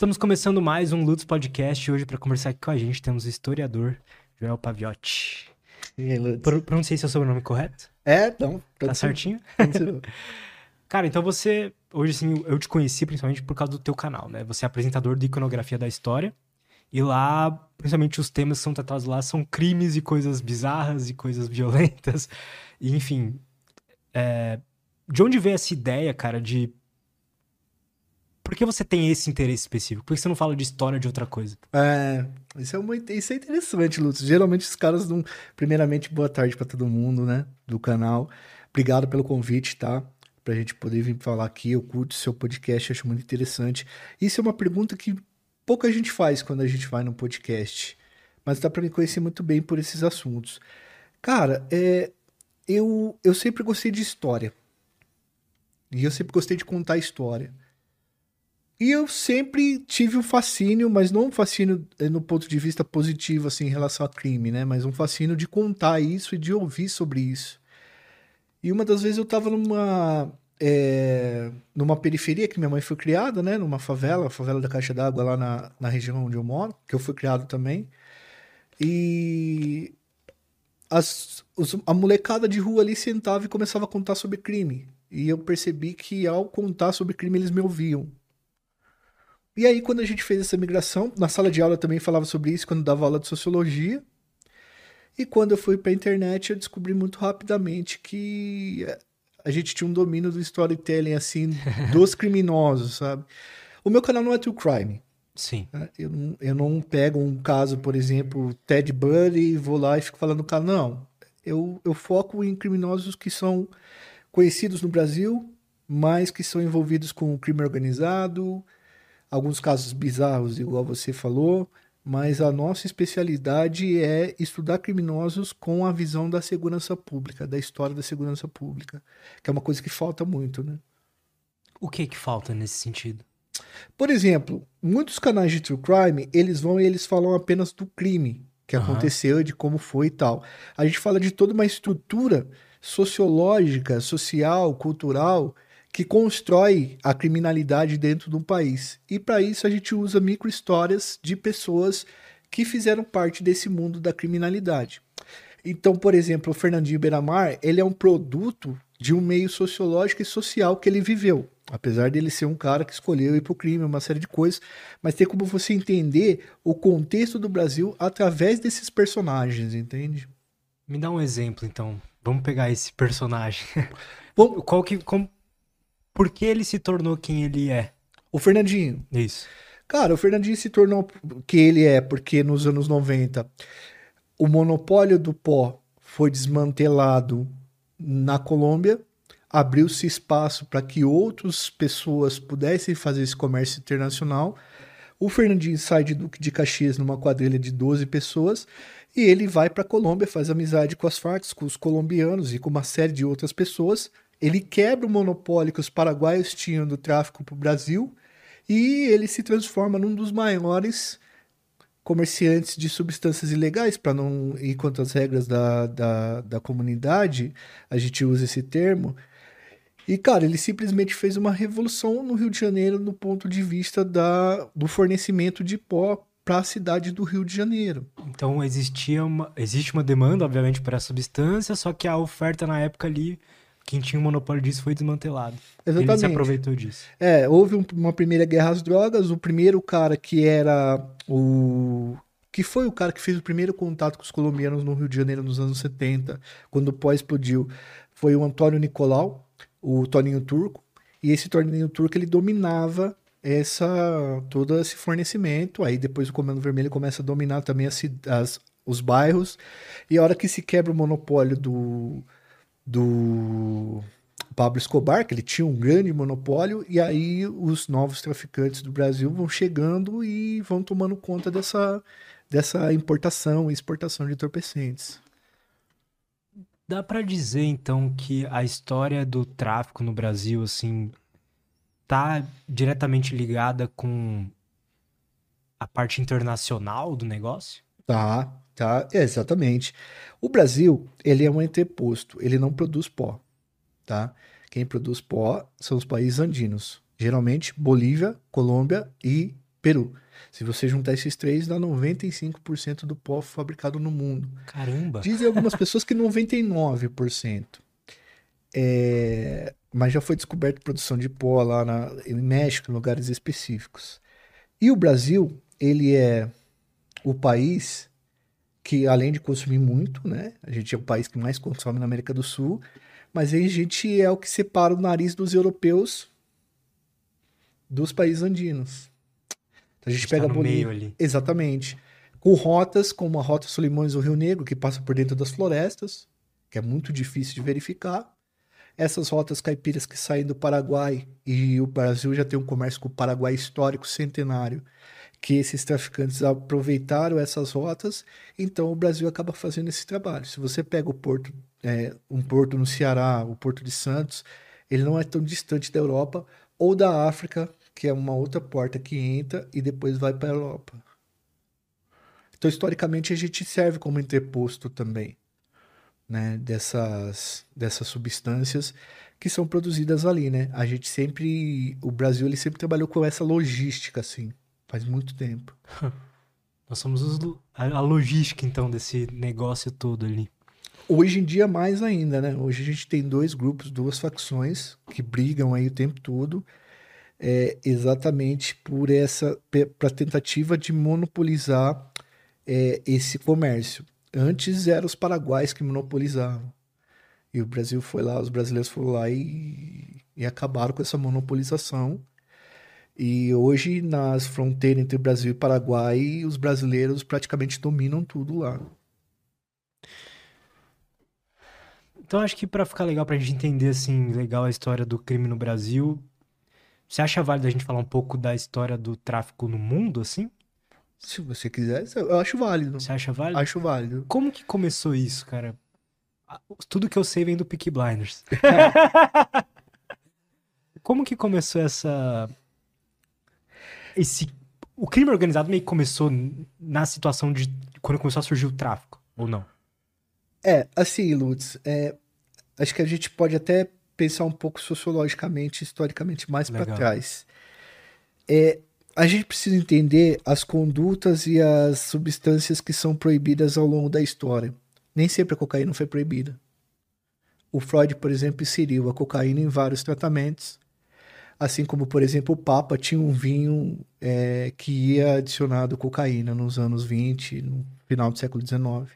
Estamos começando mais um Lutz Podcast. Hoje, para conversar aqui com a gente, temos o historiador Joel Paviotti. E aí, Lutz? Pro- Pronunciei seu sobrenome correto? É, não. Tá certinho? Cara, então você. Hoje, assim, eu te conheci principalmente por causa do teu canal, né? Você é apresentador de iconografia da história. E lá, principalmente os temas que são tratados lá são crimes e coisas bizarras e coisas violentas. E, enfim. é, De onde veio essa ideia, cara, de. Por que você tem esse interesse específico? Por que você não fala de história de outra coisa? É, isso é, uma, isso é interessante, Lutz. Geralmente os caras não. Primeiramente, boa tarde pra todo mundo, né? Do canal. Obrigado pelo convite, tá? Pra gente poder vir falar aqui. Eu curto seu podcast, acho muito interessante. Isso é uma pergunta que pouca gente faz quando a gente vai no podcast. Mas dá pra me conhecer muito bem por esses assuntos. Cara, é, eu, eu sempre gostei de história. E eu sempre gostei de contar história. E eu sempre tive um fascínio, mas não um fascínio eh, no ponto de vista positivo, assim, em relação a crime, né? Mas um fascínio de contar isso e de ouvir sobre isso. E uma das vezes eu tava numa, eh, numa periferia que minha mãe foi criada, né? Numa favela, a favela da Caixa d'Água lá na, na região onde eu moro, que eu fui criado também. E as, os- a molecada de rua ali sentava e começava a contar sobre crime. E eu percebi que ao contar sobre crime eles me ouviam. E aí, quando a gente fez essa migração, na sala de aula eu também falava sobre isso, quando dava aula de sociologia. E quando eu fui pra internet, eu descobri muito rapidamente que eh, a gente tinha um domínio do storytelling, assim, dos criminosos, sabe? O meu canal não é true crime. Sim. né? Eu não, eu não pego um caso, por exemplo, Ted Bundy, vou lá e fico falando do cara. Não. Eu, eu foco em criminosos que são conhecidos no Brasil, mas que são envolvidos com crime organizado, alguns casos bizarros, igual você falou, mas a nossa especialidade é estudar criminosos com a visão da segurança pública, da história da segurança pública, que é uma coisa que falta muito, né? O que que falta nesse sentido? Por exemplo, muitos canais de true crime, eles vão e eles falam apenas do crime que Aham. aconteceu, de como foi e tal. A gente fala de toda uma estrutura sociológica, social, cultural que constrói a criminalidade dentro de um país. E para isso a gente usa microhistórias de pessoas que fizeram parte desse mundo da criminalidade. Então, por exemplo, o Fernandinho Beiramar, ele é um produto de um meio sociológico e social que ele viveu. Apesar dele ser um cara que escolheu ir pro crime, uma série de coisas, mas tem como você entender o contexto do Brasil através desses personagens, entende? Me dá um exemplo, então. Vamos pegar esse personagem. Bom, Qual que, como, por que ele se tornou quem ele é? o Fernandinho. Isso. Cara, o Fernandinho se tornou que ele é, porque nos anos 90 o monopólio do pó foi desmantelado na Colômbia, abriu-se espaço para que outras pessoas pudessem fazer esse comércio internacional. O Fernandinho sai de Duque de Caxias numa quadrilha de 12 pessoas e ele vai para a Colômbia, faz amizade com as Farc, com os colombianos e com uma série de outras pessoas. Ele quebra o monopólio que os paraguaios tinham do tráfico para o Brasil e ele se transforma num dos maiores comerciantes de substâncias ilegais, para não ir contra as regras da, da, da comunidade, a gente usa esse termo. E, cara, ele simplesmente fez uma revolução no Rio de Janeiro no ponto de vista da, do fornecimento de pó para a cidade do Rio de Janeiro. Então existia uma, existe uma demanda, obviamente, para essa substância, só que a oferta na época ali, quem tinha o monopólio disso foi desmantelado. Ele se Exatamente. aproveitou disso. É, houve um- uma primeira guerra às drogas. O primeiro cara que era o. que foi o cara que fez o primeiro contato com os colombianos no Rio de Janeiro nos anos 70, quando o pó explodiu, foi o Antônio Nicolau, o Toninho Turco. E esse Toninho Turco ele dominava essa todo esse fornecimento. Aí depois o Comando Vermelho começa a dominar também as, as- os bairros. E a hora que se quebra o monopólio do do Pablo Escobar, que ele tinha um grande monopólio, e aí os novos traficantes do Brasil vão chegando e vão tomando conta dessa, dessa importação e exportação de entorpecentes. Dá pra dizer, então, que a história do tráfico no Brasil, assim, tá diretamente ligada com a parte internacional do negócio? Tá, tá, exatamente. O Brasil, ele é um entreposto, ele não produz pó, tá? Quem produz pó são os países andinos, geralmente Bolívia, Colômbia e Peru. Se você juntar esses três, dá 95% do pó fabricado no mundo. Caramba! Dizem algumas pessoas que 99%. É, mas já foi descoberta produção de pó lá na, em México, em lugares específicos. E o Brasil, ele é o país que, além de consumir muito, né? A gente é o país que mais consome na América do Sul, mas a gente é o que separa o nariz dos europeus dos países andinos. Então a gente, A gente tá pega no Bolívia. Exatamente. Com rotas como a Rota Solimões do Rio Negro, que passa por dentro das florestas, que é muito difícil de verificar. Essas rotas caipiras que saem do Paraguai, e o Brasil já tem um comércio com o Paraguai histórico, centenário, que esses traficantes aproveitaram essas rotas, então o Brasil acaba fazendo esse trabalho. Se você pega o porto, é, um porto no Ceará, o Porto de Santos, ele não é tão distante da Europa ou da África, que é uma outra porta que entra e depois vai para a Europa. Então, historicamente, a gente serve como interposto também, né, dessas, dessas substâncias que são produzidas ali, né? A gente sempre, o Brasil, ele sempre trabalhou com essa logística, assim, faz muito tempo. Nós somos os a, logística, então, desse negócio todo ali. Hoje em dia, mais ainda, né? Hoje a gente tem dois grupos, duas facções que brigam aí o tempo todo, é, exatamente por essa, para tentativa de monopolizar é, esse comércio. Antes eram os paraguaios que monopolizavam. E o Brasil foi lá, os brasileiros foram lá e, e acabaram com essa monopolização. E hoje, nas fronteiras entre Brasil e Paraguai, os brasileiros praticamente dominam tudo lá. Então, acho que pra ficar legal, pra gente entender, assim, legal a história do crime no Brasil, você acha válido a gente falar um pouco da história do tráfico no mundo, assim? Se você quiser, eu acho válido. Você acha válido? Acho válido. Como que começou isso, cara? Tudo que eu sei vem do Peaky Blinders. Como que começou essa... Esse... O crime organizado meio que começou na situação de quando começou a surgir o tráfico, ou não? É, assim, Lutz, é, acho que a gente pode até pensar um pouco sociologicamente, historicamente mais para trás. É, a gente precisa entender as condutas e as substâncias que são proibidas ao longo da história. Nem sempre a cocaína foi proibida. O Freud, por exemplo, inseriu a cocaína em vários tratamentos. Assim como, por exemplo, o Papa tinha um vinho é, que ia adicionado cocaína nos anos 20, no final do século XIX.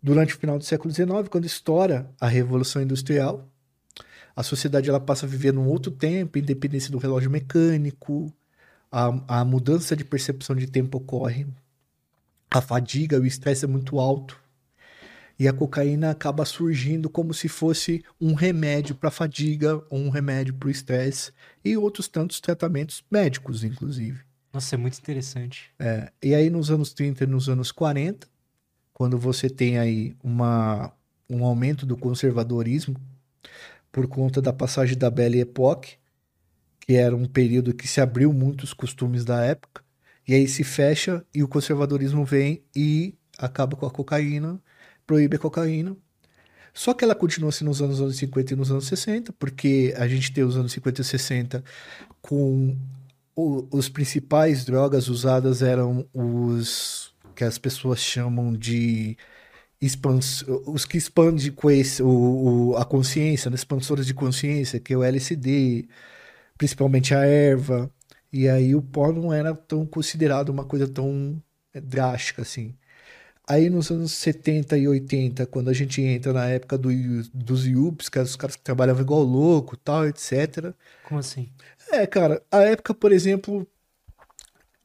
Durante o final do século XIX, quando estoura a Revolução Industrial, a sociedade ela passa a viver num outro tempo, independência do relógio mecânico, a, a mudança de percepção de tempo ocorre, a fadiga, o estresse é muito alto, e a cocaína acaba surgindo como se fosse um remédio para a fadiga ou um remédio para o estresse e outros tantos tratamentos médicos, inclusive. Nossa, é muito interessante. É, e aí nos anos 30 e nos anos 40, quando você tem aí uma, um aumento do conservadorismo por conta da passagem da Belle Époque, que era um período que se abriu muitos costumes da época, e aí se fecha e o conservadorismo vem e acaba com a cocaína, proíbe a cocaína. Só que ela continua assim nos anos, anos 50 e nos anos 60, porque a gente tem os anos 50 e 60 com o- os principais drogas usadas eram os que as pessoas chamam de os que expandem o, o- a consciência, né? expansores de consciência, que é o LSD, principalmente a erva. E aí o pó não era tão considerado uma coisa tão drástica assim. Aí nos anos 70 e 80, quando a gente entra na época do, dos IUPs, que eram os caras que trabalhavam igual louco, tal, etc. Como assim? É, cara, a época, por exemplo,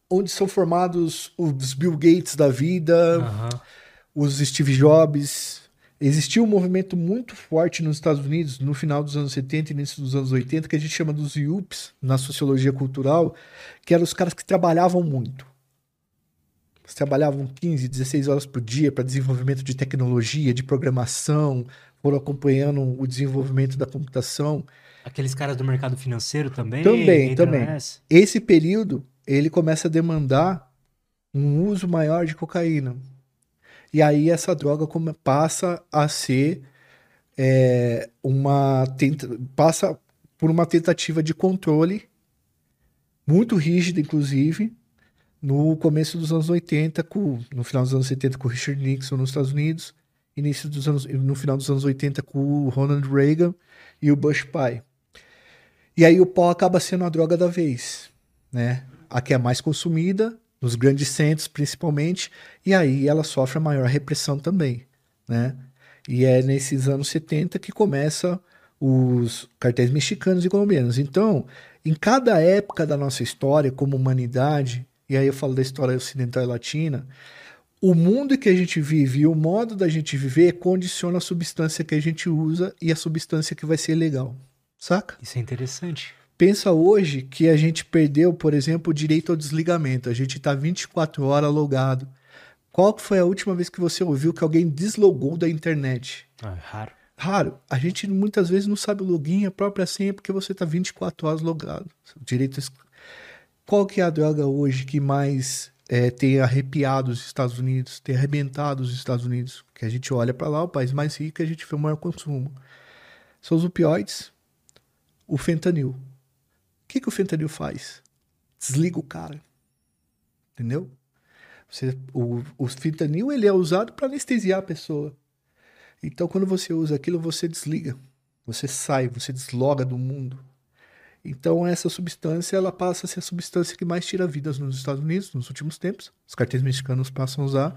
onde são formados os Bill Gates da vida, Aham. os Steve Jobs. Existia um movimento muito forte nos Estados Unidos no final dos anos 70 e início dos anos 80, que a gente chama dos IUPs, na sociologia cultural, que eram os caras que trabalhavam muito. Eles trabalhavam 15, 16 horas por dia para desenvolvimento de tecnologia, de programação, foram acompanhando o desenvolvimento da computação. Aqueles caras do mercado financeiro também? Também, também. nessa? Esse período, ele começa a demandar um uso maior de cocaína. E aí essa droga passa a ser é, uma tenta, passa por uma tentativa de controle muito rígida, inclusive, no começo dos anos 80, com, no final dos anos 70 com Richard Nixon nos Estados Unidos, início dos anos, no final dos anos 80 com o Ronald Reagan e o Bush pai. E aí o pó acaba sendo a droga da vez, né? A que é mais consumida, nos grandes centros principalmente, e aí ela sofre a maior repressão também, né? E é nesses anos 70 que começa os cartéis mexicanos e colombianos. Então, em cada época da nossa história como humanidade, e aí eu falo da história ocidental e latina, o mundo que a gente vive e o modo da gente viver condiciona a substância que a gente usa e a substância que vai ser legal. Saca? Isso é interessante. Pensa hoje que a gente perdeu, por exemplo, o direito ao desligamento. A gente está 24 horas logado. Qual foi a última vez que você ouviu que alguém deslogou da internet? Ah, é raro. Raro. A gente muitas vezes não sabe o login, a própria senha, porque você está 24 horas logado. Direito Qual que é a droga hoje que mais é, tem arrepiado os Estados Unidos, tem arrebentado os Estados Unidos? Que a gente olha para lá, o país mais rico, a gente vê o maior consumo. São os opioides, o fentanil. O que, que o fentanil faz? Desliga o cara. Entendeu? Você, o, o fentanil ele é usado para anestesiar a pessoa. Então, quando você usa aquilo, você desliga, você sai, você desloga do mundo. Então, essa substância ela passa a ser a substância que mais tira vidas nos Estados Unidos nos últimos tempos. Os cartéis mexicanos passam a usar.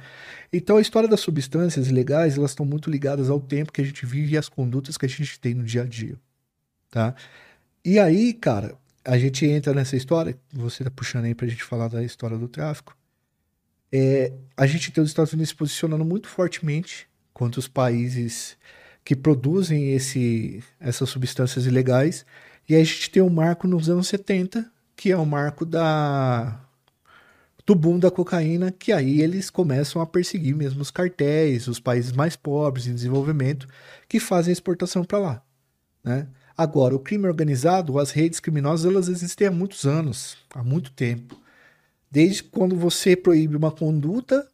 Então, a história das substâncias ilegais elas estão muito ligadas ao tempo que a gente vive e às condutas que a gente tem no dia a dia, tá? E aí, cara, a gente entra nessa história. Você tá puxando aí para a gente falar da história do tráfico. É, a gente tem os Estados Unidos se posicionando muito fortemente quanto os países que produzem esse, essas substâncias ilegais. E aí a gente tem um marco nos anos 70, que é o marco da do boom da cocaína, que aí eles começam a perseguir mesmo os cartéis, os países mais pobres em desenvolvimento, que fazem a exportação para lá. Né? Agora, o crime organizado, as redes criminosas, elas existem há muitos anos, há muito tempo. Desde quando você proíbe uma conduta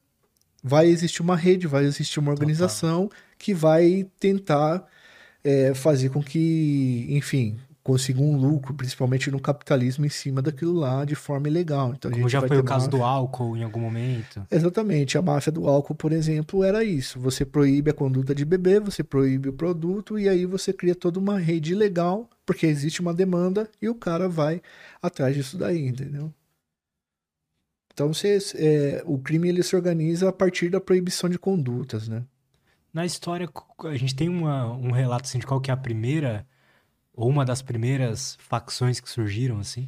vai existir uma rede, vai existir uma organização Total. que vai tentar é, fazer com que, enfim, consiga um lucro, principalmente no capitalismo, em cima daquilo lá de forma ilegal. Então, Como já foi o caso máfia... do álcool em algum momento. Exatamente. A máfia do álcool, por exemplo, era isso. Você proíbe a conduta de beber, você proíbe o produto e aí você cria toda uma rede ilegal, porque existe uma demanda e o cara vai atrás disso daí, entendeu? Então você, é, o crime ele se organiza a partir da proibição de condutas, né? Na história, a gente tem uma, um relato assim, de qual que é a primeira, ou uma das primeiras facções que surgiram, assim?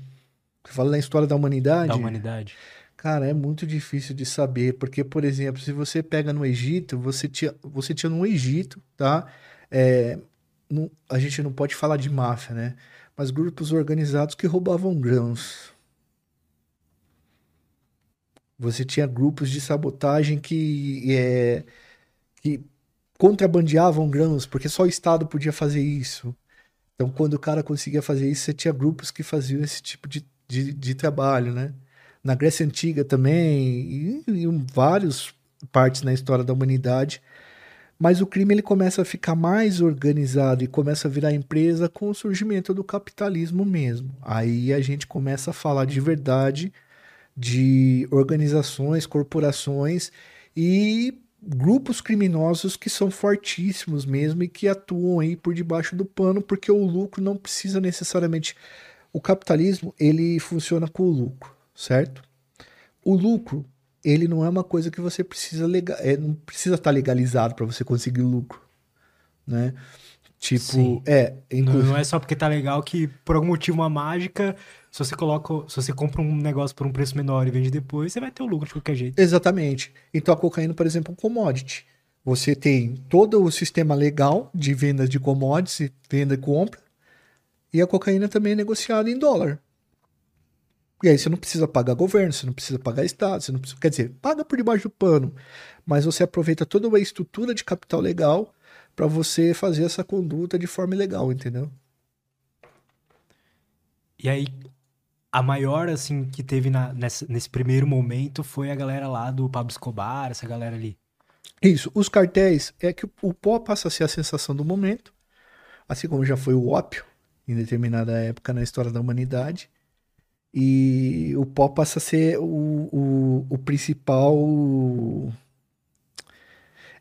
Você fala na história da humanidade? Da humanidade. Cara, é muito difícil de saber, porque, por exemplo, se você pega no Egito, você tinha, você tinha no Egito, tá? É, não, a gente não pode falar de máfia, né? Mas grupos organizados que roubavam grãos, você tinha grupos de sabotagem que, é, que contrabandeavam grãos, porque só o Estado podia fazer isso. Então, quando o cara conseguia fazer isso, você tinha grupos que faziam esse tipo de, de, de trabalho, né? Na Grécia Antiga também, e em várias partes na história da humanidade. Mas o crime ele começa a ficar mais organizado e começa a virar empresa com o surgimento do capitalismo mesmo. Aí a gente começa a falar de verdade de organizações, corporações e grupos criminosos que são fortíssimos mesmo e que atuam aí por debaixo do pano, porque o lucro não precisa necessariamente. O capitalismo ele funciona com o lucro, certo? O lucro ele não é uma coisa que você precisa legal, é, não precisa estar legalizado para você conseguir lucro, né? Tipo, Sim. é, inclusive... não, não é só porque tá legal que por algum motivo uma mágica se você coloca, se você compra um negócio por um preço menor e vende depois, você vai ter o lucro de qualquer jeito. Exatamente. Então a cocaína, por exemplo, é um commodity. Você tem todo o sistema legal de vendas de commodities, venda e compra, e a cocaína também é negociada em dólar. E aí você não precisa pagar governo, você não precisa pagar Estado, você não precisa, quer dizer, paga por debaixo do pano, mas você aproveita toda uma estrutura de capital legal para você fazer essa conduta de forma legal, entendeu? E aí, a maior, assim, que teve na, nessa, nesse primeiro momento foi a galera lá do Pablo Escobar, essa galera ali. Isso, os cartéis é que o pó passa a ser a sensação do momento, assim como já foi o ópio em determinada época na história da humanidade. E o pó passa a ser o, o, o principal.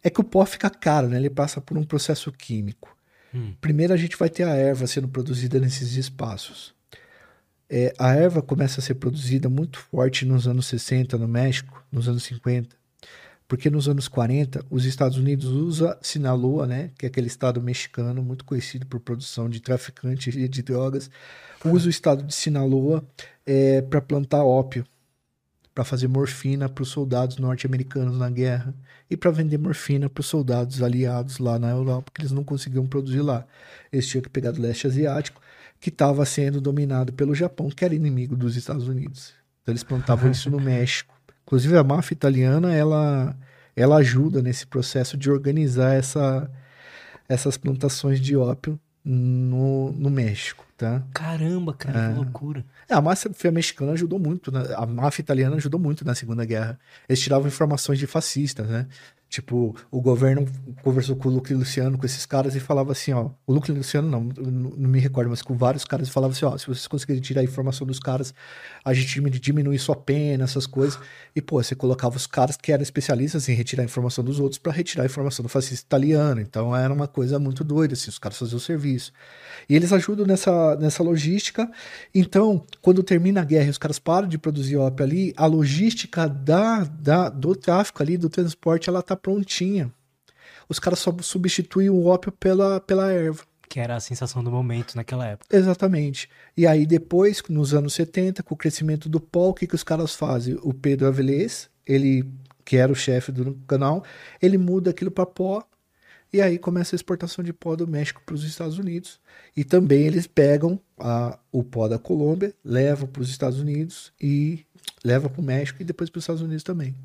É que o pó fica caro, né? Ele passa por um processo químico. Hum. Primeiro a gente vai ter a erva sendo produzida nesses espaços. É, a erva começa a ser produzida muito forte nos anos 60 no México, nos anos 50, porque nos anos 40 os Estados Unidos usa Sinaloa, né, que é aquele estado mexicano muito conhecido por produção de traficantes de drogas, usa o estado de Sinaloa é, para plantar ópio, para fazer morfina para os soldados norte-americanos na guerra e para vender morfina para os soldados aliados lá na Europa, que eles não conseguiam produzir lá. Eles tinham que pegar do leste asiático, que estava sendo dominado pelo Japão, que era inimigo dos Estados Unidos. Então eles plantavam isso no México. Inclusive a máfia italiana, ela, ela ajuda nesse processo de organizar essa, essas plantações de ópio no, no México, Caramba, cara, que loucura. É, a máfia mexicana ajudou muito, né? a máfia italiana ajudou muito na Segunda Guerra. Eles tiravam informações de fascistas, né? Tipo, o governo conversou com o Luke Luciano, com esses caras, e falava assim, ó. O Luke Luciano não, não me recordo, mas com vários caras e falava assim, ó, se vocês conseguirem tirar a informação dos caras, a gente diminui sua pena, essas coisas. E, pô, você colocava os caras que eram especialistas em retirar a informação dos outros para retirar a informação do fascista italiano. Então era uma coisa muito doida, assim, os caras faziam o serviço. E eles ajudam nessa, nessa logística. Então, quando termina a guerra e os caras param de produzir ópio ali, a logística da, da, do tráfico ali, do transporte, ela tá prontinha. Os caras só substituem o ópio pela, pela erva. Que era a sensação do momento naquela época. Exatamente. E aí depois, nos anos 70, com o crescimento do pó, o que, que os caras fazem? O Pedro Avelez, ele, que era o chefe do canal, ele muda aquilo para pó e aí começa a exportação de pó do México para os Estados Unidos. E também eles pegam a, o pó da Colômbia, levam para os Estados Unidos e levam para o México e depois para os Estados Unidos também.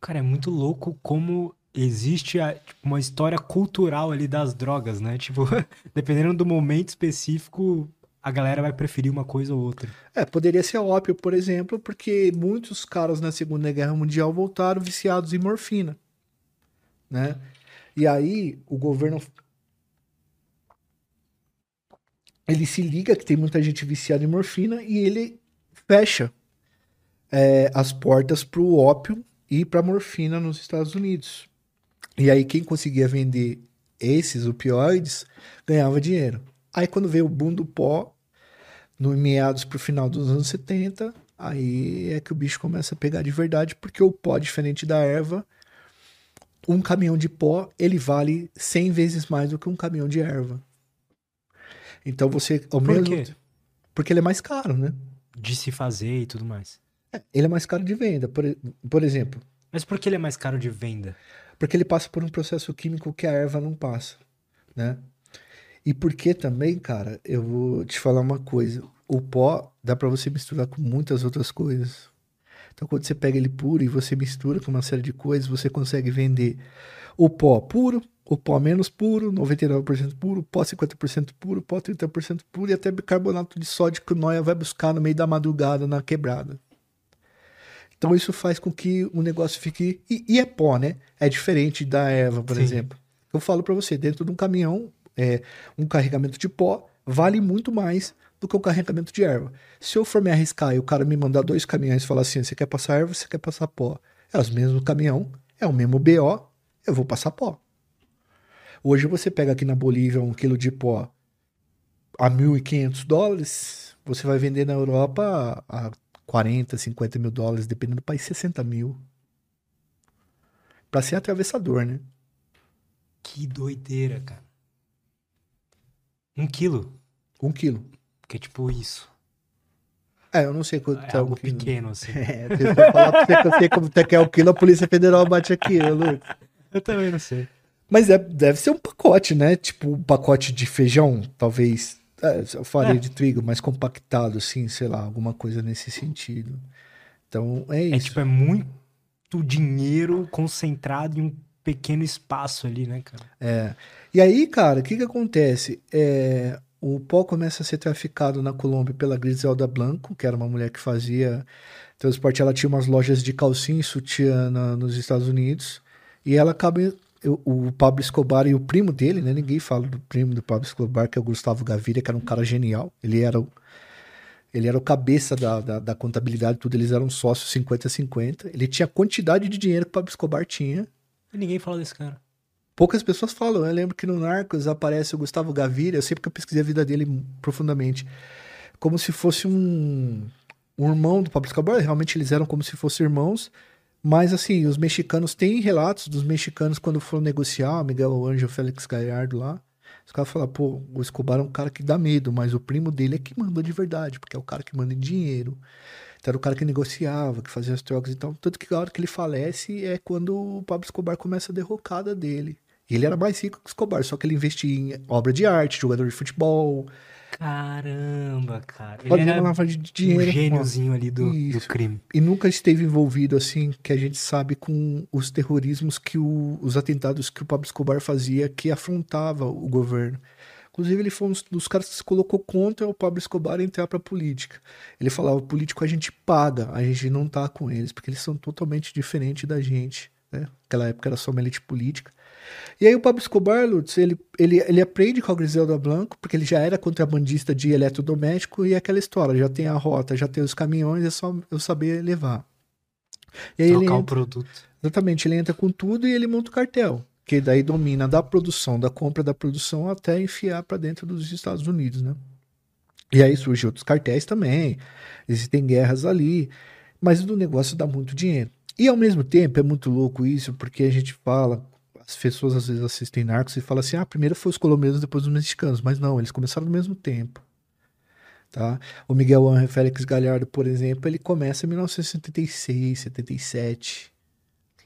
Cara, é muito louco como existe a, tipo, uma história cultural ali das drogas, né? Tipo, dependendo do momento específico, a galera vai preferir uma coisa ou outra. É, poderia ser ópio, por exemplo, porque muitos caras na Segunda Guerra Mundial voltaram viciados em morfina, né? E aí o governo ele se liga que tem muita gente viciada em morfina e ele fecha é, as portas para o ópio e para morfina nos Estados Unidos. E aí quem conseguia vender esses opioides ganhava dinheiro. Aí quando veio o boom do pó, no meados para o final dos anos 70, aí é que o bicho começa a pegar de verdade, porque o pó, diferente da erva, um caminhão de pó, ele vale 100 vezes mais do que um caminhão de erva. Então você... Ao Por mesmo... quê? Porque ele é mais caro, né? De se fazer e tudo mais. É, ele é mais caro de venda. Por, por exemplo, Mas por que ele é mais caro de venda? porque ele passa por um processo químico que a erva não passa, né? E porque também, cara, eu vou te falar uma coisa. O pó dá pra você misturar com muitas outras coisas. Então, quando você pega ele puro e você mistura com uma série de coisas, você consegue vender o pó puro, o pó menos puro, 99% puro, pó 50% puro, pó 30% puro e até bicarbonato de sódio que o Noia vai buscar no meio da madrugada na quebrada. Então isso faz com que o negócio fique. E, e é pó, né? É diferente da erva, por Sim. exemplo. Eu falo pra você, dentro de um caminhão, é, um carregamento de pó vale muito mais do que o carregamento de erva. Se eu for me arriscar e o cara me mandar dois caminhões e falar assim: você quer passar erva, você quer passar pó? É os mesmos caminhão, é o mesmo BO, eu vou passar pó. Hoje você pega aqui na Bolívia um quilo de pó a 1.500 dólares, você vai vender na Europa a 40, 50 mil dólares, dependendo do país, 60 mil. Pra ser atravessador, né? Que doideira, cara. Um quilo. Um quilo. Que é tipo isso. É, eu não sei quanto É tá algo um quilo. pequeno, assim. É, se eu falar pra você que eu sei como é que é o quilo, a Polícia Federal bate aqui, né, Lucas? Eu também não sei. Mas é- deve ser um pacote, né? Tipo um pacote de feijão, talvez. É, farinha É. de trigo mais compactado, assim, sei lá, alguma coisa nesse sentido. Então, é isso. É tipo, é muito dinheiro concentrado em um pequeno espaço ali, né, cara? É. E aí, cara, o que que acontece? É, o pó começa a ser traficado na Colômbia pela Griselda Blanco, que era uma mulher que fazia transporte. Ela tinha umas lojas de calcinha e sutiã na- nos Estados Unidos. E ela acaba. Eu- O Pablo Escobar e o primo dele, né? Ninguém fala do primo do Pablo Escobar, que é o Gustavo Gaviria, que era um cara genial. Ele era o, Ele era o cabeça da, da, da contabilidade, tudo. Eles eram sócios 50-50. Ele tinha a quantidade de dinheiro que o Pablo Escobar tinha. E ninguém fala desse cara. Poucas pessoas falam. Eu lembro que no Narcos aparece o Gustavo Gaviria. Eu sei porque eu pesquisei a vida dele profundamente. Como se fosse um, um irmão do Pablo Escobar. Realmente eles eram como se fossem irmãos. Mas, assim, os mexicanos têm relatos dos mexicanos quando foram negociar, Miguel Ângelo Félix Gallardo lá. Os caras falam, pô, o Escobar é um cara que dá medo, mas o primo dele é que manda de verdade, porque é o cara que manda em dinheiro. Então era o cara que negociava, que fazia as trocas e então, tal. Tanto que a hora que ele falece é quando o Pablo Escobar começa a derrocada dele. Ele era mais rico que o Escobar, só que ele investia em obra de arte, jogador de futebol, Caramba, cara. Ele era lavagem de dinheiro. Um gêniozinho ali do, do, crime. E nunca esteve envolvido, assim, que a gente sabe, com os terrorismos que o, os atentados que o Pablo Escobar fazia, que afrontava o governo. Inclusive, ele foi um dos caras que se colocou contra o Pablo Escobar entrar pra política. Ele falava: o político a gente paga, a gente não tá com eles, porque eles são totalmente diferentes da gente. Né? Naquela época era só uma elite política. E aí o Pablo Escobar, Lutz, ele, ele, ele aprende com o Griselda Blanco, porque ele já era contrabandista de eletrodoméstico, e é aquela história, já tem a rota, já tem os caminhões, é só eu saber levar. E aí Trocar entra, o produto. Exatamente, ele entra com tudo e ele monta o cartel, que daí domina da produção, da compra da produção, até enfiar para dentro dos Estados Unidos, né? E aí surgem outros cartéis também, existem guerras ali, mas o negócio dá muito dinheiro. E ao mesmo tempo é muito louco isso, porque a gente fala, as pessoas às vezes assistem Narcos e falam assim: ah, primeiro foi os colombianos, depois os mexicanos. Mas não, eles começaram no mesmo tempo. Tá? O Miguel Ángel Félix Galhardo, por exemplo, ele começa em 1976, 77.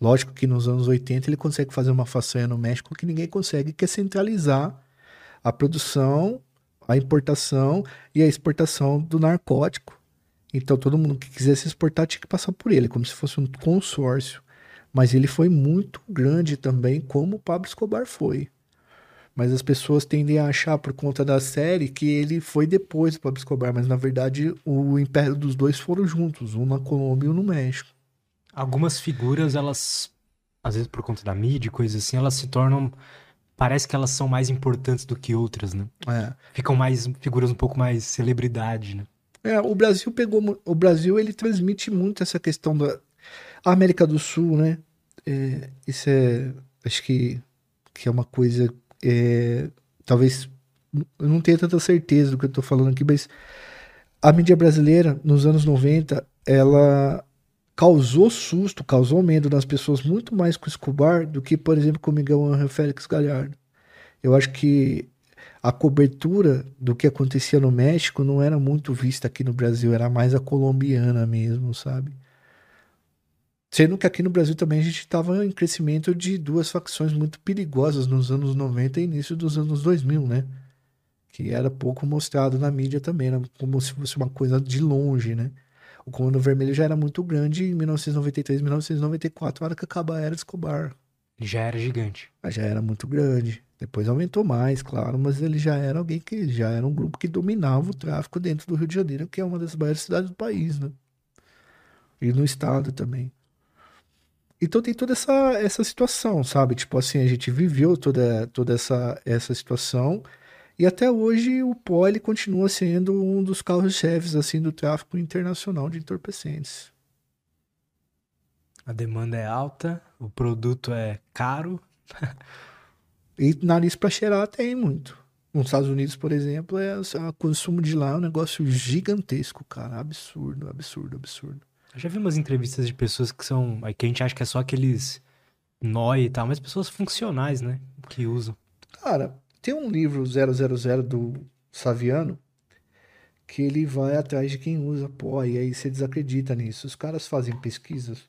Lógico que nos anos 80 ele consegue fazer uma façanha no México que ninguém consegue, que é centralizar a produção, a importação e a exportação do narcótico. Então todo mundo que quisesse exportar tinha que passar por ele, como se fosse um consórcio. Mas ele foi muito grande também, como o Pablo Escobar foi. Mas as pessoas tendem a achar, por conta da série, que ele foi depois do Pablo Escobar. Mas na verdade, o império dos dois foram juntos, um na Colômbia e um no México. Algumas figuras, elas, às vezes por conta da mídia e coisas assim, elas se tornam. Parece que elas são mais importantes do que outras, né? É. Ficam mais figuras um pouco mais celebridade, né? É, o Brasil pegou. O Brasil ele transmite muito essa questão da América do Sul, né? É, isso é. Acho que, que é uma coisa. É, talvez. Eu não tenho tanta certeza do que eu tô falando aqui, mas a mídia brasileira, nos anos 90, ela causou susto, causou medo nas pessoas muito mais com Escobar do que, por exemplo, com Miguel Angel Félix Galhardo. Eu acho que a cobertura do que acontecia no México não era muito vista aqui no Brasil, era mais a colombiana mesmo, sabe? Sendo que aqui no Brasil também a gente estava em crescimento de duas facções muito perigosas nos anos 90 e início dos anos 2000, né? Que era pouco mostrado na mídia também, era como se fosse uma coisa de longe, né? O Comando Vermelho já era muito grande em 1993, 1994, a hora que acaba a Era Escobar. Já era gigante. Já era muito grande. Depois aumentou mais, claro, mas ele já era alguém que já era um grupo que dominava o tráfico dentro do Rio de Janeiro, que é uma das maiores cidades do país, né? E no estado também. Então tem toda essa, essa situação, sabe? Tipo assim, a gente viveu toda, toda essa, essa situação e até hoje o pó ele continua sendo um dos carros-chefes assim do tráfico internacional de entorpecentes. A demanda é alta, o produto é caro. e nariz para cheirar tem muito. Nos Estados Unidos, por exemplo, é, o consumo de lá é um negócio gigantesco, cara. Absurdo, absurdo, absurdo. Eu já vi umas entrevistas de pessoas que são. que a gente acha que é só aqueles nóia e tal, mas pessoas funcionais, né? Que usam. Cara, tem um livro 000 do Saviano que ele vai atrás de quem usa pó, e aí você desacredita nisso. Os caras fazem pesquisas.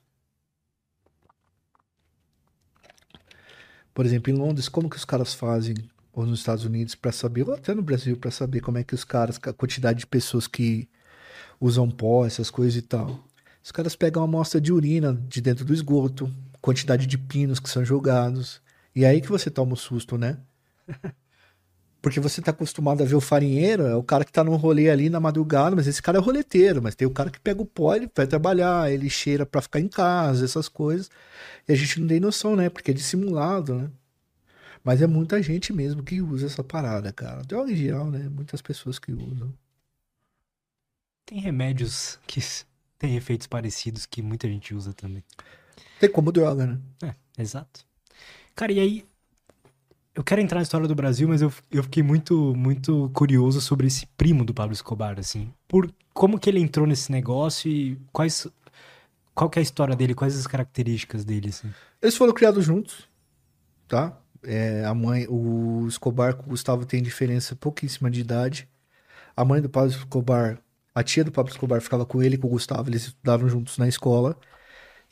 Por exemplo, em Londres, como que os caras fazem, ou nos Estados Unidos, para saber, ou até no Brasil, para saber como é que os caras, a quantidade de pessoas que usam pó, essas coisas e tal. Os caras pegam uma amostra de urina de dentro do esgoto, quantidade de pinos que são jogados. E é aí que você toma o susto, né? Porque você tá acostumado a ver o farinheiro, é o cara que tá num rolê ali na madrugada, mas esse cara é roleteiro, mas tem o cara que pega o pó, ele vai trabalhar, ele cheira para ficar em casa, essas coisas. E a gente não tem noção, né? Porque é dissimulado, né? Mas é muita gente mesmo que usa essa parada, cara. Droga em geral, né? Muitas pessoas que usam. Tem remédios que têm efeitos parecidos que muita gente usa também. Tem como droga, né? É, exato. Cara, e aí. Eu quero entrar na história do Brasil, mas eu, eu fiquei muito, muito curioso sobre esse primo do Pablo Escobar, assim. Por como que ele entrou nesse negócio e quais. Qual que é a história dele, quais as características dele, assim? Eles foram criados juntos, tá? É, a mãe, o Escobar com o Gustavo tem diferença pouquíssima de idade. A mãe do Pablo Escobar, a tia do Pablo Escobar ficava com ele com o Gustavo, eles estudaram juntos na escola.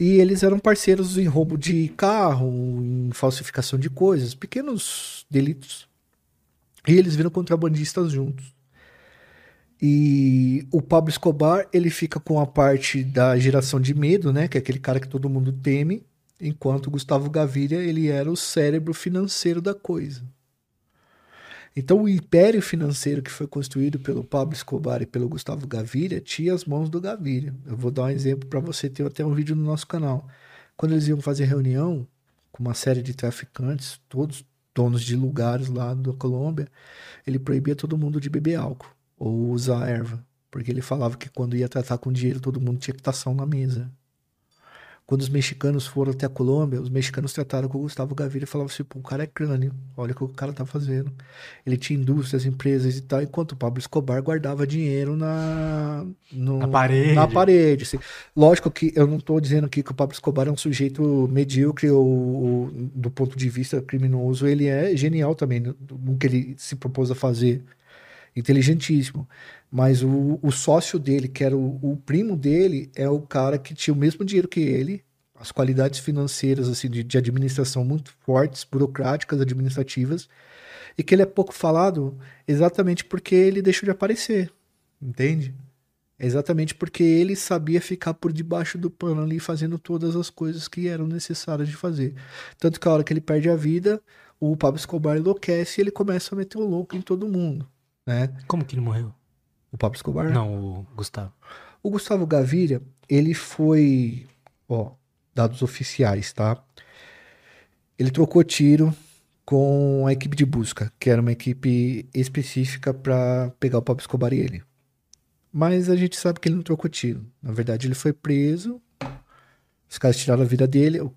E eles eram parceiros em roubo de carro, em falsificação de coisas, pequenos delitos. E eles viram contrabandistas juntos. E o Pablo Escobar, ele fica com a parte da geração de medo, né? Que é aquele cara que todo mundo teme. Enquanto o Gustavo Gaviria, ele era o cérebro financeiro da coisa. Então, o império financeiro que foi construído pelo Pablo Escobar e pelo Gustavo Gaviria tinha as mãos do Gaviria. Eu vou dar um exemplo para você ter até um vídeo no nosso canal. Quando eles iam fazer reunião com uma série de traficantes, todos donos de lugares lá da Colômbia, ele proibia todo mundo de beber álcool ou usar erva, porque ele falava que quando ia tratar com dinheiro, todo mundo tinha que estar na mesa. Quando os mexicanos foram até a Colômbia, os mexicanos trataram com o Gustavo Gaviria e falavam assim, pô, o cara é crânio, olha o que o cara tá fazendo. Ele tinha indústrias, empresas e tal, enquanto o Pablo Escobar guardava dinheiro na... No, na parede. Na parede, assim. Lógico que eu não tô dizendo aqui que o Pablo Escobar é um sujeito medíocre ou, ou do ponto de vista criminoso, ele é genial também no, no que ele se propôs a fazer. Inteligentíssimo. Mas o, o sócio dele, que era o, o, primo dele, é o cara que tinha o mesmo dinheiro que ele, as qualidades financeiras assim de, de administração muito fortes, burocráticas, administrativas, e que ele é pouco falado exatamente porque ele deixou de aparecer, entende? Exatamente porque ele sabia ficar por debaixo do pano ali fazendo todas as coisas que eram necessárias de fazer. Tanto que a hora que ele perde a vida, o Pablo Escobar enlouquece e ele começa a meter o louco em todo mundo, né? Como que ele morreu? O Pablo Escobar? Não, o Gustavo. O Gustavo Gaviria, ele foi, ó, dados oficiais, tá? Ele trocou tiro com a equipe de busca, que era uma equipe específica para pegar o Pablo Escobar e ele. Mas a gente sabe que ele não trocou tiro. Na verdade, ele foi preso. Os caras tiraram a vida dele. O,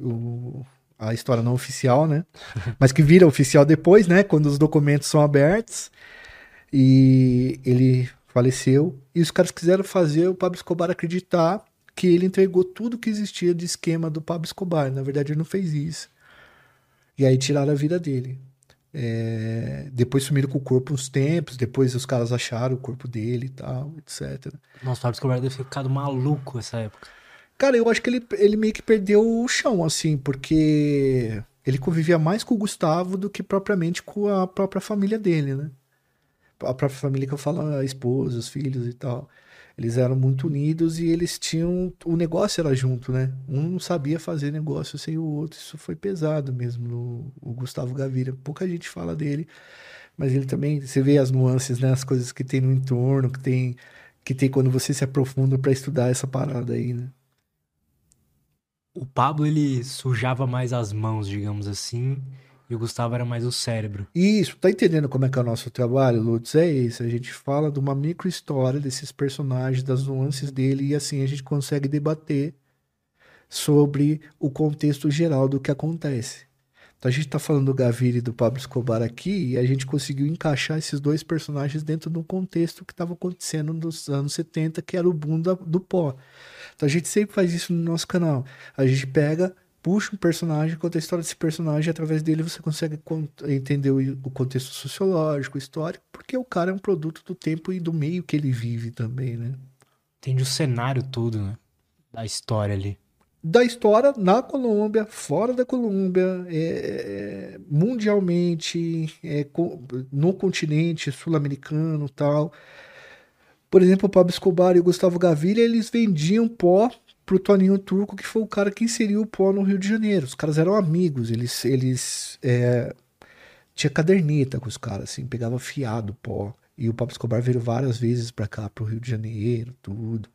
o, a história não oficial, né? Mas que vira oficial depois, né? Quando os documentos são abertos. E ele faleceu. E os caras quiseram fazer o Pablo Escobar acreditar que ele entregou tudo que existia de esquema do Pablo Escobar. Na verdade, ele não fez isso. E aí tiraram a vida dele. É... Depois sumiram com o corpo uns tempos, depois os caras acharam o corpo dele e tal, etc. Nossa, o Pablo Escobar deve ter ficado maluco nessa época. Cara, eu acho que ele, ele meio que perdeu o chão, assim, porque ele convivia mais com o Gustavo do que propriamente com a própria família dele, né? A própria família que eu falo, a esposa, os filhos e tal. Eles eram muito unidos e eles tinham. O negócio era junto, né? Um não sabia fazer negócio sem o outro. Isso foi pesado mesmo no o Gustavo Gavira. Pouca gente fala dele, mas ele também. Você vê as nuances, né? As coisas que tem no entorno, que tem, que tem quando você se aprofunda para estudar essa parada aí, né? O Pablo, ele sujava mais as mãos, digamos assim e o Gustavo era mais o cérebro. Isso, tá entendendo como é que é o nosso trabalho, Lutz? É isso, a gente fala de uma micro história desses personagens, das nuances dele, e assim a gente consegue debater sobre o contexto geral do que acontece. Então a gente tá falando do Gaviria e do Pablo Escobar aqui, e a gente conseguiu encaixar esses dois personagens dentro de um contexto que estava acontecendo nos anos 70, que era o boom da, do pó. Então a gente sempre faz isso no nosso canal. A gente pega puxa um personagem, conta a história desse personagem, e através dele você consegue entender o, contexto sociológico, histórico, porque o cara é um produto do tempo e do meio que ele vive também, né? Entende o cenário todo, né? Da história ali. Da história na Colômbia, fora da Colômbia, é, é, mundialmente, é, no continente sul-americano tal. Por exemplo, o Pablo Escobar e o Gustavo Gaviria, eles vendiam pó pro Toninho Turco, que foi o cara que inseriu o pó no Rio de Janeiro. Os caras eram amigos, eles, eles é, tinha caderneta com os caras, assim, pegava fiado pó. E o Pablo Escobar veio várias vezes pra cá, pro Rio de Janeiro, tudo.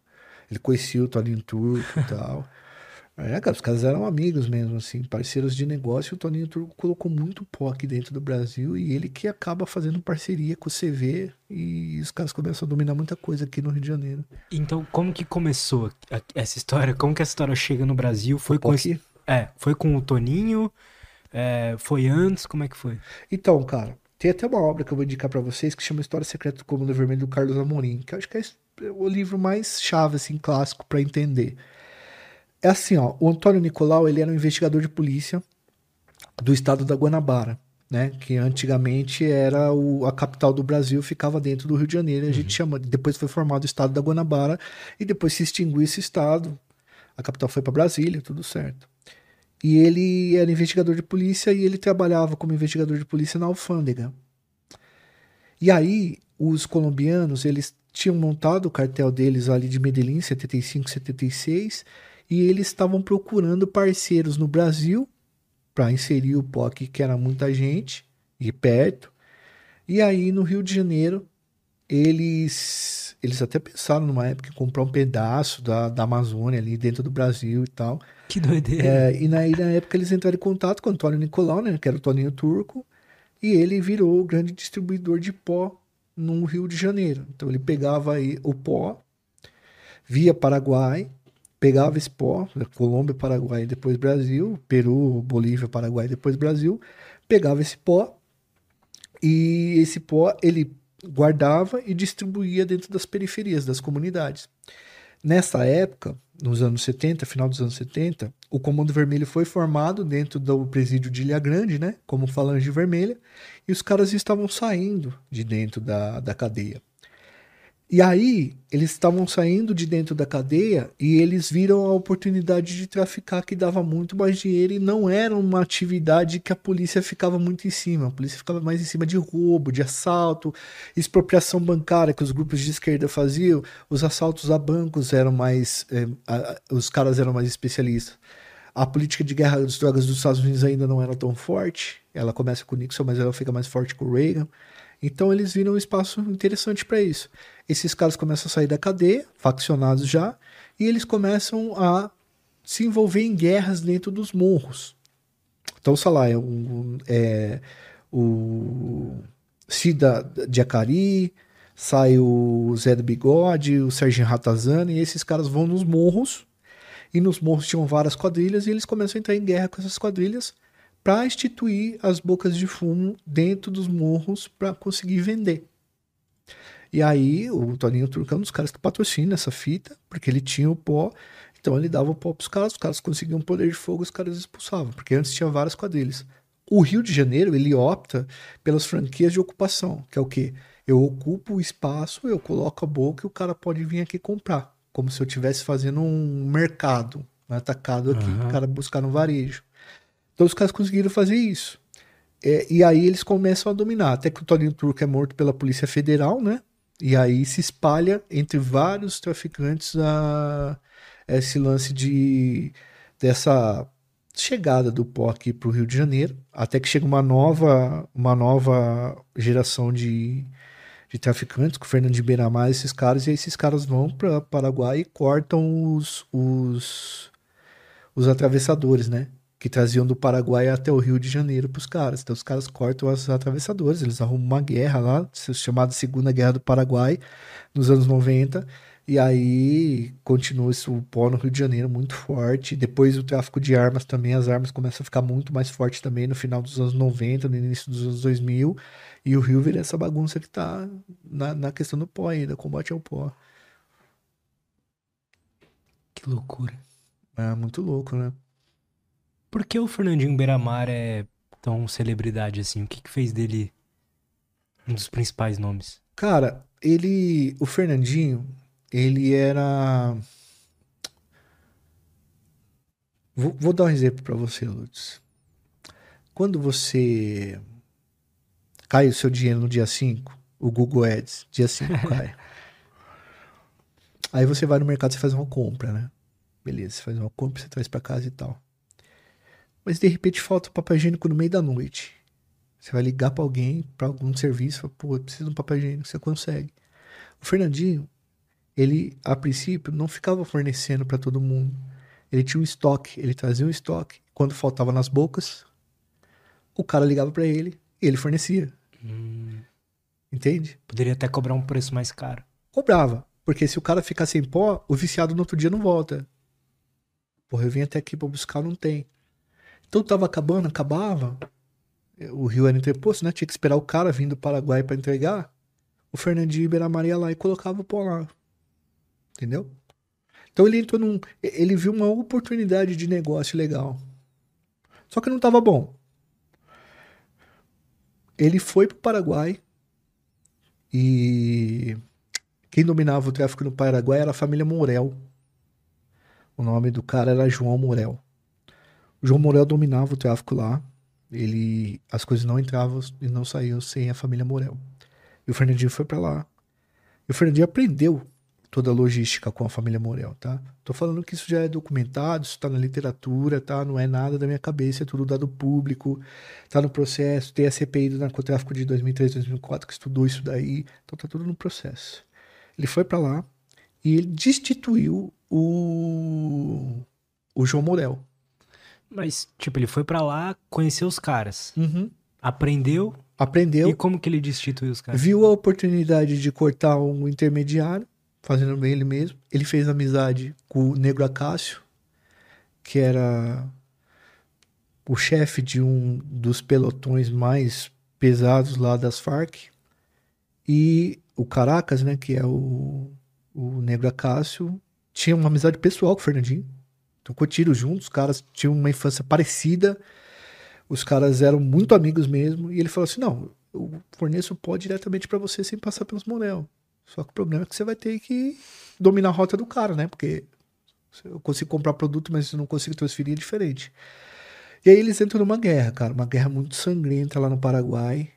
Ele conhecia o Toninho Turco e tal. É, cara, os caras eram amigos mesmo, assim, parceiros de negócio. O Toninho Turco colocou muito pó aqui dentro do Brasil e ele que acaba fazendo parceria com o CV e os caras começam a dominar muita coisa aqui no Rio de Janeiro. Então, como que começou essa história? Como que essa história chega no Brasil? Foi com esse... É, foi com o Toninho? É, foi antes? Como é que foi? Então, cara, tem até uma obra que eu vou indicar para vocês que chama História Secreta do Comando Vermelho do Carlos Amorim, que eu acho que é o livro mais chave, assim, clássico para entender. É assim, ó, o Antônio Nicolau, ele era um investigador de polícia do estado da Guanabara, né? Que antigamente era o, a capital do Brasil, ficava dentro do Rio de Janeiro. A uhum. gente chama, depois foi formado o estado da Guanabara e depois se extinguiu esse estado. A capital foi para Brasília, tudo certo. E ele era investigador de polícia e ele trabalhava como investigador de polícia na alfândega. E aí, os colombianos, eles tinham montado o cartel deles ali de Medellín, 75, 76, e eles estavam procurando parceiros no Brasil para inserir o POC, que era muita gente e perto. E aí no Rio de Janeiro, eles eles até pensaram numa época em comprar um pedaço da, da Amazônia ali dentro do Brasil e tal. Que doideira. É, e na, na época eles entraram em contato com o Antônio Nicolau, né, que era o Toninho Turco, e ele virou o grande distribuidor de pó no Rio de Janeiro. Então ele pegava aí o pó via Paraguai pegava esse pó, Colômbia, Paraguai, depois Brasil, Peru, Bolívia, Paraguai, depois Brasil, pegava esse pó e esse pó ele guardava e distribuía dentro das periferias das comunidades. Nessa época, nos anos 70, final dos anos 70, o Comando Vermelho foi formado dentro do presídio de Ilha Grande, né, como Falange Vermelha, e os caras estavam saindo de dentro da, da cadeia. E aí, eles estavam saindo de dentro da cadeia e eles viram a oportunidade de traficar que dava muito mais dinheiro e não era uma atividade que a polícia ficava muito em cima. A polícia ficava mais em cima de roubo, de assalto, expropriação bancária que os grupos de esquerda faziam. Os assaltos a bancos eram mais. É, a, os caras eram mais especialistas. A política de guerra das drogas dos Estados Unidos ainda não era tão forte. Ela começa com Nixon, mas ela fica mais forte com Reagan. Então eles viram um espaço interessante para isso. Esses caras começam a sair da cadeia, faccionados já, e eles começam a se envolver em guerras dentro dos morros. Então, sei lá, é, um, é o Cida de Acari, sai o Zé do Bigode, o Serginho Ratazana, e esses caras vão nos morros, e nos morros tinham várias quadrilhas, e eles começam a entrar em guerra com essas quadrilhas, para instituir as bocas de fumo dentro dos morros para conseguir vender. E aí o Toninho Turco é um dos caras que patrocina essa fita, porque ele tinha o pó, então ele dava o pó para os caras, os caras conseguiam poder de fogo, os caras expulsavam, porque antes tinha várias quadrilhas. O Rio de Janeiro, ele opta pelas franquias de ocupação, que é o quê? Eu ocupo o espaço, eu coloco a boca e o cara pode vir aqui comprar, como se eu estivesse fazendo um mercado, um atacado aqui, uhum. o cara buscar no varejo. Então os caras conseguiram fazer isso. É, e aí eles começam a dominar. Até que o Toninho Turco é morto pela Polícia Federal, né? E aí se espalha entre vários traficantes a, esse lance de dessa chegada do pó aqui para o Rio de Janeiro, até que chega uma nova, uma nova geração de, de traficantes, com o Fernando de Beiramar, esses caras, e aí esses caras vão para Paraguai e cortam os, os, os atravessadores, né? Que traziam do Paraguai até o Rio de Janeiro para os caras. Então os caras cortam os atravessadores, eles arrumam uma guerra lá, chamada Segunda Guerra do Paraguai, nos anos 90, e aí continua esse, o pó no Rio de Janeiro muito forte. Depois o tráfico de armas também, as armas começam a ficar muito mais forte também no final dos anos 90, no início dos anos 2000, e o Rio vira essa bagunça que está na, na questão do pó ainda, combate ao pó. Que loucura. É muito louco, né? Por que o Fernandinho Beiramar é tão celebridade assim? O que, que fez dele um dos principais nomes? Cara, ele. O Fernandinho, ele era. Vou, vou dar um exemplo para você, Lutz. Quando você cai o seu dinheiro no dia 5, o Google Ads, dia 5 cai. Aí você vai no mercado e faz uma compra, né? Beleza, você faz uma compra, você traz para casa e tal. Mas de repente falta o papel higiênico no meio da noite. Você vai ligar para alguém, para algum serviço, fala, pô, eu preciso de um papel higiênico, você consegue. O Fernandinho, ele a princípio não ficava fornecendo para todo mundo. Ele tinha um estoque, ele trazia um estoque. Quando faltava nas bocas, o cara ligava para ele e ele fornecia. Hum, Entende? poderia até cobrar um preço mais caro. Cobrava. Porque se o cara ficar sem pó, o viciado no outro dia não volta. Porra, eu vim até aqui pra buscar, não tem. Então tava acabando, acabava. O rio era entreposto, né? Tinha que esperar o cara vindo do Paraguai pra entregar. O Fernandinho Iberamar ia lá e colocava o pó lá. Entendeu? Então ele entrou num. Ele viu uma oportunidade de negócio legal. Só que não tava bom. Ele foi pro Paraguai e quem dominava o tráfico no Paraguai era a família Morel. O nome do cara era João Morel. João Morel dominava o tráfico lá. Ele, as coisas não entravam e não saíam sem a família Morel. E o Fernandinho foi pra lá. E o Fernandinho aprendeu toda a logística com a família Morel, tá? Tô falando que isso já é documentado, isso tá na literatura, tá? Não é nada da minha cabeça, é tudo dado público, tá no processo. Tem a CPI do narcotráfico de 2003, 2004 que estudou isso daí, então tá tudo no processo. Ele foi pra lá e ele destituiu o o João Morel. Mas, tipo, ele foi pra lá, conheceu os caras, Uhum. aprendeu, Aprendeu, e como que ele destituiu os caras? viu a oportunidade de cortar um intermediário, fazendo bem ele mesmo. Ele fez amizade com o Negro Acácio, que era o chefe de um dos pelotões mais pesados lá das Farc. E o Caracas, né, que é o, o Negro Acácio, tinha uma amizade pessoal com o Fernandinho. Tocou tiro juntos, os caras tinham uma infância parecida. Os caras eram muito amigos mesmo. E ele falou assim: não, eu forneço pó diretamente pra você sem passar pelos Morel. Só que o problema é que você vai ter que dominar a rota do cara, né? Porque eu consigo comprar produto, mas não consigo transferir, é diferente. E aí eles entram numa guerra, cara. Uma guerra muito sangrenta lá no Paraguai,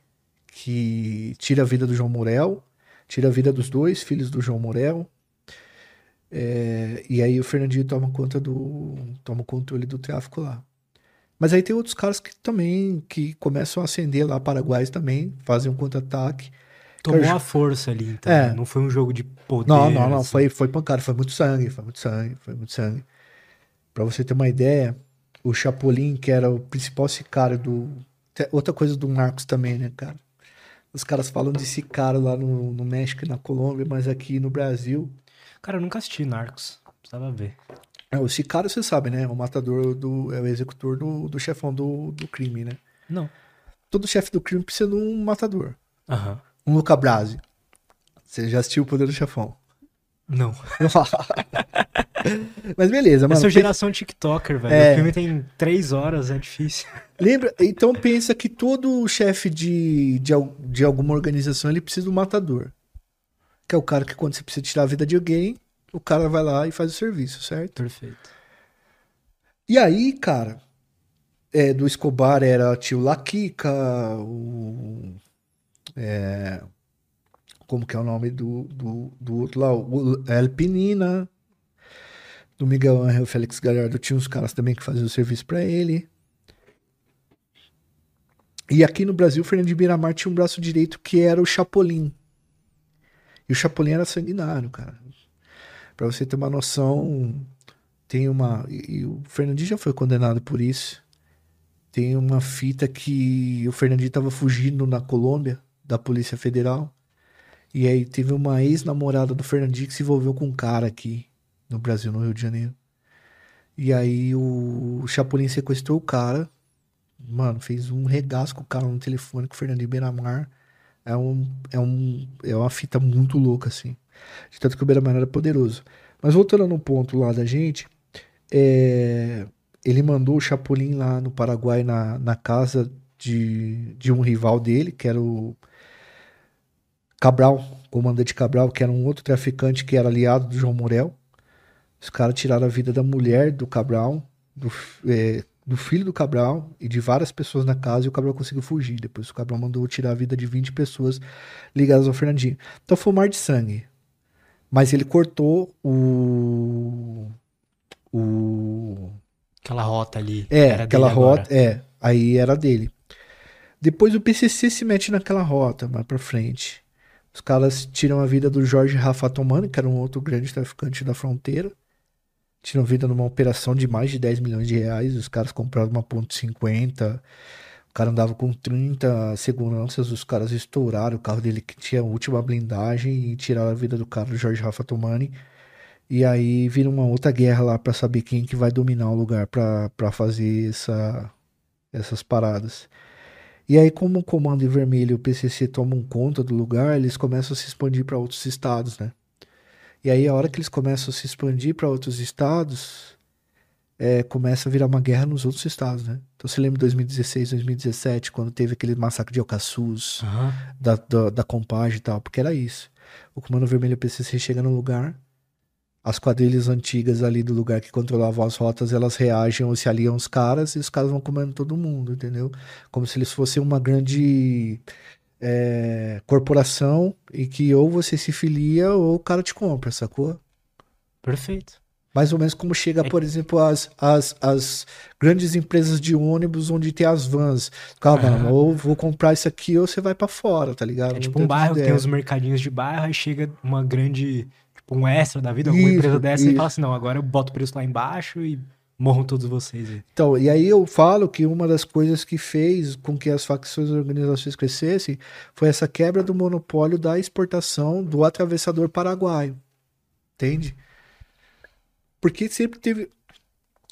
que tira a vida do João Morel, tira a vida dos dois filhos do João Morel. É, e aí o Fernandinho toma conta do. toma o controle do tráfico lá. Mas aí tem outros caras que também que começam a acender lá paraguaios também, fazem um contra-ataque. Tomou Cara, a força ali, então. É. Não foi um jogo de poder. Não, não, não, assim. foi, foi pancada, foi muito sangue, foi muito sangue, foi muito sangue. Pra você ter uma ideia, o Chapolin, que era o principal sicário do. Outra coisa do Marcos também, né, cara? Os caras falam de sicário lá no, no México e na Colômbia, mas aqui no Brasil. Cara, eu nunca assisti Narcos. Precisava ver. É, o sicário, você sabe, né? O matador do. É o executor do, do chefão do, do crime, né? Não. Todo chefe do crime precisa de um matador. Aham. Um Luca Brasi. Você já assistiu o Poder do Chefão? Não. Mas beleza, mano. Pensa- geração TikToker, velho. É. O filme tem três horas, é difícil. Lembra? Então pensa que todo chefe de, de, de alguma organização ele precisa de um matador. Que é o cara que quando você precisa tirar a vida de alguém, o cara vai lá e faz o serviço, certo? Perfeito. E aí, cara, é, do Escobar era tio Laquica, o. é, como que é o nome do, do, do outro lá? O El Pinina. Do Miguel Angel Félix Gallardo tinha uns caras também que faziam o serviço pra ele. E aqui no Brasil, o Fernando de Miramar tinha um braço direito que era o Chapolin. E o Chapolin era sanguinário, cara. Pra você ter uma noção, tem uma. E, o Fernandinho já foi condenado por isso. Tem uma fita que o Fernandinho tava fugindo na Colômbia, da Polícia Federal. E aí teve uma ex-namorada do Fernandinho que se envolveu com um cara aqui no Brasil, no Rio de Janeiro. E aí o Chapolin sequestrou o cara. Mano, fez um regaço com o cara no telefone com o Fernandinho Beiramar. É, um, é, um, é uma fita muito louca, assim. De tanto que o Beiramar era poderoso. Mas voltando no ponto lá da gente, é, ele mandou o Chapolin lá no Paraguai na, na casa de, de um rival dele, que era o Cabral, comandante Cabral, que era um outro traficante que era aliado do João Morel. Os caras tiraram a vida da mulher do Cabral, do, é, do filho do Cabral e de várias pessoas na casa e o Cabral conseguiu fugir. Depois o Cabral mandou tirar a vida de 20 pessoas ligadas ao Fernandinho. Então foi um mar de sangue. Mas ele cortou o. O. Aquela rota ali. É, aquela dele agora. rota. É, aí era dele. Depois o PCC se mete naquela rota mais pra frente. Os caras tiram a vida do Jorge Rafa Tomani, que era um outro grande traficante da fronteira. Tinham vindo numa operação de mais de 10 milhões de reais, os caras compraram uma ponto .50, o cara andava com 30 seguranças, os caras estouraram o carro dele que tinha a última blindagem e tiraram a vida do cara, do Jorge Rafa Tomani. E aí vira uma outra guerra lá para saber quem que vai dominar o lugar para fazer essa, essas paradas. E aí, como o Comando Vermelho e o PCC tomam conta do lugar, eles começam a se expandir para outros estados, né? E aí, a hora que eles começam a se expandir para outros estados, é, começa a virar uma guerra nos outros estados, né? Então, você lembra de 2016, 2017, quando teve aquele massacre de Alcaçuz, uhum. da, da, da Compage e tal, porque era isso. O Comando Vermelho PCC chega no lugar, as quadrilhas antigas ali do lugar que controlavam as rotas, elas reagem ou se aliam os caras e os caras vão comendo todo mundo, entendeu? Como se eles fossem uma grande é, corporação e que ou você se filia ou o cara te compra, sacou? Perfeito. Mais ou menos como chega, é... por exemplo, as, as, as grandes empresas de ônibus onde tem as vans. Calma, ou vou comprar isso aqui ou você vai para fora, tá ligado? É tipo um bairro que tem os mercadinhos de bairro, aí chega uma grande tipo um extra da vida, alguma isso, empresa dessa, isso. e fala assim, não, agora eu boto o preço lá embaixo e morram todos vocês. Então, e aí eu falo que uma das coisas que fez com que as facções e organizações crescessem foi essa quebra do monopólio da exportação do atravessador paraguaio. Entende? Porque sempre teve.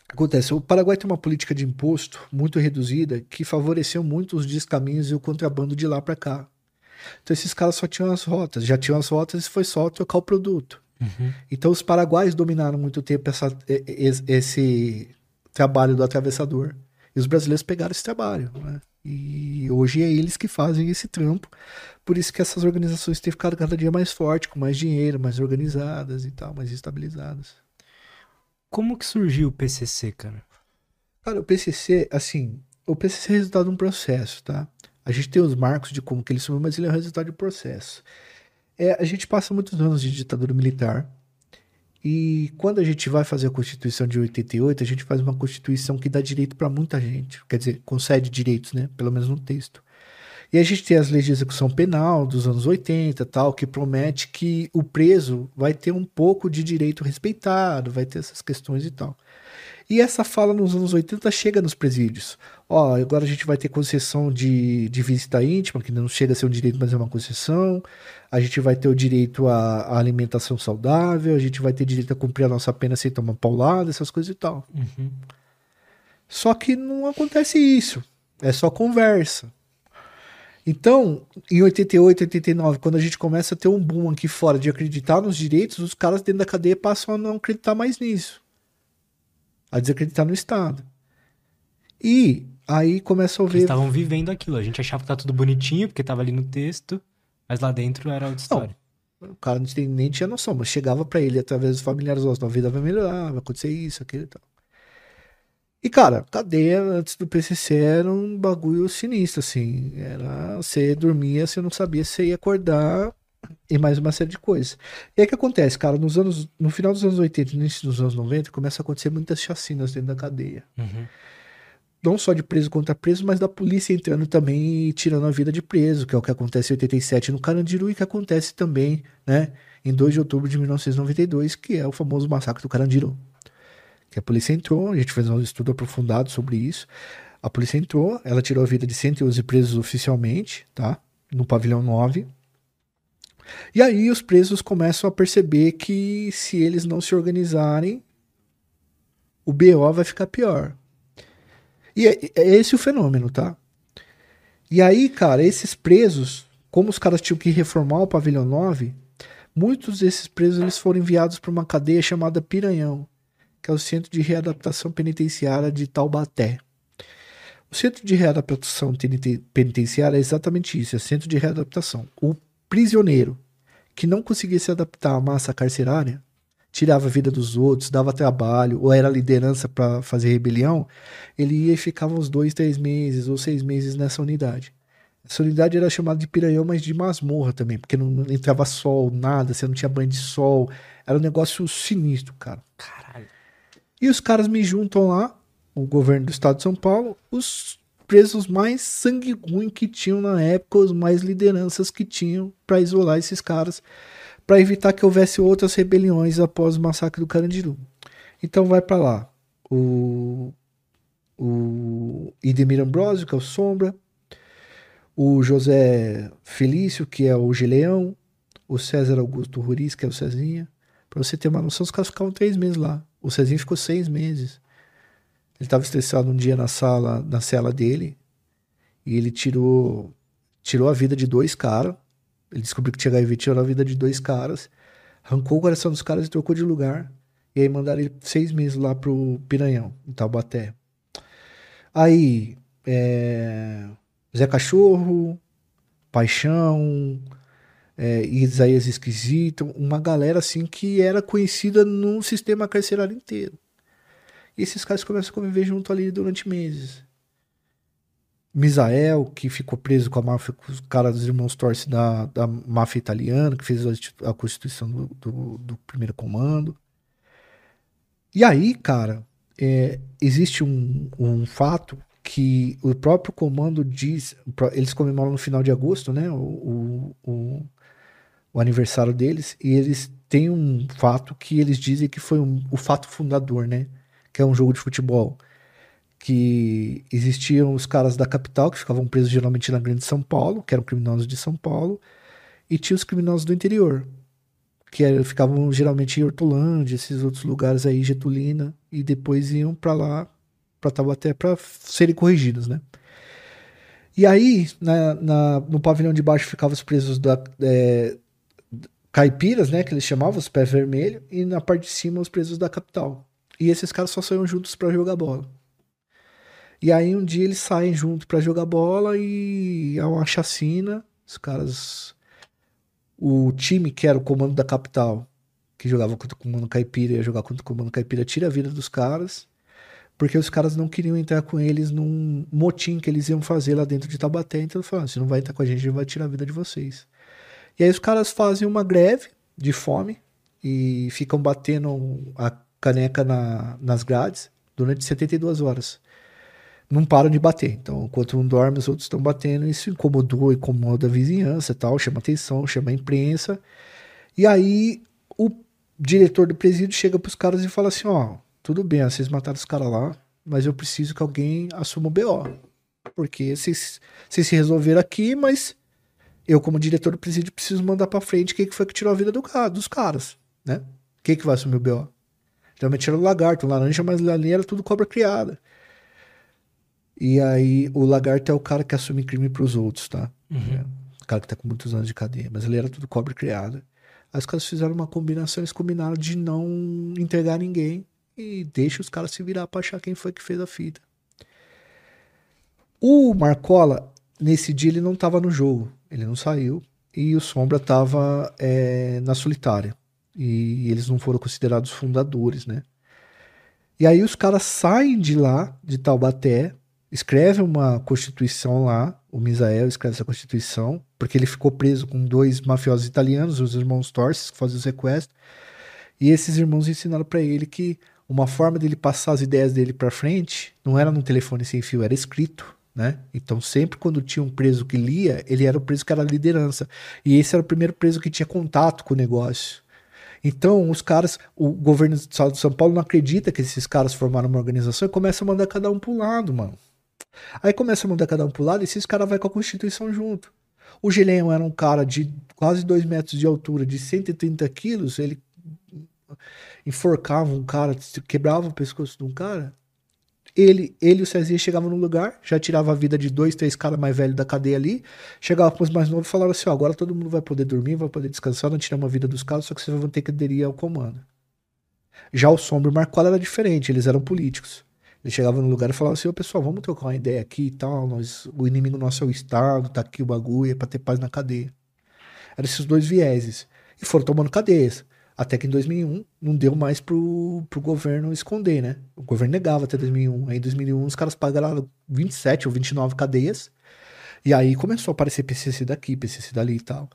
Acontece, o Paraguai tem uma política de imposto muito reduzida que favoreceu muito os descaminhos e o contrabando de lá para cá. Então esses caras só tinham as rotas, já tinham as rotas e foi só trocar o produto. Uhum. Então os paraguaios dominaram muito tempo essa, esse trabalho do atravessador. E os brasileiros pegaram esse trabalho. Né? E hoje é eles que fazem esse trampo. Por isso que essas organizações têm ficado cada dia mais fortes, com mais dinheiro, mais organizadas e tal, mais estabilizadas. Como que surgiu o PCC, cara? Cara, o PCC, assim, o PCC é resultado de um processo, tá? A gente tem os marcos de como que ele sumiu, mas ele é o resultado de um processo. É, a gente passa muitos anos de ditadura militar. E quando a gente vai fazer a Constituição de 88, a gente faz uma Constituição que dá direito para muita gente. Quer dizer, concede direitos, né? Pelo menos no texto. E a gente tem as leis de execução penal dos anos 80 tal, que promete que o preso vai ter um pouco de direito respeitado, vai ter essas questões e tal. E essa fala nos anos 80 chega nos presídios. Ó, agora a gente vai ter concessão de, de visita íntima, que não chega a ser um direito, mas é uma concessão. A gente vai ter o direito à, à alimentação saudável, a gente vai ter direito a cumprir a nossa pena sem tomar paulada, essas coisas e tal. Uhum. Só que não acontece isso. É só conversa. Então, em 88, 89, quando a gente começa a ter um boom aqui fora de acreditar nos direitos, os caras dentro da cadeia passam a não acreditar mais nisso a desacreditar no Estado. E aí começa a ver. Eles estavam vivendo aquilo. A gente achava que tá tudo bonitinho, porque tava ali no texto, mas lá dentro era outra história. Não, o cara nem tinha noção, mas chegava para ele através dos familiares: nossa, a vida vai melhorar, vai acontecer isso, aquilo e tal. E, cara, cadeia antes do PCC era um bagulho sinistro, assim. Era. Você dormia, você não sabia se ia acordar e mais uma série de coisas. E aí o que acontece, cara? Nos anos, no final dos anos 80 no início dos anos 90, começa a acontecer muitas chacinas dentro da cadeia. Uhum. Não só de preso contra preso, mas da polícia entrando também e tirando a vida de preso, que é o que acontece em 87 no Carandiru e que acontece também, né, em 2 de outubro de 1992, que é o famoso massacre do Carandiru. Que a polícia entrou, a gente fez um estudo aprofundado sobre isso. A polícia entrou, ela tirou a vida de 111 presos oficialmente, tá? No pavilhão 9 e aí os presos começam a perceber que se eles não se organizarem, o BO vai ficar pior. E é, é esse o fenômeno, tá? E aí, cara, esses presos, como os caras tinham que reformar o pavilhão 9, muitos desses presos eles foram enviados para uma cadeia chamada Piranhão, que é o Centro de Readaptação Penitenciária de Taubaté. O Centro de Readaptação Penitenciária é exatamente isso, é Centro de Readaptação. O prisioneiro que não conseguia se adaptar à massa carcerária, tirava a vida dos outros, dava trabalho, ou era liderança para fazer rebelião, ele ia e ficava uns dois, três meses ou seis meses nessa unidade. Essa unidade era chamada de piranhão, mas de masmorra também, porque não entrava sol, nada, você não tinha banho de sol. Era um negócio sinistro, cara. Caralho. E os caras me juntam lá, o governo do estado de São Paulo, os presos mais sangue ruim que tinham na época, os mais lideranças que tinham para isolar esses caras, para evitar que houvesse outras rebeliões após o massacre do Carandiru. Então vai para lá. O, o Idemir Ambrosio, que é o Sombra, o José Felício, que é o Gileão, o César Augusto Ruiz, que é o Cezinha. Pra você ter uma noção, os caras ficavam três meses lá. O Cezinha ficou seis meses. Ele estava estressado um dia na sala, na cela dele, e ele tirou, tirou a vida de dois caras. Ele descobriu que tinha HIV, tirou a vida de dois caras, arrancou o coração dos caras e trocou de lugar. E aí mandaram ele seis meses lá pro Piranhão, em Taubaté. Aí, é, Zé Cachorro, Paixão, é, Isaías Esquisito, uma galera assim que era conhecida no sistema carcerário inteiro. E esses caras começam a conviver junto ali durante meses. Misael, que ficou preso com a máfia, com os caras dos irmãos Torce da, da máfia italiana, que fez a, a constituição do, do, do, primeiro comando. E aí, cara, é, existe um, um fato que o próprio comando diz. Eles comemoram no final de agosto, né? O, o, o aniversário deles, e eles têm um fato que eles dizem que foi um, o fato fundador, né? Que é um jogo de futebol. Que existiam os caras da capital, que ficavam presos geralmente na Grande São Paulo, que eram criminosos de São Paulo, e tinha os criminosos do interior, que era, ficavam geralmente em Hortolândia, esses outros lugares aí, Getulina, e depois iam para lá, para Taubaté, para serem corrigidos, né? E aí, na, na, no pavilhão de baixo ficavam os presos da, é, caipiras, né, que eles chamavam, os pés vermelhos, e na parte de cima os presos da capital. E esses caras só saíam juntos para jogar bola. E aí um dia eles saem juntos para jogar bola e há uma chacina. Os caras. O time que era o comando da capital, que jogava contra o comando caipira, ia jogar contra o comando caipira, tira a vida dos caras, porque os caras não queriam entrar com eles num motim que eles iam fazer lá dentro de Tabaté. Então falaram: se não vai entrar com a gente, a gente vai tirar a vida de vocês. E aí os caras fazem uma greve de fome e ficam batendo a caneca na, nas grades durante 72 horas. Não param de bater. Então, enquanto um dorme, os outros estão batendo. Isso incomodou, incomoda a vizinhança tal, chama atenção, chama a imprensa. E aí o diretor do presídio chega para os caras e fala assim: ó, tudo bem, vocês mataram os caras lá, mas eu preciso que alguém assuma o BO. Porque vocês, se resolveram aqui, mas eu, como diretor do presídio, preciso mandar para frente quem que foi que tirou a vida do, dos caras, né? Quem que vai assumir o BO? Geralmente era o lagarto, o laranja, mas ali era tudo cobra criada. E aí o lagarto é o cara que assume crime pros outros, tá? Uhum. É, o cara que tá com muitos anos de cadeia. Mas ele era tudo cobra criada. Aí os caras fizeram uma combinação, eles combinaram de não entregar ninguém e deixa os caras se virar pra achar quem foi que fez a fita. O Marcola, nesse dia, ele não tava no jogo. Ele não saiu. E o Sombra tava é, na solitária. E eles não foram considerados fundadores, né? E aí os caras saem de lá, de Taubaté, escrevem uma constituição lá, o Misael escreve essa constituição, porque ele ficou preso com dois mafiosos italianos, os irmãos Torces, que faziam o sequestro. E esses irmãos ensinaram para ele que uma forma dele passar as ideias dele para frente não era num telefone sem fio, era escrito né? Então, sempre quando tinha um preso que lia, ele era o preso que era liderança. E esse era o primeiro preso que tinha contato com o negócio. Então, os caras, o governo do estado de São Paulo não acredita que esses caras formaram uma organização e começa a mandar cada um pro lado, mano. Aí começa a mandar cada um pro lado e esses caras vai com a Constituição junto. O Gileão era um cara de quase 2 metros de altura, de 130 quilos, ele enforcava um cara, quebrava o pescoço de um cara. Ele, ele e o Cezinha chegavam no lugar, já tirava a vida de dois, três caras mais velhos da cadeia ali, chegava com os mais novos e falaram assim: ó, agora todo mundo vai poder dormir, vai poder descansar, não tiramos a vida dos caras, só que vocês vão ter que aderir ao comando. Já o Sombra e o Marcola era diferente, eles eram políticos. Ele chegava no lugar e falava assim: ô pessoal, vamos trocar uma ideia aqui e tal, nós, o inimigo nosso é o Estado, tá aqui o bagulho, é pra ter paz na cadeia. Eram esses dois vieses. E foram tomando cadeias. Até que em 2001 não deu mais pro, pro governo esconder, né? O governo negava até 2001. Aí em 2001 os caras pagaram 27 ou 29 cadeias. E aí começou a aparecer PCC daqui, PCC dali e tal.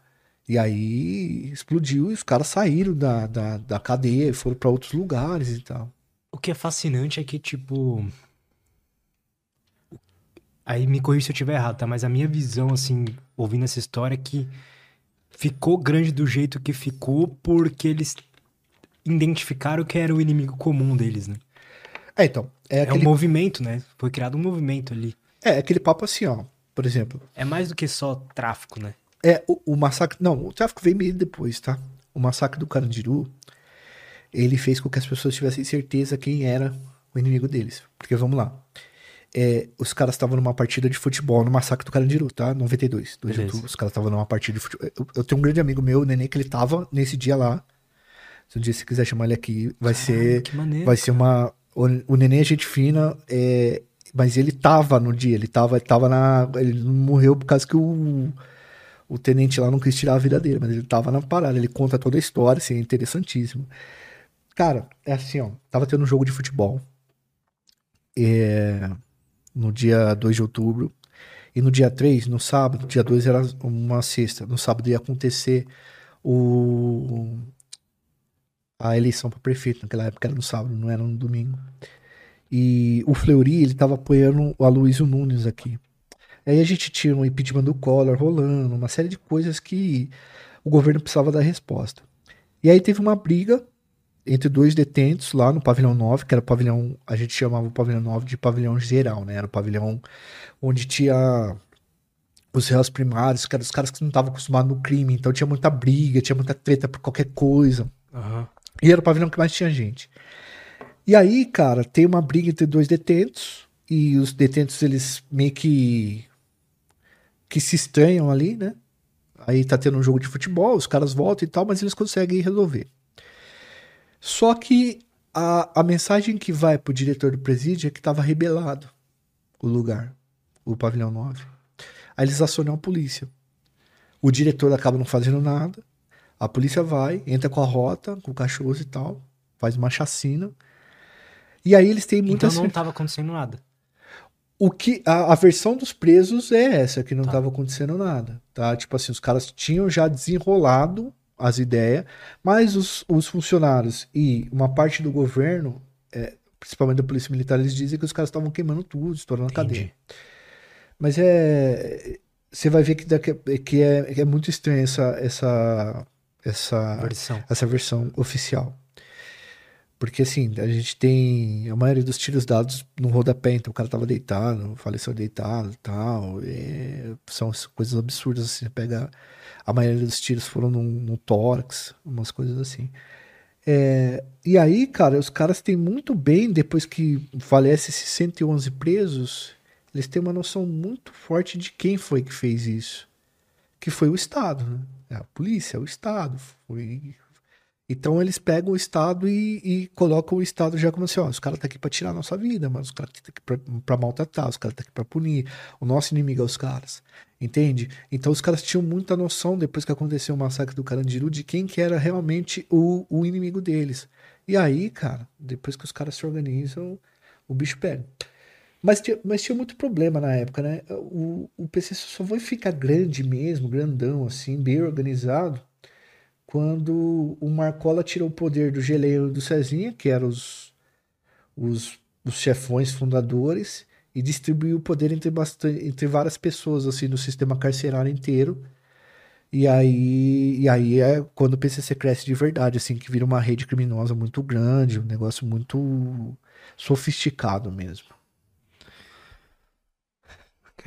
E aí explodiu e os caras saíram da, da, da cadeia e foram para outros lugares e tal. O que é fascinante é que, tipo. Aí me corrija se eu estiver errado, tá? Mas a minha visão, assim, ouvindo essa história é que ficou grande do jeito que ficou porque eles identificaram que era o inimigo comum deles, né? É, então. É, É, aquele, um movimento, né? Foi criado um movimento ali. é aquele papo assim, ó. Por exemplo, É mais do que só tráfico, né? É, o, o massacre. Não, o tráfico veio meio depois, tá? O massacre do Carandiru, ele fez com que as pessoas tivessem certeza quem era o inimigo deles. Porque vamos lá. É, os caras estavam numa partida de futebol no massacre do Carandiru, tá? 92, 2 de outubro. Os caras estavam numa partida de futebol. Eu, eu tenho um grande amigo meu, o Nenê, que ele tava nesse dia lá. Se um dia você quiser chamar ele aqui, vai ser. que maneiro, Vai ser uma. O, o Nenê é gente fina, é, mas ele tava no dia, ele tava, ele tava na. Ele morreu por causa que o, o tenente lá não quis tirar a vida dele, mas ele tava na parada, ele conta toda a história, assim, é interessantíssimo. Cara, é assim, ó, tava tendo um jogo de futebol é, no dia 2 de outubro, e no dia 3, no sábado, dia 2 era uma sexta, no sábado ia acontecer o a eleição para prefeito, naquela época era no sábado, não era no domingo. E o Fleury, ele tava apoiando o Aloysio Nunes aqui. Aí a gente tinha um impeachment do Collor rolando, uma série de coisas que o governo precisava dar resposta. E aí teve uma briga entre dois detentos lá no pavilhão 9, que era o pavilhão, a gente chamava o pavilhão 9 de pavilhão geral, né? Era o pavilhão onde tinha os réus primários, que eram os caras que não estavam acostumados no crime, então tinha muita briga, tinha muita treta por qualquer coisa. Aham. E era o pavilhão que mais tinha gente. E aí, cara, tem uma briga entre dois detentos. E os detentos, eles meio que. que se estranham ali, né? Aí tá tendo um jogo de futebol, os caras voltam e tal, mas eles conseguem resolver. Só que a, a mensagem que vai pro diretor do presídio é que tava rebelado o lugar, o pavilhão 9. Aí eles acionam a polícia. O diretor acaba não fazendo nada. A polícia vai, entra com a rota, com cachorros e tal, faz uma chacina. E aí eles têm Então muitas. não tava acontecendo nada. O que a, a versão dos presos é essa, que não Tá. estava acontecendo nada, tá? Tipo assim, os caras tinham já desenrolado as ideias, mas os, os funcionários e uma parte do governo, é, principalmente da polícia militar, eles dizem que os caras estavam queimando tudo, estourando a cadeia. Entendi. Mas é. Você vai ver que, daqui, que é, que é muito estranho essa, essa, essa, Versão. essa versão oficial. Porque assim, a gente tem a maioria dos tiros dados no rodapé, então o cara tava deitado, faleceu deitado e tal. é, são as coisas absurdas, assim, pega. A maioria dos tiros foram no, no tórax, umas coisas assim. É, e aí, cara, os caras têm muito bem, depois que falece esses 111 presos, eles têm uma noção muito forte de quem foi que fez isso. Que foi o Estado, né? É a polícia, é o Estado. Foi... Então eles pegam o Estado e, e colocam o Estado já como assim, ó, os caras tá aqui pra tirar a nossa vida, mas os caras tá aqui pra maltratar, os caras tá aqui pra punir. O nosso inimigo é os caras. Entende? Então os caras tinham muita noção, depois que aconteceu o massacre do Carandiru, de quem que era realmente o, o inimigo deles. E aí, cara, depois que os caras se organizam, o bicho pega. Mas tinha, mas tinha muito problema na época, né? O, o PC só foi ficar grande mesmo, grandão, assim, bem organizado, quando o Marcola tirou o poder do Geleiro e do Cezinha, que eram os, os, os chefões fundadores, e distribuiu o poder entre, bastante, entre várias pessoas, assim, no sistema carcerário inteiro. E aí, e aí é quando o PCC cresce de verdade, assim, que vira uma rede criminosa muito grande, um negócio muito sofisticado mesmo.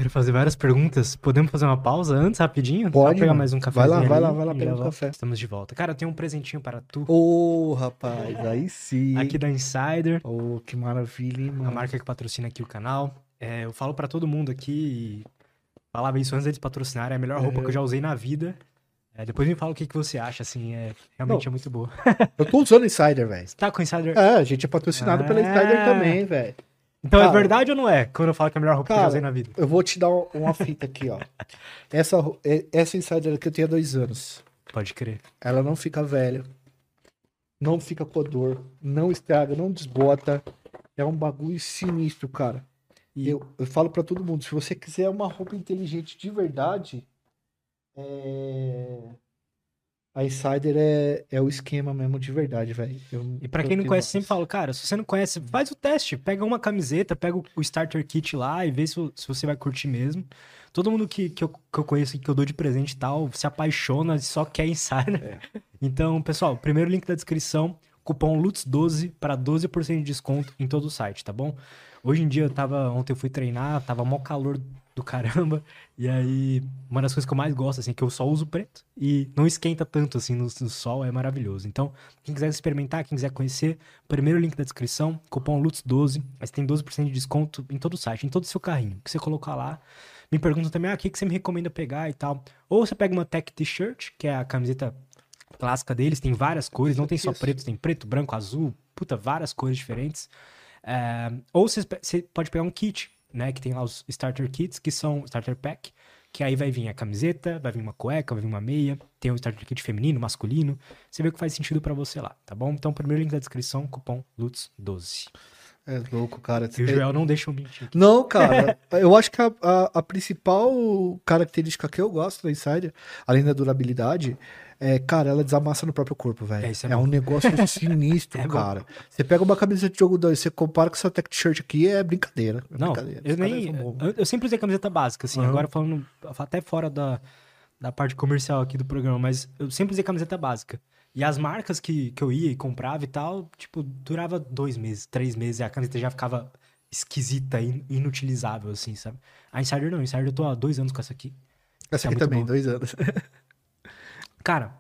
Quero fazer várias perguntas. Podemos fazer uma pausa antes, rapidinho? Pode, Só pegar mais um Vai cafezinho lá, vai lá, vai lá pegar já um café. Estamos de volta. Cara, eu tenho um presentinho para tu. Ô, rapaz, aí sim. Aqui da Insider, Ô, que maravilha, hein, a mano. marca que patrocina aqui o canal. É, eu falo pra todo mundo aqui, falava isso antes deles patrocinarem, é a melhor roupa que eu já usei na vida. É, depois me fala o que, que você acha, assim, é, realmente é muito boa. Eu tô usando Insider, velho. Você tá com Insider? É, a gente é patrocinado pela Insider Ah. também, velho. Então é Cara, verdade ou não é? Quando eu falo que é a melhor roupa que eu já cara, usei na vida. Eu vou te dar um- uma fita aqui, ó. Essa, é- essa Insider aqui eu tenho há dois anos. Pode crer. Ela não fica velha. Não fica com dor. Não estraga, não desbota. É um bagulho sinistro, cara. E Eu, eu falo pra todo mundo, se você quiser uma roupa inteligente de verdade, é... a Insider é, é o esquema mesmo de verdade, velho. Eu- E pra eu quem não conhece, mais. sempre falo, cara, se você não conhece, faz o teste. Pega uma camiseta, pega o o starter kit lá e vê se, se você vai curtir mesmo. Todo mundo que, que, eu, que eu conheço que eu dou de presente e tal, se apaixona e só quer insider. Então, pessoal, primeiro link da descrição. cupom LUTS12 para 12% de desconto em todo o site, tá bom? Hoje em dia eu tava, ontem eu fui treinar, tava mó calor do caramba, e aí uma das coisas que eu mais gosto, assim, é que eu só uso preto e não esquenta tanto, assim, no, no sol, é maravilhoso. Então, quem quiser experimentar, quem quiser conhecer, primeiro link da descrição, cupom LUTS12, mas tem 12% de desconto em todo o site, em todo o seu carrinho, que você colocar lá. Me perguntam também, ah, o que, que você me recomenda pegar e tal. Ou você pega uma Tech T-shirt, que é a camiseta clássica deles, tem várias cores, não tem só preto, tem preto, branco, azul, puta, várias cores diferentes. É, ou você, você pode pegar um kit, né? Que tem lá os starter kits, que são starter pack, que aí vai vir a camiseta, vai vir uma cueca, vai vir uma meia, tem o starter kit feminino, masculino. Você vê o que faz sentido para você lá, tá bom? Então, primeiro link da descrição, cupom LUTS12. É louco, cara. E o Joel não deixa eu mentir. Aqui. Não, cara. eu acho que a, a, a, principal característica que eu gosto da Insider, além da durabilidade, é, cara, ela desamassa no próprio corpo, velho. É, é, é um negócio sinistro, é cara. Você pega uma camisa de jogo 2, você compara com essa tech shirt aqui, é brincadeira. É não, brincadeira. eu nem. Eu, eu, sempre usei camiseta básica, assim. Uhum. Agora falando até fora da, da parte comercial aqui do programa, mas eu sempre usei camiseta básica. E as marcas que, que eu ia e comprava e tal, tipo, durava dois meses, três meses, e a camiseta já ficava esquisita, in, inutilizável, assim, sabe? A Insider não, a Insider eu tô há dois anos com essa aqui. Essa é aqui também, bom. dois anos. Cara,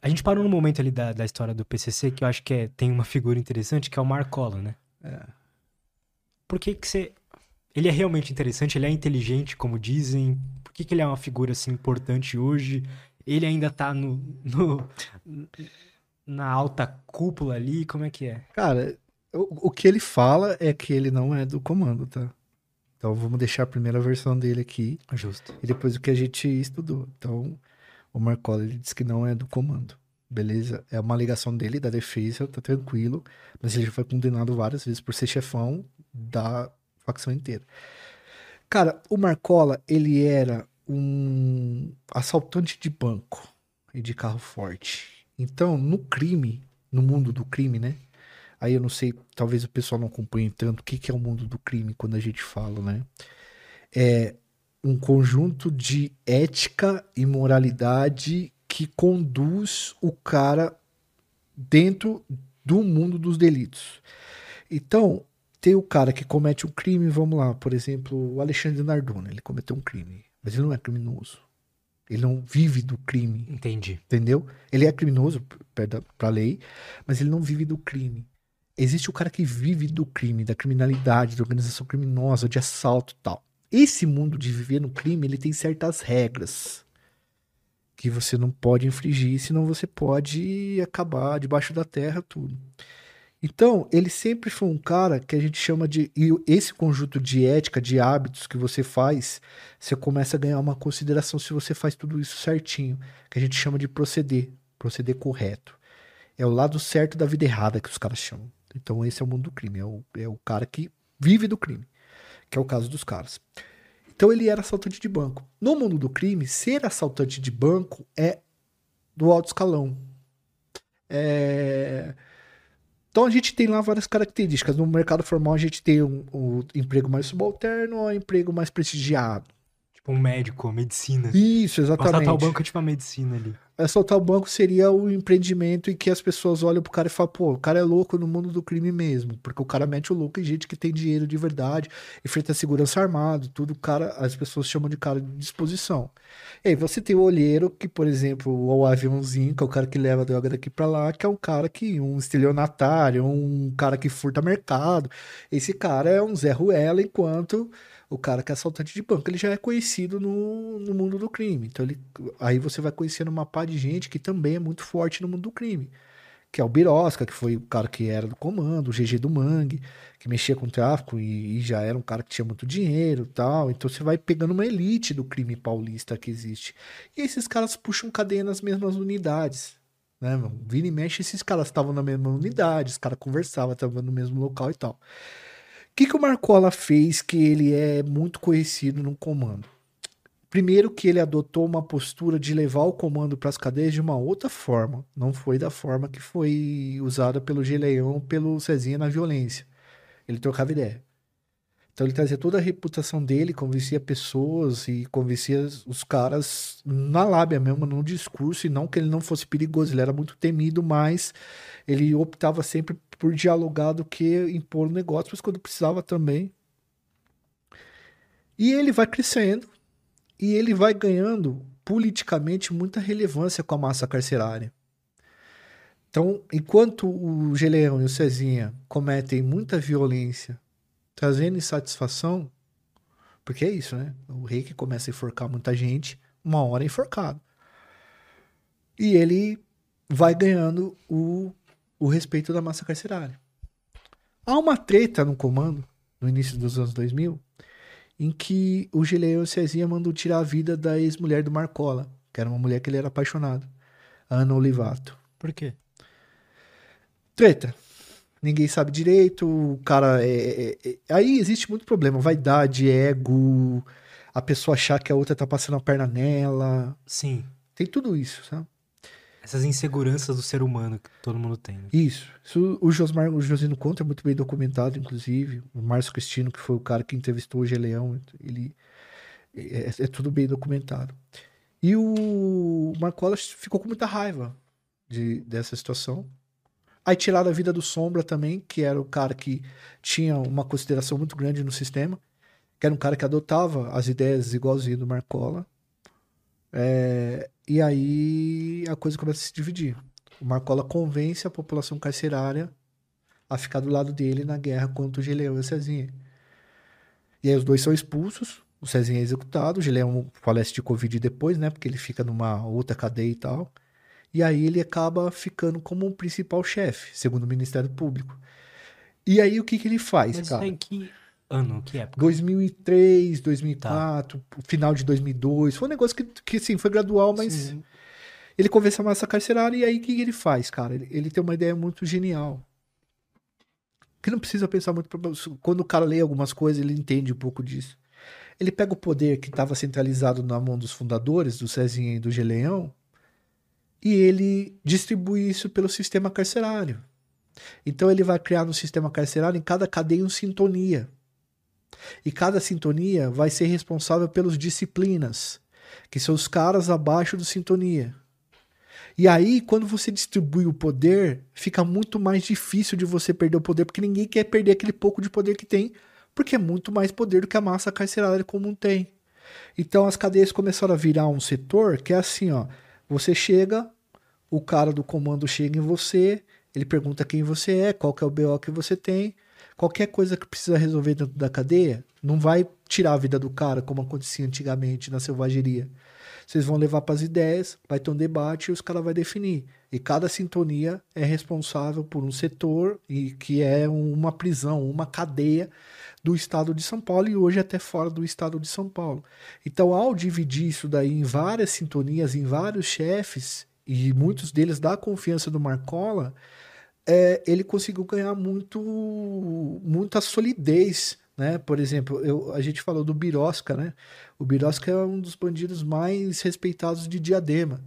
a gente parou no momento ali da, da história do PCC que eu acho que é, tem uma figura interessante, que é o Marcola, né? É. Por que que você... Ele é realmente interessante, ele é inteligente, como dizem. Por que que ele é uma figura, assim, importante hoje? Ele ainda tá no, no na alta cúpula ali, como é que é? Cara, o, o que ele fala é que ele não é do comando, tá? Então vamos deixar a primeira versão dele aqui. Justo. E depois o que a gente estudou. Então, o Marcola ele diz que não é do comando. Beleza? É uma alegação dele, da defesa, tá tranquilo. Mas ele já foi condenado várias vezes por ser chefão da facção inteira. Cara, o Marcola, ele era um assaltante de banco e de carro forte. Então, no crime, no mundo do crime, né? Aí eu não sei, talvez o pessoal não acompanhe tanto o que, que é o mundo do crime quando a gente fala, né? É um conjunto de ética e moralidade que conduz o cara dentro do mundo dos delitos. Então, tem o cara que comete um crime, vamos lá, por exemplo, o Alexandre Nardone, ele cometeu um crime, mas ele não é criminoso. Ele não vive do crime. Entendi. Entendeu? Ele é criminoso para a lei, mas ele não vive do crime. Existe o cara que vive do crime, da criminalidade, da organização criminosa, de assalto tal. Esse mundo de viver no crime, ele tem certas regras que você não pode infringir, senão você pode acabar debaixo da terra tudo. Então, ele sempre foi um cara que a gente chama de. E esse conjunto de ética, de hábitos que você faz, você começa a ganhar uma consideração se você faz tudo isso certinho, que a gente chama de proceder, proceder correto. É o lado certo da vida errada que os caras chamam. Então esse é o mundo do crime, é o, é o cara que vive do crime, que é o caso dos caras. Então ele era assaltante de banco. No mundo do crime, ser assaltante de banco é do alto escalão. É... Então a gente tem lá várias características. No mercado formal a gente tem um, um emprego mais subalterno ou um emprego mais prestigiado. Tipo um médico, medicina. Isso, exatamente. Assaltar o banco é tipo uma medicina ali assaltar o banco seria o empreendimento em que as pessoas olham pro cara e falam, pô, o cara é louco no mundo do crime mesmo. Porque o cara mete o louco em gente que tem dinheiro de verdade, enfrenta segurança armado, tudo, cara, as pessoas chamam de cara de disposição. E aí você tem o olheiro, que, por exemplo, o aviãozinho, que é o cara que leva a droga daqui pra lá, que é um cara que, um estelionatário, um cara que furta mercado. Esse cara é um Zé Ruela, enquanto o cara que é assaltante de banco, ele já é conhecido no, no mundo do crime. Então ele, aí você vai conhecendo uma par de gente que também é muito forte no mundo do crime. Que é o Birosca, que foi o cara que era do comando, o GG do Mangue, que mexia com tráfico e, e já era um cara que tinha muito dinheiro tal. Então você vai pegando uma elite do crime paulista que existe. E esses caras puxam cadeia nas mesmas unidades. Né? Vira e mexe, esses caras estavam na mesma unidade, os caras conversavam, estavam no mesmo local e tal. O que, que o Marcola fez que ele é muito conhecido no comando? Primeiro que ele adotou uma postura de levar o comando para as cadeias de uma outra forma. Não foi da forma que foi usada pelo Geleão, pelo Cezinha na violência. Ele trocava ideia. Então ele trazia toda a reputação dele, convencia pessoas e convencia os caras na lábia mesmo, no discurso, e não que ele não fosse perigoso, ele era muito temido, mas ele optava sempre por dialogar do que impor o negócio, mas quando precisava também. E ele vai crescendo e ele vai ganhando politicamente muita relevância com a massa carcerária. Então, enquanto o Geleão e o Cezinha cometem muita violência trazendo insatisfação, porque é isso, né? O rei que começa a enforcar muita gente, uma hora é enforcado. E ele vai ganhando o, o respeito da massa carcerária. Há uma treta no comando, no início dos anos 2000, em que o Gileão Cezinha mandou tirar a vida da ex-mulher do Marcola, que era uma mulher que ele era apaixonado, Ana Olivato. Por quê? Treta ninguém sabe direito, o cara é, é, é, Aí existe muito problema, vaidade, ego, a pessoa achar que a outra tá passando a perna nela. Sim. Tem tudo isso, sabe? Essas inseguranças do ser humano que todo mundo tem. Né? Isso. isso. O Josmar, o Josino Conta é muito bem documentado, inclusive. O Márcio Cristino, que foi o cara que entrevistou o Geleão, ele é, é tudo bem documentado. E o Marcola ficou com muita raiva de, dessa situação. Aí tiraram a vida do Sombra também, que era o cara que tinha uma consideração muito grande no sistema, que era um cara que adotava as ideias igualzinho do Marcola. É, e aí a coisa começa a se dividir. O Marcola convence a população carcerária a ficar do lado dele na guerra contra o Gileão e o Cezinha. E aí os dois são expulsos, o Cezinha é executado, o Gileão falece de Covid depois, né? Porque ele fica numa outra cadeia e tal. E aí ele acaba ficando como o principal chefe, segundo o Ministério Público. E aí o que, que ele faz, Mas cara? Mas que ano, que época? 2003, 2004, tá. final de 2002. Foi um negócio que, que sim, foi gradual, mas sim. ele convence a massa carcerária e aí o que, que ele faz, cara? Ele, ele tem uma ideia muito genial. Que não precisa pensar muito. Quando o cara lê algumas coisas, ele entende um pouco disso. Ele pega o poder que estava centralizado na mão dos fundadores, do Cezinha e do Geleão, e ele distribui isso pelo sistema carcerário. Então ele vai criar no sistema carcerário em cada cadeia uma sintonia. E cada sintonia vai ser responsável pelas disciplinas, que são os caras abaixo do sintonia. E aí, quando você distribui o poder, fica muito mais difícil de você perder o poder, porque ninguém quer perder aquele pouco de poder que tem, porque é muito mais poder do que a massa carcerária comum tem. Então as cadeias começaram a virar um setor que é assim, ó, você chega, o cara do comando chega em você, ele pergunta quem você é, qual que é o BO que você tem. Qualquer coisa que precisa resolver dentro da cadeia, não vai tirar a vida do cara como acontecia antigamente na selvageria. Vocês vão levar para as ideias, vai ter um debate e os caras vão definir. E cada sintonia é responsável por um setor e que é uma prisão, uma cadeia do estado de São Paulo e hoje até fora do estado de São Paulo. Então, ao dividir isso daí em várias sintonias, em vários chefes, e muitos deles da confiança do Marcola, é, ele conseguiu ganhar muito, muita solidez. Né? Por exemplo, eu, a gente falou do Birosca, né? O Birosca é um dos bandidos mais respeitados de Diadema.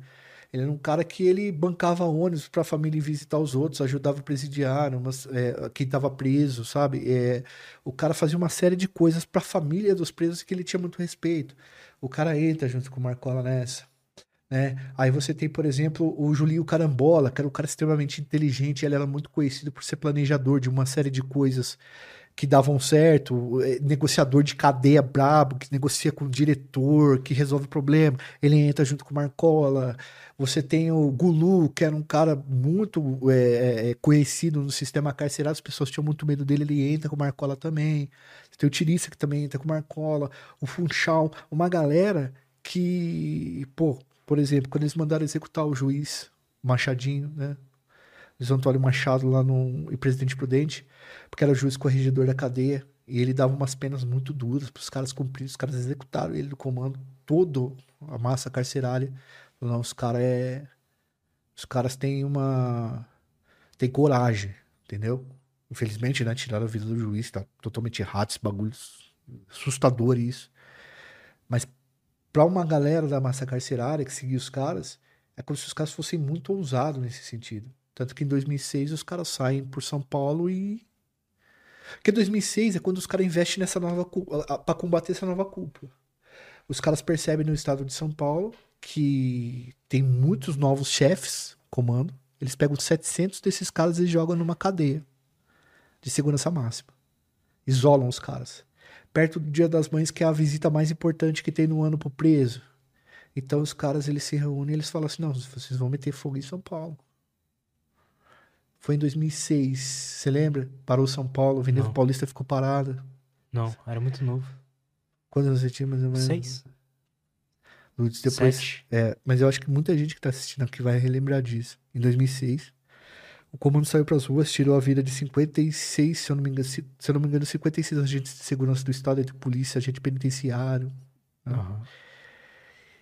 Ele era um cara que ele bancava ônibus para a família visitar os outros, ajudava o presidiário, mas, é, quem estava preso, sabe? É, o cara fazia uma série de coisas para a família dos presos que ele tinha muito respeito. O cara entra junto com o Marcola nessa. Né? Aí você tem, por exemplo, o Julinho Carambola, que era um cara extremamente inteligente, ele era muito conhecido por ser planejador de uma série de coisas que davam certo, é, negociador de cadeia brabo, que negocia com o diretor, que resolve o problema, ele entra junto com o Marcola. Você tem o Gulu, que era um cara muito é, é, é, conhecido no sistema carcerário, as pessoas tinham muito medo dele, ele entra com o Marcola também. Você tem o Tirissa, que também entra com o Marcola, o Funchal, uma galera que, pô, por exemplo, quando eles mandaram executar o juiz Machadinho, né? Luiz Antônio Machado lá no e Presidente Prudente, porque era juiz corregedor da cadeia e ele dava umas penas muito duras para os caras cumprirem, os caras executaram ele do comando todo a massa carcerária. Não, os caras é os caras têm uma tem coragem, entendeu? Infelizmente, né, tiraram a vida do juiz, tá totalmente errado esse bagulho assustador isso. Mas para uma galera da massa carcerária que seguia os caras, é como se os caras fossem muito ousados nesse sentido. Tanto que em 2006 os caras saem por São Paulo e. Porque 2006 é quando os caras investem nessa nova para combater essa nova cúpula. Os caras percebem no estado de São Paulo que tem muitos novos chefes comando. Eles pegam 700 desses caras e jogam numa cadeia de segurança máxima. Isolam os caras. Perto do Dia das Mães, que é a visita mais importante que tem no ano pro preso. Então os caras eles se reúnem e eles falam assim: não, vocês vão meter fogo em São Paulo. Foi em 2006, você lembra? Parou São Paulo, a Avenida Paulista ficou parada. Não, era muito novo. Quantos anos você tinha mais ou menos? Seis. Depois, Sete. É, mas eu acho que muita gente que tá assistindo aqui vai relembrar disso. Em 2006, o comando saiu para as ruas, tirou a vida de 56, se eu não me engano, se, se eu não me engano, 56 agentes de segurança do estado, entre polícia, agente penitenciário. Né? Uhum.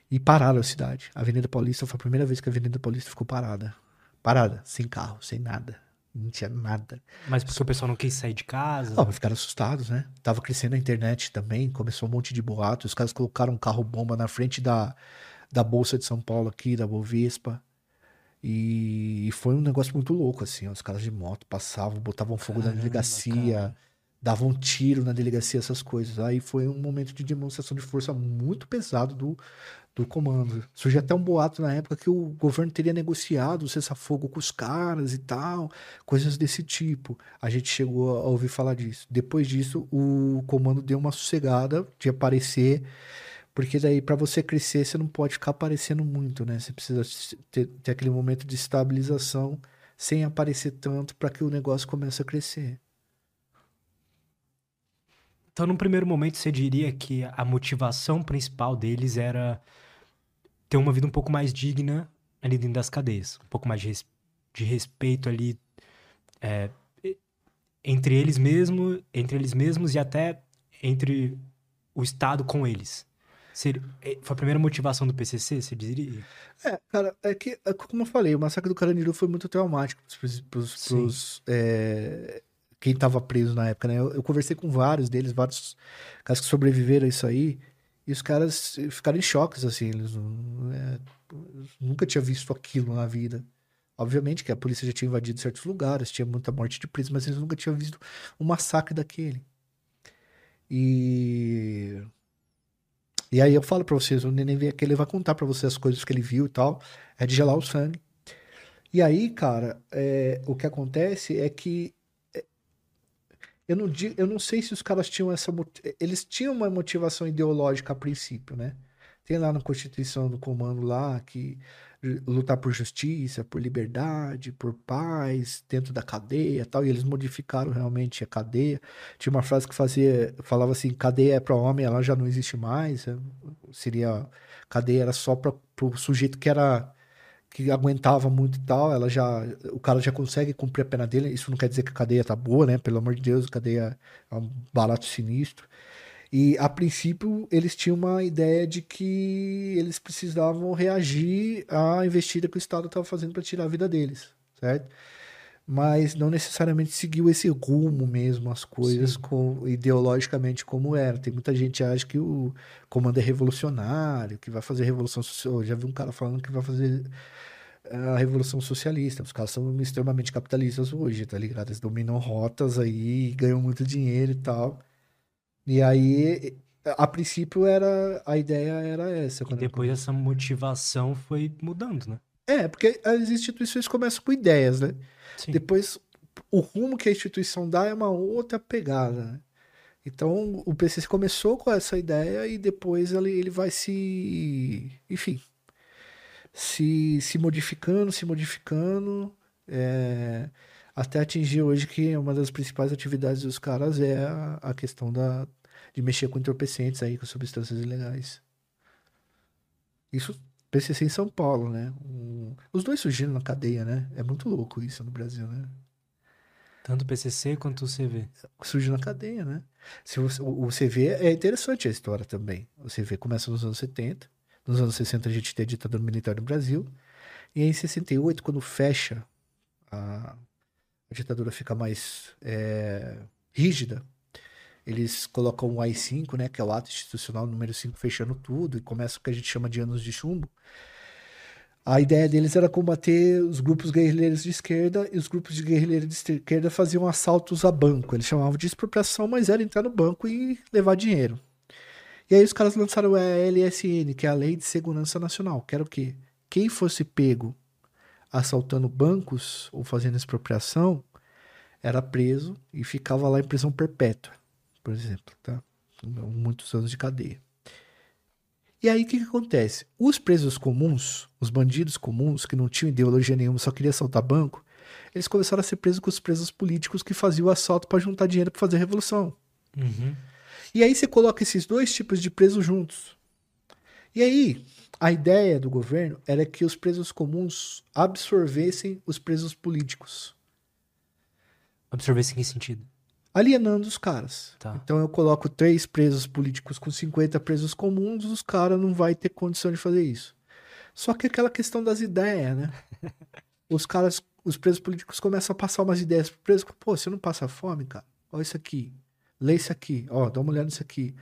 E pararam a cidade. A Avenida Paulista foi a primeira vez que a Avenida Paulista ficou parada. Parada, sem carro, sem nada. Não tinha nada. Mas porque o pessoal não quis sair de casa? Não, ficaram assustados, né? Tava crescendo a internet também, começou um monte de boato. Os caras colocaram um carro-bomba na frente da, da Bolsa de São Paulo aqui, da Bovespa. E, foi um negócio muito louco, assim. Os caras de moto passavam, botavam fogo Caramba, na delegacia. Cara davam um tiro na delegacia, essas coisas. Aí foi um momento de demonstração de força muito pesado do, do comando. Surgiu até um boato na época que o governo teria negociado o cessar-fogo com os caras e tal, coisas desse tipo. A gente chegou a ouvir falar disso. Depois disso, o comando deu uma sossegada de aparecer, porque daí para você crescer, você não pode ficar aparecendo muito, né? Você precisa ter, ter aquele momento de estabilização sem aparecer tanto para que o negócio comece a crescer. Então, num primeiro momento, você diria que a motivação principal deles era ter uma vida um pouco mais digna ali dentro das cadeias, um pouco mais de, res, de respeito ali é, entre eles mesmos, entre eles mesmos e até entre o Estado com eles. Seria, é, foi a primeira motivação do PCC, você diria? É, cara, é que, é como eu falei, o massacre do Carandiru foi muito traumático para os é, quem estava preso na época, né? Eu, eu, conversei com vários deles, vários caras que sobreviveram a isso aí, e os caras ficaram em choques, assim, eles é, nunca tinha visto aquilo na vida. Obviamente que a polícia já tinha invadido certos lugares, tinha muita morte de preso, mas eles nunca tinham visto um massacre daquele. E e aí eu falo para vocês, o neném vem aqui, ele vai contar para vocês as coisas que ele viu e tal, é de gelar o sangue. E aí, cara, é, o que acontece é que eu não, eu não sei se os caras tinham essa. Eles tinham uma motivação ideológica a princípio, né? Tem lá na Constituição do Comando lá que lutar por justiça, por liberdade, por paz, dentro da cadeia tal, e eles modificaram realmente a cadeia. Tinha uma frase que fazia, falava assim, cadeia é para homem, ela já não existe mais, é, seria, cadeia era só para o sujeito que era que aguentava muito e tal, ela já, o cara já consegue cumprir a pena dele. Isso não quer dizer que a cadeia tá boa, né? Pelo amor de Deus, a cadeia é um barato sinistro. E a princípio eles tinham uma ideia de que eles precisavam reagir à investida que o Estado estava fazendo para tirar a vida deles, certo? Mas não necessariamente seguiu esse rumo mesmo, as coisas com, ideologicamente como era. Tem muita gente que acha que o comando é revolucionário, que vai fazer revolução social. Eu já vi um cara falando que vai fazer a revolução socialista. Os caras são extremamente capitalistas hoje, tá ligado? Eles dominam rotas aí, ganham muito dinheiro e tal. E aí, a princípio, era a ideia era essa. E depois essa motivação foi mudando, né? É, porque as instituições começam com ideias, né? Sim. Depois, o rumo que a instituição dá é uma outra pegada, né? Então, o PCC começou com essa ideia e depois ele, ele vai se... Enfim, se, se modificando, se modificando, é, até atingir hoje que uma das principais atividades dos caras é a, a questão da, de mexer com entorpecentes aí, com substâncias ilegais. Isso PCC em São Paulo, né? Um, os dois surgiram na cadeia, né? É muito louco isso no Brasil, né? Tanto o PCC quanto o CV. Surgiu na cadeia, né? Se o, o CV é interessante a história também. O CV começa nos anos 70, nos anos 60 a gente tem a ditadura militar no Brasil. E aí, em 68, quando fecha, a, a ditadura fica mais é, rígida, eles colocam o AI-5, né, que é o ato institucional número 5, fechando tudo, e começa o que a gente chama de anos de chumbo. A ideia deles era combater os grupos guerrilheiros de esquerda e os grupos de guerrilheiros de esquerda faziam assaltos a banco. Eles chamavam de expropriação, mas era entrar no banco e levar dinheiro. E aí os caras lançaram a LSN, que é a Lei de Segurança Nacional, que era o quê? Quem fosse pego assaltando bancos ou fazendo expropriação era preso e ficava lá em prisão perpétua, por exemplo, tá? Muitos anos de cadeia. E aí o que, que acontece? Os presos comuns, os bandidos comuns, que não tinham ideologia nenhuma, só queriam assaltar banco, eles começaram a ser presos com os presos políticos que faziam o assalto para juntar dinheiro para fazer a revolução. Uhum. E aí você coloca esses dois tipos de presos juntos. E aí, a ideia do governo era que os presos comuns absorvessem os presos políticos. Absorvessem em que sentido? Alienando os caras. Tá. Então eu coloco três presos políticos com 50 presos comuns, os caras não vai ter condição de fazer isso. Só que aquela questão das ideias, né? os caras, os presos políticos começam a passar umas ideias pro preso. Pô, você não passa fome, cara? Olha isso aqui. Lê isso aqui. Ó, dá uma olhada nisso aqui.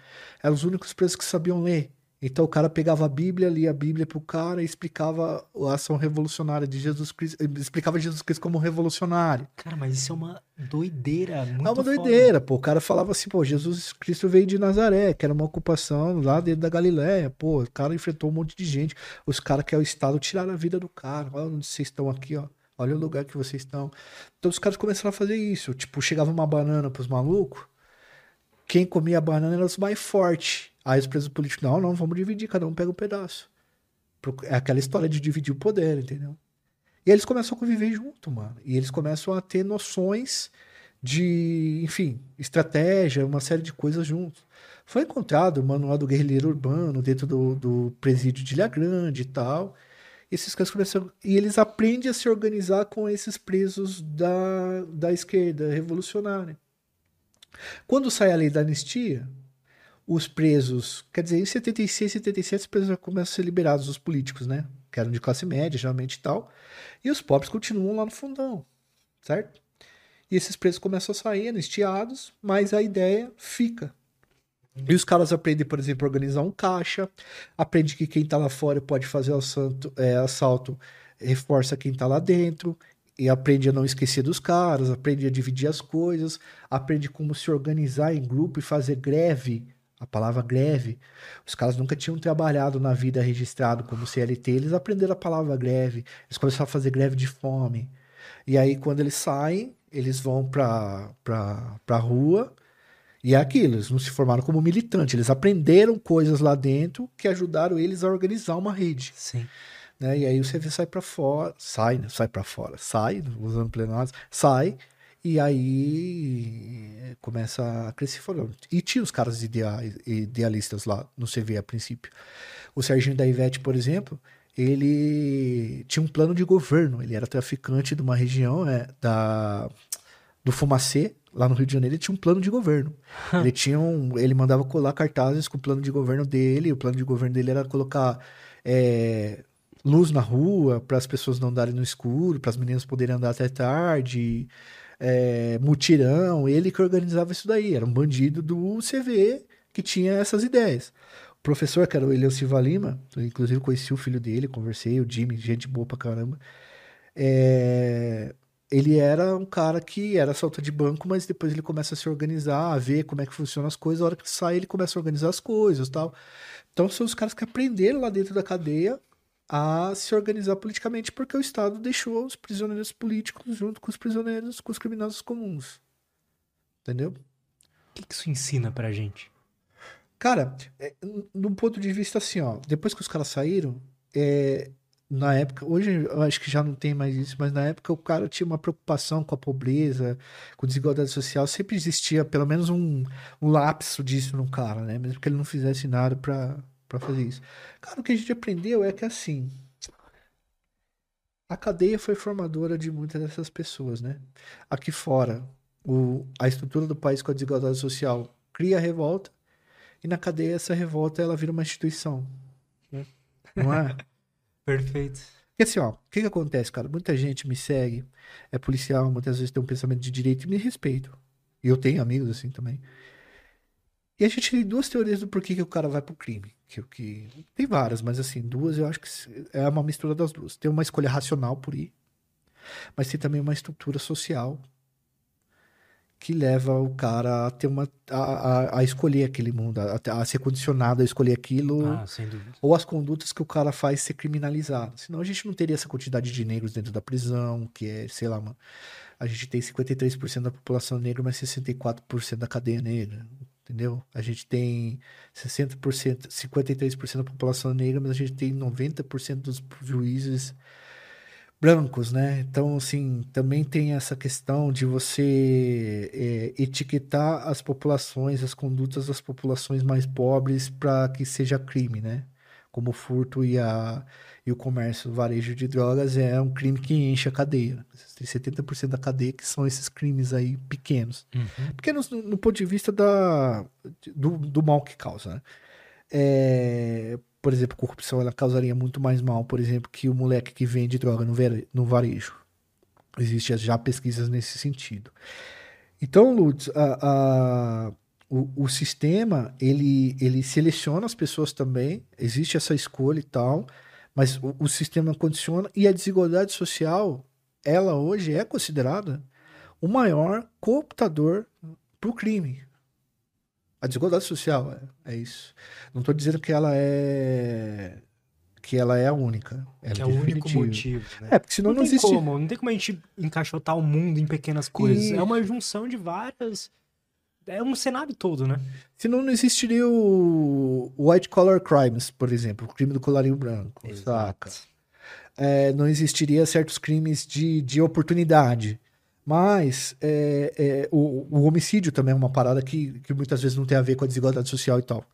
Eram os únicos presos que sabiam ler. Então o cara pegava a Bíblia, lia a Bíblia pro cara e explicava a ação revolucionária de Jesus Cristo, explicava Jesus Cristo como revolucionário. Cara, mas isso é uma doideira, muito É uma foda. doideira, pô. O cara falava assim, pô, Jesus Cristo veio de Nazaré, que era uma ocupação lá dentro da Galiléia, pô. O cara enfrentou um monte de gente. Os caras que é o Estado tiraram a vida do cara. Olha onde vocês estão aqui, ó. Olha o lugar que vocês estão. Então os caras começaram a fazer isso. Tipo, chegava uma banana pros malucos. Quem comia a banana era os mais fortes. Aí os presos políticos, não, não, vamos dividir, cada um pega um pedaço. É aquela história de dividir o poder, entendeu? E eles começam a conviver junto, mano. E eles começam a ter noções de, enfim, estratégia, uma série de coisas juntos. Foi encontrado o manual do guerrilheiro urbano dentro do, do presídio de Ilha Grande e tal. E esses caras começam. E eles aprendem a se organizar com esses presos da, da esquerda revolucionária. Quando sai a lei da anistia, os presos. Quer dizer, em 76, 77, os presos começam a ser liberados, os políticos, né? Que eram de classe média, geralmente e tal. E os pobres continuam lá no fundão, certo? E esses presos começam a sair anistiados, mas a ideia fica. E os caras aprendem, por exemplo, a organizar um caixa, aprende que quem tá lá fora pode fazer assalto, é, assalto reforça quem tá lá dentro, e aprende a não esquecer dos caras, aprende a dividir as coisas, aprende como se organizar em grupo e fazer greve. A palavra greve. Os caras nunca tinham trabalhado na vida registrado como CLT, eles aprenderam a palavra greve, eles começaram a fazer greve de fome. E aí, quando eles saem, eles vão pra, pra, pra rua. E é aquilo, eles não se formaram como militante, eles aprenderam coisas lá dentro que ajudaram eles a organizar uma rede. Sim. Né? E aí o CV sai pra fora, sai, né? sai para fora, sai, usando plenários, sai, e aí começa a crescer fora. E tinha os caras idea- idealistas lá no CV a princípio. O Serginho da Ivete, por exemplo, ele tinha um plano de governo, ele era traficante de uma região é, da, do Fumacê, lá no Rio de Janeiro, ele tinha um plano de governo. ele tinha um, ele mandava colar cartazes com o plano de governo dele, o plano de governo dele era colocar é, luz na rua para as pessoas não andarem no escuro, para as meninas poderem andar até tarde, é, mutirão, ele que organizava isso daí, era um bandido do CV que tinha essas ideias. O professor, que era o Eliel Silva Lima, eu, inclusive conheci o filho dele, conversei, o Jimmy, gente boa pra caramba. É, ele era um cara que era salta de banco, mas depois ele começa a se organizar, a ver como é que funcionam as coisas. A hora que sai, ele começa a organizar as coisas tal. Então são os caras que aprenderam lá dentro da cadeia a se organizar politicamente, porque o Estado deixou os prisioneiros políticos junto com os prisioneiros, com os criminosos comuns. Entendeu? O que, que isso ensina pra gente? Cara, é, num ponto de vista assim, ó, depois que os caras saíram, é, na época, hoje eu acho que já não tem mais isso, mas na época o cara tinha uma preocupação com a pobreza, com desigualdade social, sempre existia pelo menos um, um lapso disso no cara, né? Mesmo que ele não fizesse nada pra, pra fazer isso. Cara, o que a gente aprendeu é que assim, a cadeia foi formadora de muitas dessas pessoas, né? Aqui fora, o, a estrutura do país com a desigualdade social cria revolta, e na cadeia essa revolta ela vira uma instituição. né? Não é? Perfeito. Porque assim, ó, o que que acontece, cara? Muita gente me segue, é policial, muitas vezes tem um pensamento de direito e me respeito. E eu tenho amigos assim também. E a gente tem duas teorias do porquê que o cara vai pro crime. Que, que... Tem várias, mas assim, duas eu acho que é uma mistura das duas. Tem uma escolha racional por ir, mas tem também uma estrutura social que leva o cara a ter uma a, a, a escolher aquele mundo, a, a, ser condicionado a escolher aquilo, Ah, sem dúvida. ou as condutas que o cara faz ser criminalizado. Senão a gente não teria essa quantidade de negros dentro da prisão, que é, sei lá, mano, a gente tem 53% da população negra, mas 64% da cadeia negra, entendeu? A gente tem 60%, 53% da população negra, mas a gente tem 90% dos juízes brancos, né? Então, assim, também tem essa questão de você é, etiquetar as populações, as condutas das populações mais pobres para que seja crime, né? Como furto e, a, e o comércio, o varejo de drogas é um crime que enche a cadeia. Tem 70% da cadeia que são esses crimes aí pequenos. Uhum. Pequenos no, no ponto de vista da, do, do mal que causa, né? É, por exemplo, corrupção ela causaria muito mais mal, por exemplo, que o moleque que vende droga no, vere- no varejo. Existem já pesquisas nesse sentido. Então, Lutz, a- a- o, o sistema ele, ele seleciona as pessoas também, existe essa escolha e tal, mas o, o sistema condiciona e a desigualdade social, ela hoje é considerada o maior cooptador para o crime. A desigualdade social é, é isso. Não estou dizendo que ela é que ela é a única. Ela Que é o único motivo, né? É, porque senão não, não, tem existe. como, não tem como a gente encaixotar o mundo em pequenas coisas. Isso. É uma junção de várias. É um cenário todo, né? Senão não existiria o white collar crimes, por exemplo, o crime do colarinho branco, saca? É, não existiria certos crimes de, de oportunidade. Mas é, é, o, o homicídio também é uma parada que, que muitas vezes não tem a ver com a desigualdade social e tal.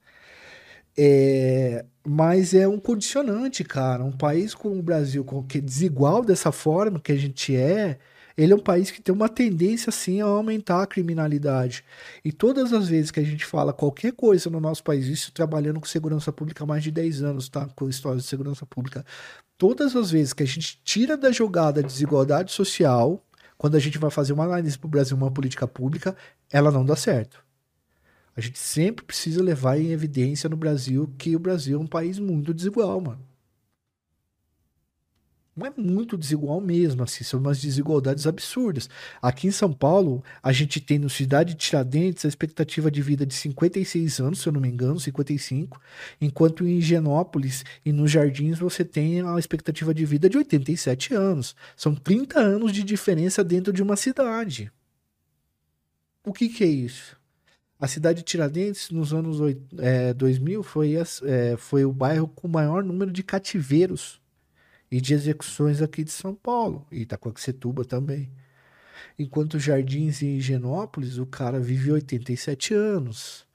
É, mas é um condicionante, cara. Um país como o Brasil, com, que é desigual dessa forma que a gente é, ele é um país que tem uma tendência, assim, a aumentar a criminalidade. E todas as vezes que a gente fala qualquer coisa no nosso país, isso trabalhando com segurança pública há mais de 10 anos, tá? Com história de segurança pública. Todas as vezes que a gente tira da jogada a desigualdade social, quando a gente vai fazer uma análise para o Brasil, uma política pública, ela não dá certo. A gente sempre precisa levar em evidência no Brasil que o Brasil é um país muito desigual, mano. Não é muito desigual mesmo, assim, são umas desigualdades absurdas. Aqui em São Paulo, a gente tem no Cidade de Tiradentes a expectativa de vida de 56 anos, se eu não me engano, 55, enquanto em Higienópolis e nos Jardins você tem a expectativa de vida de 87 anos. São 30 anos de diferença dentro de uma cidade. O que, que é isso? A cidade de Tiradentes, nos anos oit- é, 2000, foi, é, foi o bairro com o maior número de cativeiros e de execuções aqui de São Paulo, e Itacoaxetuba também. Enquanto Jardins e Higienópolis, o cara vive 87 anos.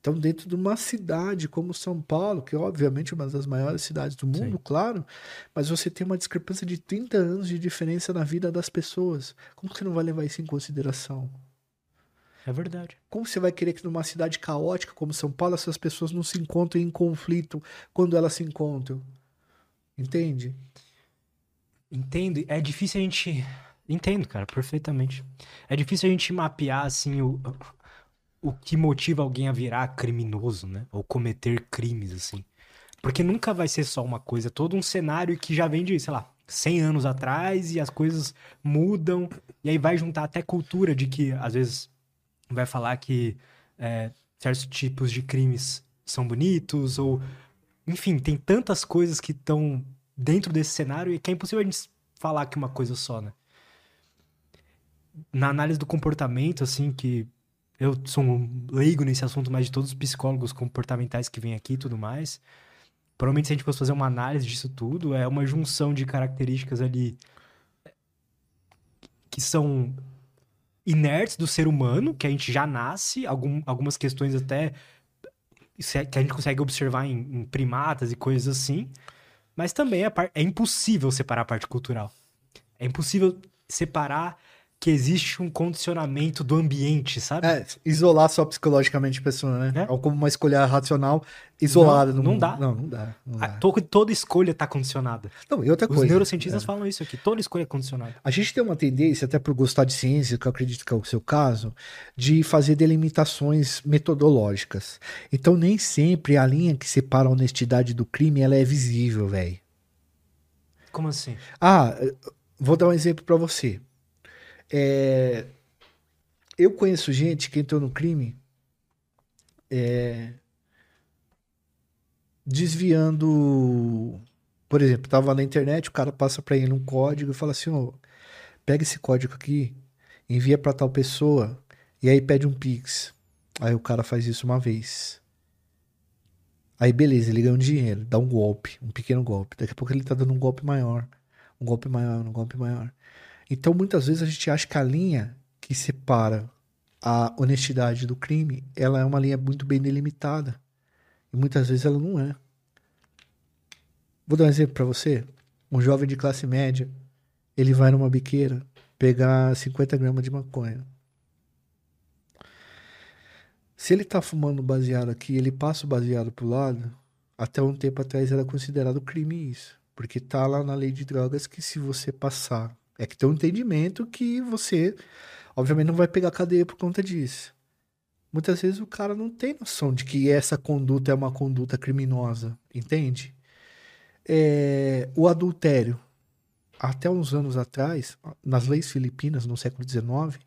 Então, dentro de uma cidade como São Paulo, que é obviamente uma das maiores cidades do mundo, Sim. claro, mas você tem uma discrepância de 30 anos de diferença na vida das pessoas. Como que você não vai levar isso em consideração? É verdade. Como você vai querer que numa cidade caótica como São Paulo essas pessoas não se encontrem em conflito quando elas se encontram? Entende? Entendo. É difícil a gente. Entendo, cara, perfeitamente. É difícil a gente mapear, assim, o, o que motiva alguém a virar criminoso, né? Ou cometer crimes, assim. Porque nunca vai ser só uma coisa, é todo um cenário que já vem de, sei lá, 100 anos atrás e as coisas mudam. E aí vai juntar até cultura de que, às vezes, vai falar que é, certos tipos de crimes são bonitos, ou. Enfim, tem tantas coisas que estão dentro desse cenário e que é impossível a gente falar que uma coisa só, né? Na análise do comportamento, assim, que eu sou um leigo nesse assunto, mas de todos os psicólogos comportamentais que vêm aqui e tudo mais, provavelmente se a gente fosse fazer uma análise disso tudo, é uma junção de características ali que são inertes do ser humano, que a gente já nasce, algum, algumas questões até que a gente consegue observar em, em primatas e coisas assim, mas também par- é impossível separar a parte cultural. É impossível separar que existe um condicionamento do ambiente, sabe? É, isolar só psicologicamente a pessoa, né? É. Ou como uma escolha racional isolada Não, no não mundo. dá. Não, não dá. Não, A- dá. to- toda escolha tá condicionada. Não, e outra Os coisa. neurocientistas é. falam isso aqui. Toda escolha é condicionada. A gente tem uma tendência, até por gostar de ciência, que eu acredito que é o seu caso, de fazer delimitações metodológicas. Então, nem sempre a linha que separa a honestidade do crime ela é visível, velho. Como assim? Ah, vou dar um exemplo pra você. É, eu conheço gente que entrou no crime é, desviando. Por exemplo, tava na internet, o cara passa pra ele um código e fala assim: ó, pega esse código aqui, envia pra tal pessoa e aí pede um pix. Aí o cara faz isso uma vez. Aí beleza, ele ganha um dinheiro, dá um golpe, um pequeno golpe. Daqui a pouco ele tá dando um golpe maior, um golpe maior, um golpe maior. Então muitas vezes a gente acha que a linha que separa a honestidade do crime, ela é uma linha muito bem delimitada. E muitas vezes ela não é. Vou dar um exemplo pra você. Um jovem de classe média, ele vai numa biqueira pegar 50 gramas de maconha. Se ele tá fumando baseado aqui, ele passa o baseado pro lado, até um tempo atrás era considerado crime isso. Porque tá lá na lei de drogas que se você passar, é que tem um entendimento que você, obviamente, não vai pegar cadeia por conta disso. Muitas vezes o cara não tem noção de que essa conduta é uma conduta criminosa, entende? É, o adultério, até uns anos atrás, nas leis filipinas, no século XIX,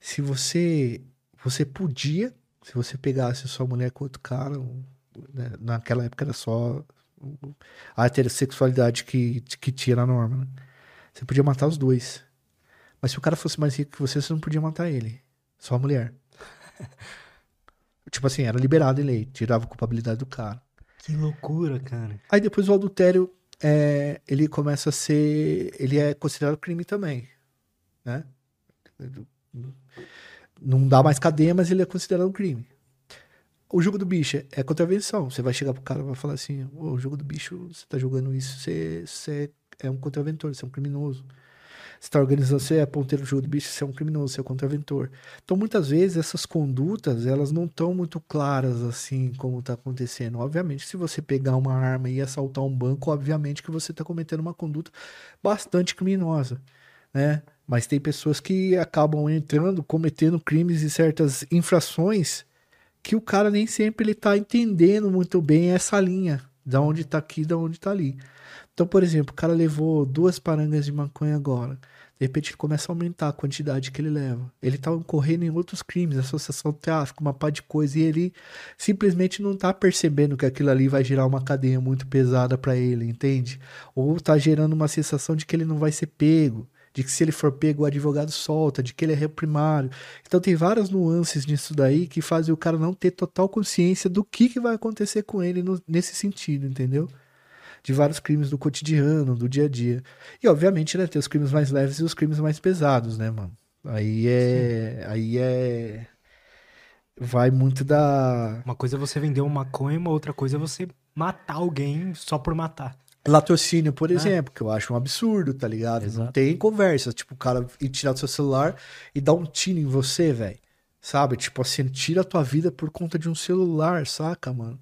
se você você podia, se você pegasse sua mulher com outro cara, né, naquela época era só a heterossexualidade que, que tinha na norma, né? Você podia matar os dois. Mas se o cara fosse mais rico que você, você não podia matar ele. Só a mulher. tipo assim, era liberado em lei, tirava a culpabilidade do cara. Que loucura, cara. Aí depois o adultério, é, ele começa a ser. Ele é considerado crime também. Né? Não dá mais cadeia, mas ele é considerado um crime. O jogo do bicho é contravenção. Você vai chegar pro cara e vai falar assim: "Ô, o jogo do bicho, você tá jogando isso, você, você é um contraventor, você é um criminoso. Você tá organizando, você é ponteiro do jogo do bicho, você é um criminoso, você é um contraventor. Então, muitas vezes, essas condutas, elas não estão muito claras assim como tá acontecendo. Obviamente, se você pegar uma arma e assaltar um banco, obviamente que você tá cometendo uma conduta bastante criminosa, né? Mas tem pessoas que acabam entrando, cometendo crimes e certas infrações que o cara nem sempre ele tá entendendo muito bem essa linha, da onde tá aqui, da onde tá ali. Então, por exemplo, o cara levou duas parangas de maconha agora. De repente ele começa a aumentar a quantidade que ele leva. Ele tá incorrendo em outros crimes, associação de tráfico, uma pá de coisa, e ele simplesmente não tá percebendo que aquilo ali vai gerar uma cadeia muito pesada para ele, entende? Ou tá gerando uma sensação de que ele não vai ser pego, de que se ele for pego o advogado solta, de que ele é réu primário. Então tem várias nuances nisso daí que fazem o cara não ter total consciência do que, que vai acontecer com ele no- nesse sentido, entendeu? De vários crimes do cotidiano, do dia a dia. E obviamente, né, tem os crimes mais leves e os crimes mais pesados, né, mano? Aí é, aí é vai muito da Uma coisa é você vender uma maconha, uma outra coisa é você matar alguém só por matar. latrocínio, por exemplo, que eu acho um absurdo, tá ligado? Não Exato. tem conversa, tipo, o cara ir tirar do seu celular e dar um tiro em você, velho. Sabe? Tipo assim, tira a tua vida por conta de um celular, saca, mano?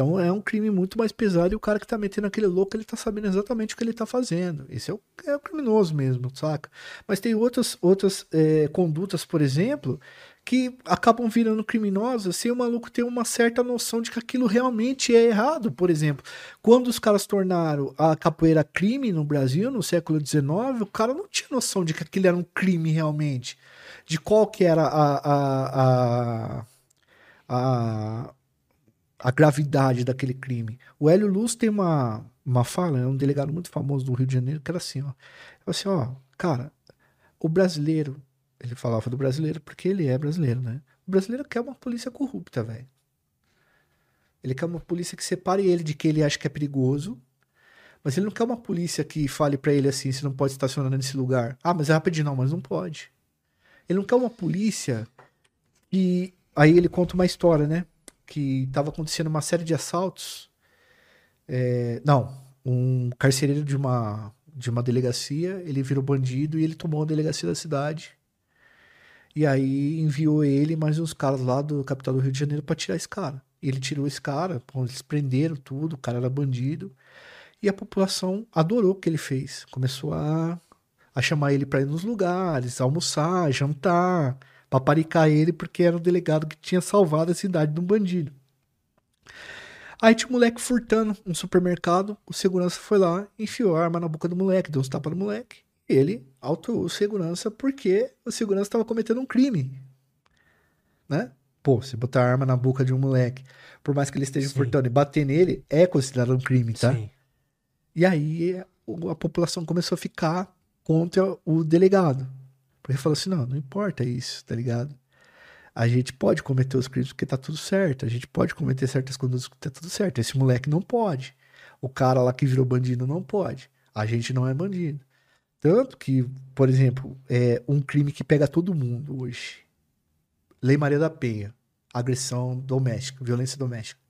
Então é um crime muito mais pesado e o cara que tá metendo aquele louco, ele tá sabendo exatamente o que ele tá fazendo. Esse é o, é o criminoso mesmo, saca? Mas tem outras, outras é, condutas, por exemplo, que acabam virando criminosas sem o maluco ter uma certa noção de que aquilo realmente é errado. Por exemplo, quando os caras tornaram a capoeira crime no Brasil, no século XIX, o cara não tinha noção de que aquilo era um crime realmente. De qual que era a, a, a, a, a gravidade daquele crime. O Hélio Luz tem uma, uma fala, é um delegado muito famoso do Rio de Janeiro, que era assim, ó. Assim, ó, cara, o brasileiro, ele falava do brasileiro porque ele é brasileiro, né? O brasileiro quer uma polícia corrupta, velho. Ele quer uma polícia que separe ele de que ele acha que é perigoso, mas ele não quer uma polícia que fale pra ele assim, você não pode estacionar nesse lugar. Ah, mas é rapidinho, não, mas não pode. Ele não quer uma polícia e aí ele conta uma história, né? Que tava acontecendo uma série de assaltos. É, não, um carcereiro de uma, de uma delegacia, ele virou bandido e ele tomou a delegacia da cidade. E aí enviou ele mais uns caras lá do capital do Rio de Janeiro para tirar esse cara. E ele tirou esse cara, eles prenderam tudo, o cara era bandido. E a população adorou o que ele fez. Começou a, a chamar ele para ir nos lugares, almoçar, jantar, paparicar ele, porque era o delegado que tinha salvado a cidade de um bandido. Aí tinha um moleque furtando um supermercado, o segurança foi lá, enfiou a arma na boca do moleque, deu uns tapas no moleque. Ele autuou o segurança porque o segurança estava cometendo um crime. Né? Pô, você botar a arma na boca de um moleque, por mais que ele esteja Sim. furtando e bater nele, é considerado um crime, tá? Sim. E aí a população começou a ficar contra o delegado. Porque falou assim: não, não importa isso, tá ligado? A gente pode cometer os crimes porque tá tudo certo. A gente pode cometer certas condutas porque tá tudo certo. Esse moleque não pode. O cara lá que virou bandido não pode. A gente não é bandido. Tanto que, por exemplo, é um crime que pega todo mundo hoje. Lei Maria da Penha. Agressão doméstica, violência doméstica.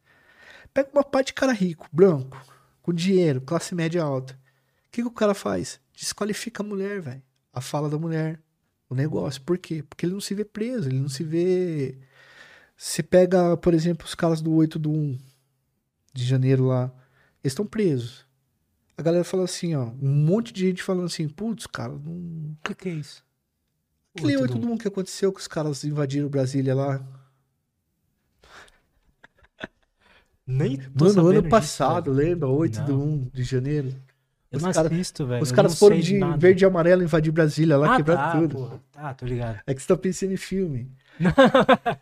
Pega uma parte de cara rico, branco, com dinheiro, classe média alta. O que, que o cara faz? Desqualifica a mulher, velho. A fala da mulher o negócio. Por quê? Porque ele não se vê preso, ele não se vê. Você pega, por exemplo, os caras do 8 do 1 de janeiro lá, eles estão presos. A galera fala assim, ó, um monte de gente falando assim, putz, cara, não. O que, que é isso? Aquele 8 do 1 que aconteceu que os caras invadiram Brasília lá. Nem Mano, ano passado, disso, lembra? 8 não. do 1 de janeiro. Eu os não cara, assisto, velho. Os caras foram de, de verde e amarelo invadir Brasília lá, ah, quebrar tá, tudo. Porra. Ah, tô ligado. É que você tá pensando em filme.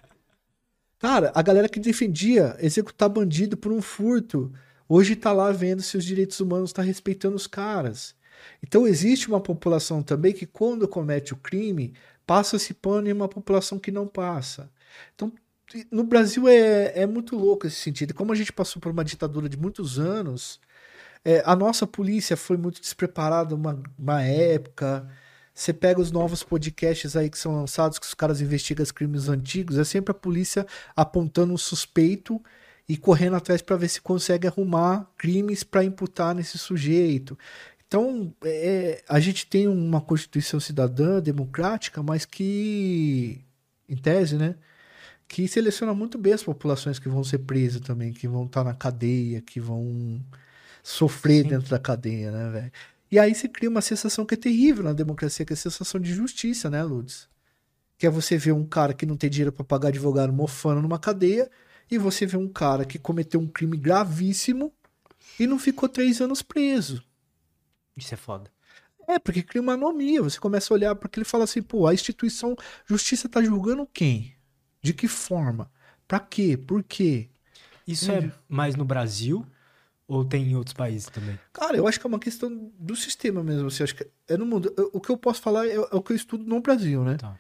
cara, a galera que defendia executar bandido por um furto, hoje tá lá vendo se os direitos humanos tá respeitando os caras. Então existe uma população também que quando comete o crime, passa-se pano em uma população que não passa. Então no Brasil é, é muito louco esse sentido. Como a gente passou por uma ditadura de muitos anos, é, a nossa polícia foi muito despreparada uma, uma época. Você pega os novos podcasts aí que são lançados, que os caras investigam os crimes antigos, é sempre a polícia apontando um suspeito e correndo atrás para ver se consegue arrumar crimes para imputar nesse sujeito. Então, é, a gente tem uma Constituição cidadã, democrática, mas que, em tese, né, que seleciona muito bem as populações que vão ser presas também, que vão estar tá na cadeia, que vão sofrer Sim. dentro da cadeia, né, velho? E aí se cria uma sensação que é terrível na democracia, que é a sensação de justiça, né, Lourdes? Que é você ver um cara que não tem dinheiro para pagar advogado mofando numa cadeia, e você vê um cara que cometeu um crime gravíssimo e não ficou três anos preso. Isso é foda. É, porque cria uma anomia. Você começa a olhar porque ele fala assim, pô, a instituição justiça tá julgando quem? De que forma? Pra quê? Por quê? Isso é mais no Brasil ou tem em outros países também? Cara, eu acho que é uma questão do sistema mesmo. Você acha que é no mundo. o que eu posso falar é, é, o que eu estudo no Brasil, né? Tá.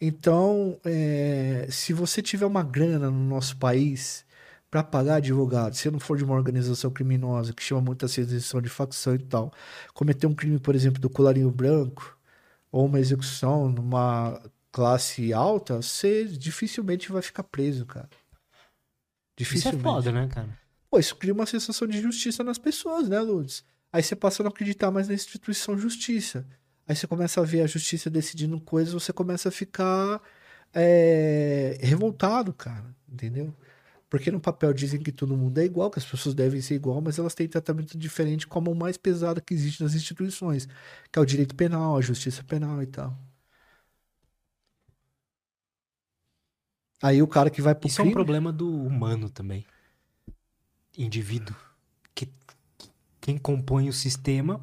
Então, é, se você tiver uma grana no nosso país para pagar advogado, se não for de uma organização criminosa que chama muita exceção de facção e tal, cometer um crime, por exemplo, do colarinho branco ou uma execução numa classe alta, você dificilmente vai ficar preso, cara. Dificilmente. Isso é foda, né, cara? Pô, isso cria uma sensação de justiça nas pessoas, né, Lourdes? Aí você passa a não acreditar mais na instituição justiça. Aí você começa a ver a justiça decidindo coisas, você começa a ficar é, revoltado, cara, entendeu? Porque no papel dizem que todo mundo é igual, que as pessoas devem ser igual, mas elas têm tratamento diferente como o mais pesado que existe nas instituições, que é o direito penal, a justiça penal e tal. Aí o cara que vai pro Isso crime... é um problema do humano também indivíduo. Que, quem compõe o sistema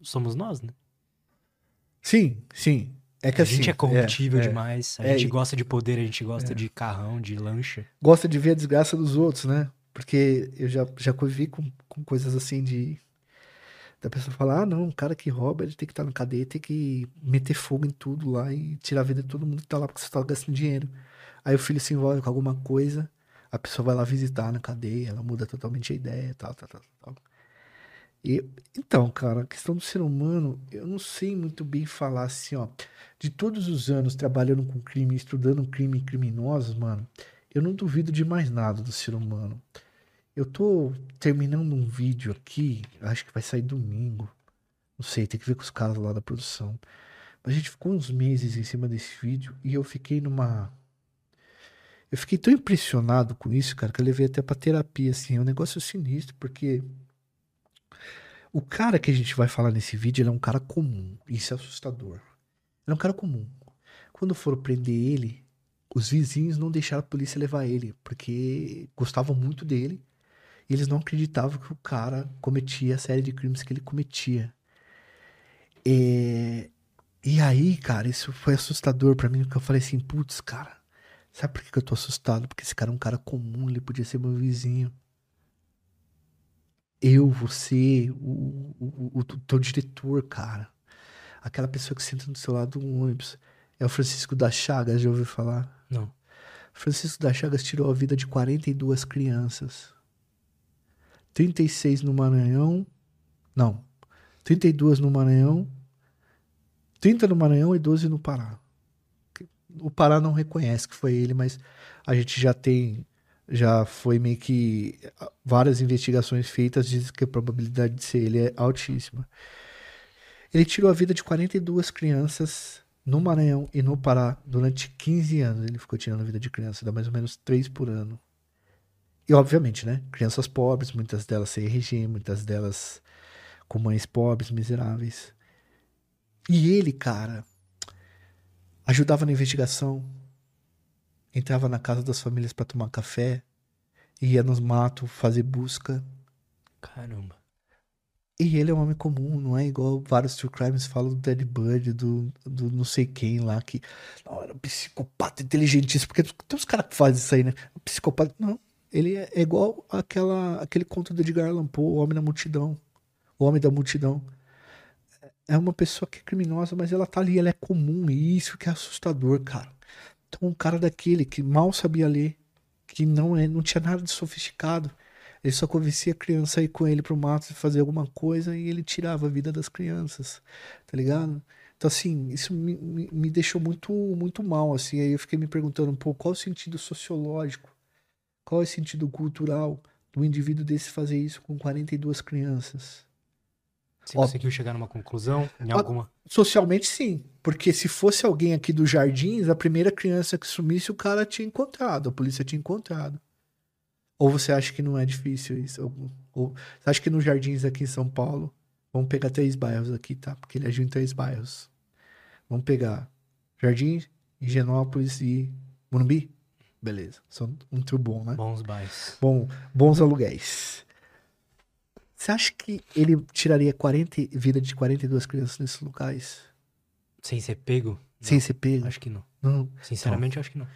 somos nós, né? Sim, sim. É que a assim, gente é corruptível é, demais. A é, gente gosta de poder, a gente gosta é. de carrão, de lancha. Gosta de ver a desgraça dos outros, né? Porque eu já, já convivi com, com coisas assim de. Da pessoa falar, ah, não, o cara que rouba, ele tem que estar na cadeia, tem que meter fogo em tudo lá e tirar a vida de todo mundo que tá lá porque você tá gastando dinheiro. Aí o filho se envolve com alguma coisa, a pessoa vai lá visitar na cadeia, ela muda totalmente a ideia, tal, tal, tal, tal. E, então, cara, a questão do ser humano, eu não sei muito bem falar assim, ó. De todos os anos trabalhando com crime, estudando crime e criminosos, mano, eu não duvido de mais nada do ser humano. Eu tô terminando um vídeo aqui, acho que vai sair domingo. Não sei, tem que ver com os caras lá da produção. Mas a gente ficou uns meses em cima desse vídeo e eu fiquei numa. Eu fiquei tão impressionado com isso, cara, que eu levei até pra terapia, assim. É um negócio sinistro, porque. O cara que a gente vai falar nesse vídeo, ele é um cara comum. Isso é assustador. Ele é um cara comum. Quando foram prender ele, os vizinhos não deixaram a polícia levar ele, porque gostavam muito dele. E eles não acreditavam que o cara cometia a série de crimes que ele cometia. É... E aí, cara, isso foi assustador para mim, porque eu falei assim, putz, cara, sabe por que eu tô assustado? Porque esse cara é um cara comum, ele podia ser meu vizinho. Eu, você, o, o, o, o teu diretor, cara. Aquela pessoa que senta do seu lado do ônibus. É o Francisco da Chagas, já ouviu falar? Não. Francisco da Chagas tirou a vida de 42 crianças. 36 no Maranhão. Não. 32 no Maranhão. 30 no Maranhão e 12 no Pará. O Pará não reconhece que foi ele, mas a gente já tem. Já foi meio que várias investigações feitas, diz que a probabilidade de ser ele é altíssima. Ele tirou a vida de 42 crianças no Maranhão e no Pará durante 15 anos. Ele ficou tirando a vida de crianças, dá mais ou menos 3 por ano. E obviamente, né? Crianças pobres, muitas delas sem RG, muitas delas com mães pobres, miseráveis. E ele, cara, ajudava na investigação, entrava na casa das famílias para tomar café, ia nos matos fazer busca. Caramba. E ele é um homem comum, não é igual vários true crimes falam do Dead Bird, do, do não sei quem lá, que não, era um psicopata inteligentíssimo, porque tem uns caras que fazem isso aí, né? Um psicopata, não. Ele é, é igual aquela, aquele conto do Edgar Allan Poe, O Homem da Multidão. O Homem da Multidão. É uma pessoa que é criminosa, mas ela tá ali, ela é comum, e isso que é assustador, cara. Então, um cara daquele que mal sabia ler, que não, é, não tinha nada de sofisticado, ele só convencia a criança a ir com ele pro mato e fazer alguma coisa e ele tirava a vida das crianças, tá ligado? Então, assim, isso me, me, me deixou muito, muito mal, assim. Aí eu fiquei me perguntando, pô, qual o sentido sociológico? Qual é o sentido cultural do indivíduo desse fazer isso com 42 crianças? Você conseguiu chegar numa conclusão em alguma? Socialmente, sim. Porque se fosse alguém aqui dos jardins, a primeira criança que sumisse, o cara tinha encontrado, a polícia tinha encontrado. Ou você acha que não é difícil isso? Ou, ou você acha que nos jardins aqui em São Paulo, vamos pegar três bairros aqui, tá? Porque ele agiu em três bairros. Vamos pegar Jardim, Higienópolis e Morumbi? Beleza. São um trio bom, né? Bons bairros. Bom, bons aluguéis. Você acha que ele tiraria 40, vida de 42 crianças nesses locais? Sem ser pego? Sem Não, ser pego? Acho que não. Não. Sinceramente, acho que não.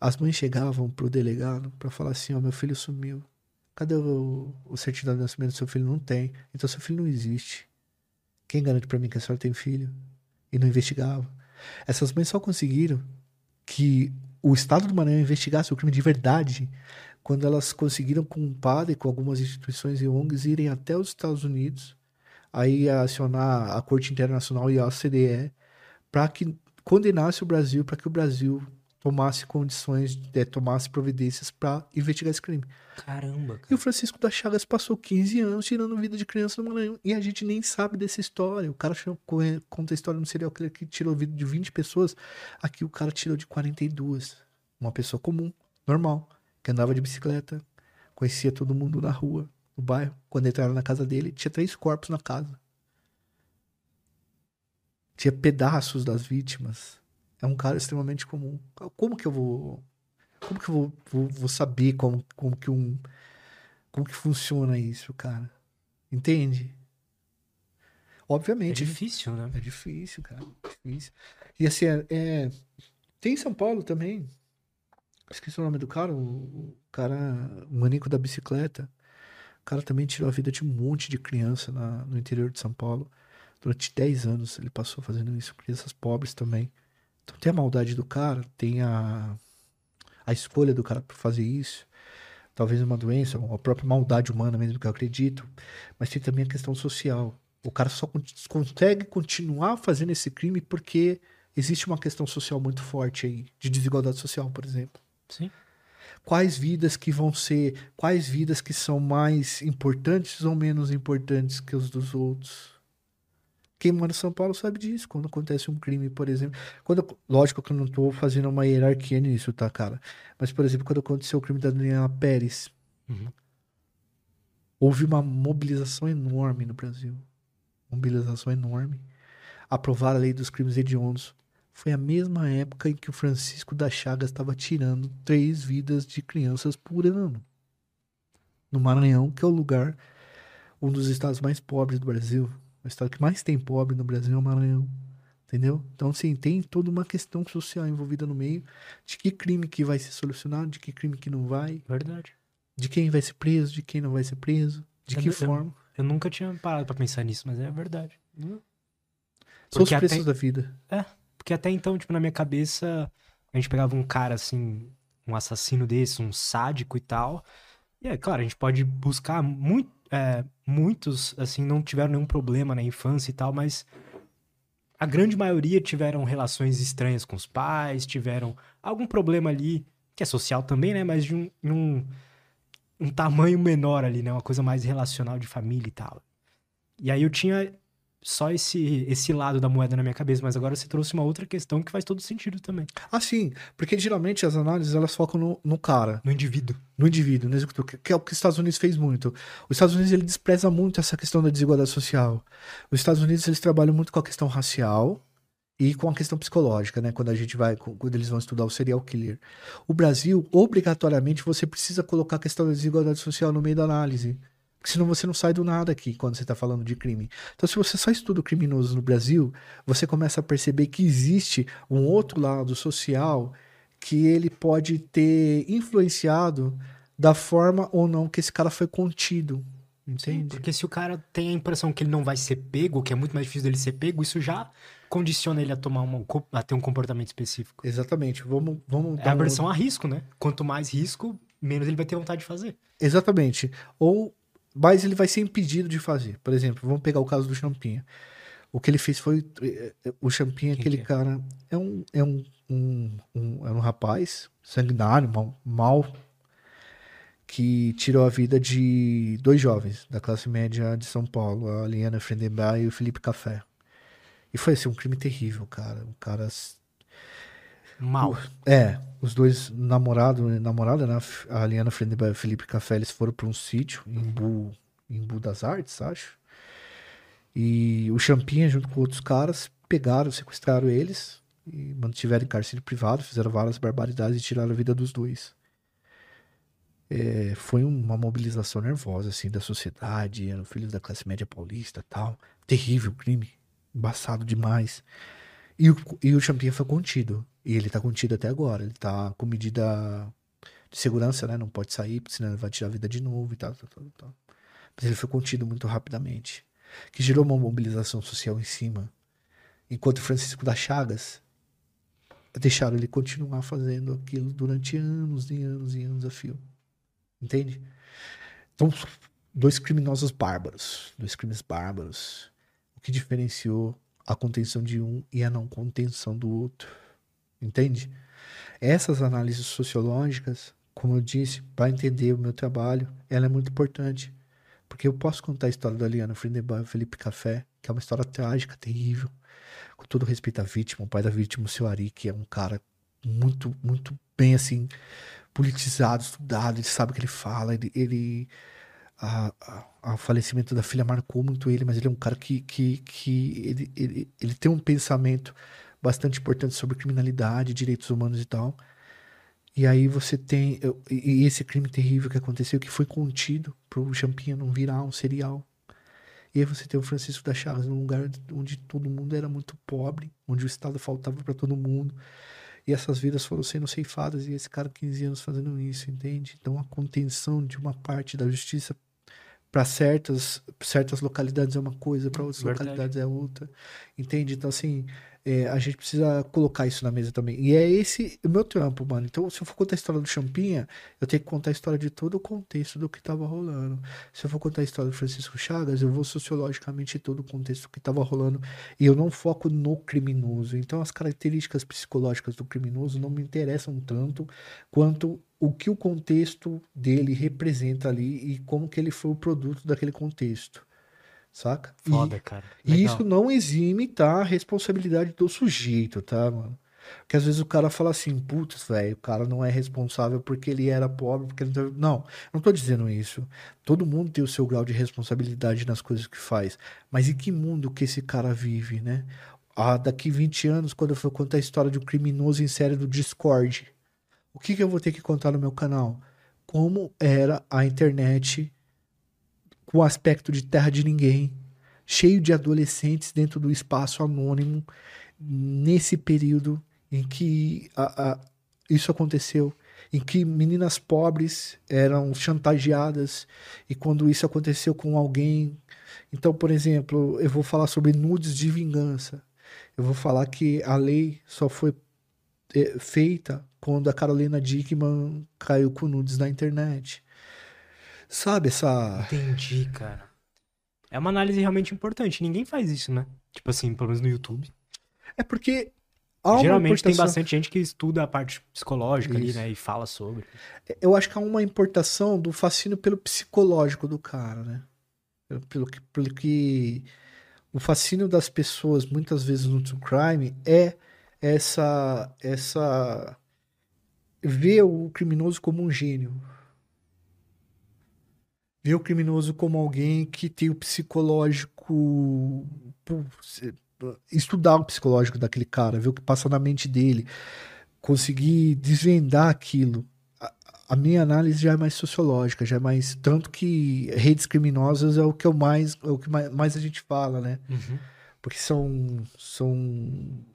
As mães chegavam pro delegado pra falar assim, ó, meu filho sumiu. Cadê o, o certidão de nascimento do seu filho? Não tem. Então seu filho não existe. Quem garante pra mim que a senhora tem filho? E não investigava. Essas mães só conseguiram que o Estado do Maranhão investigasse o crime de verdade quando elas conseguiram com um padre, com algumas instituições e ONGs, irem até os Estados Unidos, aí acionar a Corte Internacional e a OCDE para que condenasse o Brasil, para que o Brasil tomasse condições, eh, tomasse providências para investigar esse crime. Caramba, E cara. o Francisco da Chagas passou 15 anos tirando vida de criança no Maranhão. E a gente nem sabe dessa história. O cara conta a história no serial killer que tirou vida de 20 pessoas. Aqui o cara tirou de 42. Uma pessoa comum, normal, que andava de bicicleta, conhecia todo mundo na rua, no bairro. Quando entraram na casa dele, tinha três corpos na casa. Tinha pedaços das vítimas. É um cara extremamente comum. Como que eu vou. Como que eu vou, vou, vou saber como, como que um. Como que funciona isso, cara? Entende? É Obviamente. difícil, né? É difícil, cara. Difícil. E assim, é, é- tem em São Paulo também. Esqueci o nome do cara, o, cara, o manico da bicicleta. O cara também tirou a vida de um monte de criança na- no interior de São Paulo. Durante 10 anos ele passou fazendo isso. Crianças pobres também. Então tem a maldade do cara, tem a, a escolha do cara por fazer isso. Talvez uma doença, uma própria maldade humana mesmo, que eu acredito. Mas tem também a questão social. O cara só con- consegue continuar fazendo esse crime porque existe uma questão social muito forte aí, de desigualdade social, por exemplo. Sim. quais vidas que vão ser, quais vidas que são mais importantes ou menos importantes que os dos outros. Quem mora em São Paulo sabe disso, quando acontece um crime, por exemplo. Quando, lógico que eu não estou fazendo uma hierarquia nisso, tá, cara? Mas, por exemplo, quando aconteceu o crime da Daniela Pérez, uhum. houve uma mobilização enorme no Brasil. Mobilização enorme. Aprovar a lei dos crimes hediondos foi a mesma época em que o Francisco da Chagas estava tirando três vidas de crianças por ano. No Maranhão, que é o lugar, um dos estados mais pobres do Brasil. O estado que mais tem pobre no Brasil é o Maranhão. Entendeu? Então, assim, tem toda uma questão social envolvida no meio de que crime que vai ser solucionado, de que crime que não vai. Verdade. De quem vai ser preso, de quem não vai ser preso, de eu que forma. Eu, eu, nunca tinha parado para pensar nisso, mas é verdade. Hum. São os preços até... da vida. É, porque até então, tipo, na minha cabeça, a gente pegava um cara assim, um assassino desse, um sádico e tal. E é claro, a gente pode buscar muito. É, muitos, assim, não tiveram nenhum problema na infância e tal, mas a grande maioria tiveram relações estranhas com os pais, tiveram algum problema ali, que é social também, né? Mas de um, um, um tamanho menor ali, né? Uma coisa mais relacional de família e tal. E aí eu tinha só esse, esse lado da moeda na minha cabeça, mas agora você trouxe uma outra questão que faz todo sentido também. Ah, sim, porque geralmente as análises elas focam no, no cara. No indivíduo. No indivíduo, no executor, que é o que os Estados Unidos fez muito. Os Estados Unidos ele despreza muito essa questão da desigualdade social. Os Estados Unidos eles trabalham muito com a questão racial, e com a questão psicológica, né? Quando a gente vai, quando eles vão estudar o serial killer. O Brasil, obrigatoriamente, você precisa colocar a questão da desigualdade social no meio da análise. Porque senão você não sai do nada aqui quando você está falando de crime. Então, se você só estuda o criminoso no Brasil, você começa a perceber que existe um outro lado social que ele pode ter influenciado da forma ou não que esse cara foi contido. Entende? Sim, porque se o cara tem a impressão que ele não vai ser pego, que é muito mais difícil dele ser pego, isso já condiciona ele a tomar uma, a ter um comportamento específico. Exatamente. Vamos, vamos é a versão um... a risco, né? Quanto mais risco, menos ele vai ter vontade de fazer. Exatamente. Ou mas ele vai ser impedido de fazer. Por exemplo, vamos pegar o caso do Champinha. O que ele fez foi. O Champinha, aquele é? cara, é um, é um, um, um, é um rapaz sanguinário, mal, mal, que tirou a vida de dois jovens da classe média de São Paulo, a Liana Frendenberg e o Felipe Café. E foi assim, um crime terrível, cara. Um cara Mal. É, os dois namorados, namorada, né? A Liana Frendenberg e o Felipe Café, eles foram para um sítio em Bu, em Bu das Artes, acho. E o Champinha, junto com outros caras, pegaram, sequestraram eles e mantiveram em cárcere privado, fizeram várias barbaridades e tiraram a vida dos dois. É, foi uma mobilização nervosa, assim, da sociedade, eram filhos da classe média paulista tal. Terrível crime, embaçado demais. E o, e o Champinha foi contido. E ele tá contido até agora. Ele tá com medida de segurança, né? Não pode sair, senão ele vai tirar a vida de novo e tal, tal, tal, tal. Mas ele foi contido muito rapidamente. Que gerou uma mobilização social em cima. Enquanto Francisco das Chagas deixaram ele continuar fazendo aquilo durante anos e anos e anos a fio. Entende? Então, dois criminosos bárbaros. Dois crimes bárbaros. O que diferenciou a contenção de um e a não contenção do outro. Entende? Essas análises sociológicas, como eu disse, para entender o meu trabalho, ela é muito importante. Porque eu posso contar a história da Liana Friedenbach e Felipe Café, que é uma história trágica, terrível. Com todo respeito à vítima, o pai da vítima, o seu Ari, que é um cara muito, muito bem assim, politizado, estudado, ele sabe o que ele fala, ele, ele o falecimento da filha marcou muito ele, mas ele é um cara que, que, que ele, ele, ele tem um pensamento bastante importante sobre criminalidade, direitos humanos e tal. E aí você tem e esse crime terrível que aconteceu, que foi contido para o Champinha não virar um serial. E aí você tem o Francisco da Chagas num lugar onde todo mundo era muito pobre, onde o Estado faltava para todo mundo. E essas vidas foram sendo ceifadas e esse cara 15 anos fazendo isso, entende? Então a contenção de uma parte da justiça para certas certas localidades é uma coisa, para outras Verdade. localidades é outra. Entende? Então assim, é, a gente precisa colocar isso na mesa também. E é esse o meu trampo, mano. Então, se eu for contar a história do Champinha, eu tenho que contar a história de todo o contexto do que tava rolando. Se eu for contar a história do Francisco Chagas, eu vou sociologicamente todo o contexto que tava rolando. E eu não foco no criminoso. Então, as características psicológicas do criminoso não me interessam tanto quanto o que o contexto dele representa ali e como que ele foi o produto daquele contexto. Saca? Foda, e, cara. E Legal. isso não exime, tá? A responsabilidade do sujeito, tá, mano? Porque às vezes o cara fala assim, putz, velho, o cara não é responsável porque ele era pobre, porque ele não... teve-" Não, não tô dizendo isso. Todo mundo tem o seu grau de responsabilidade nas coisas que faz. Mas em que mundo que esse cara vive, né? Ah, daqui 20 anos, quando eu for contar a história de um criminoso em série do Discord, o que que eu vou ter que contar no meu canal? Como era a internet com aspecto de terra de ninguém, cheio de adolescentes dentro do espaço anônimo, nesse período em que a- a- isso aconteceu, em que meninas pobres eram chantageadas, e quando isso aconteceu com alguém. Então, por exemplo, eu vou falar sobre nudes de vingança. Eu vou falar que a lei só foi eh, feita quando a Carolina Dickman caiu com nudes na internet. Sabe essa. Entendi, cara. É uma análise realmente importante. Ninguém faz isso, né? Tipo assim, pelo menos no YouTube. É porque. Geralmente tem importação- bastante gente que estuda a parte psicológica ali, Isso. né? E fala sobre. Eu acho que há uma importação do fascínio pelo psicológico do cara, né? Pelo, pelo que, pelo que o fascínio das pessoas, muitas vezes no true crime, é essa essa ver o criminoso como um gênio. Ver o criminoso como alguém que tem o psicológico estudar o psicológico daquele cara, ver o que passa na mente dele, conseguir desvendar aquilo a minha análise já é mais sociológica, já é mais tanto que redes criminosas é o que eu mais é o que mais, mais a gente fala, né? Porque são são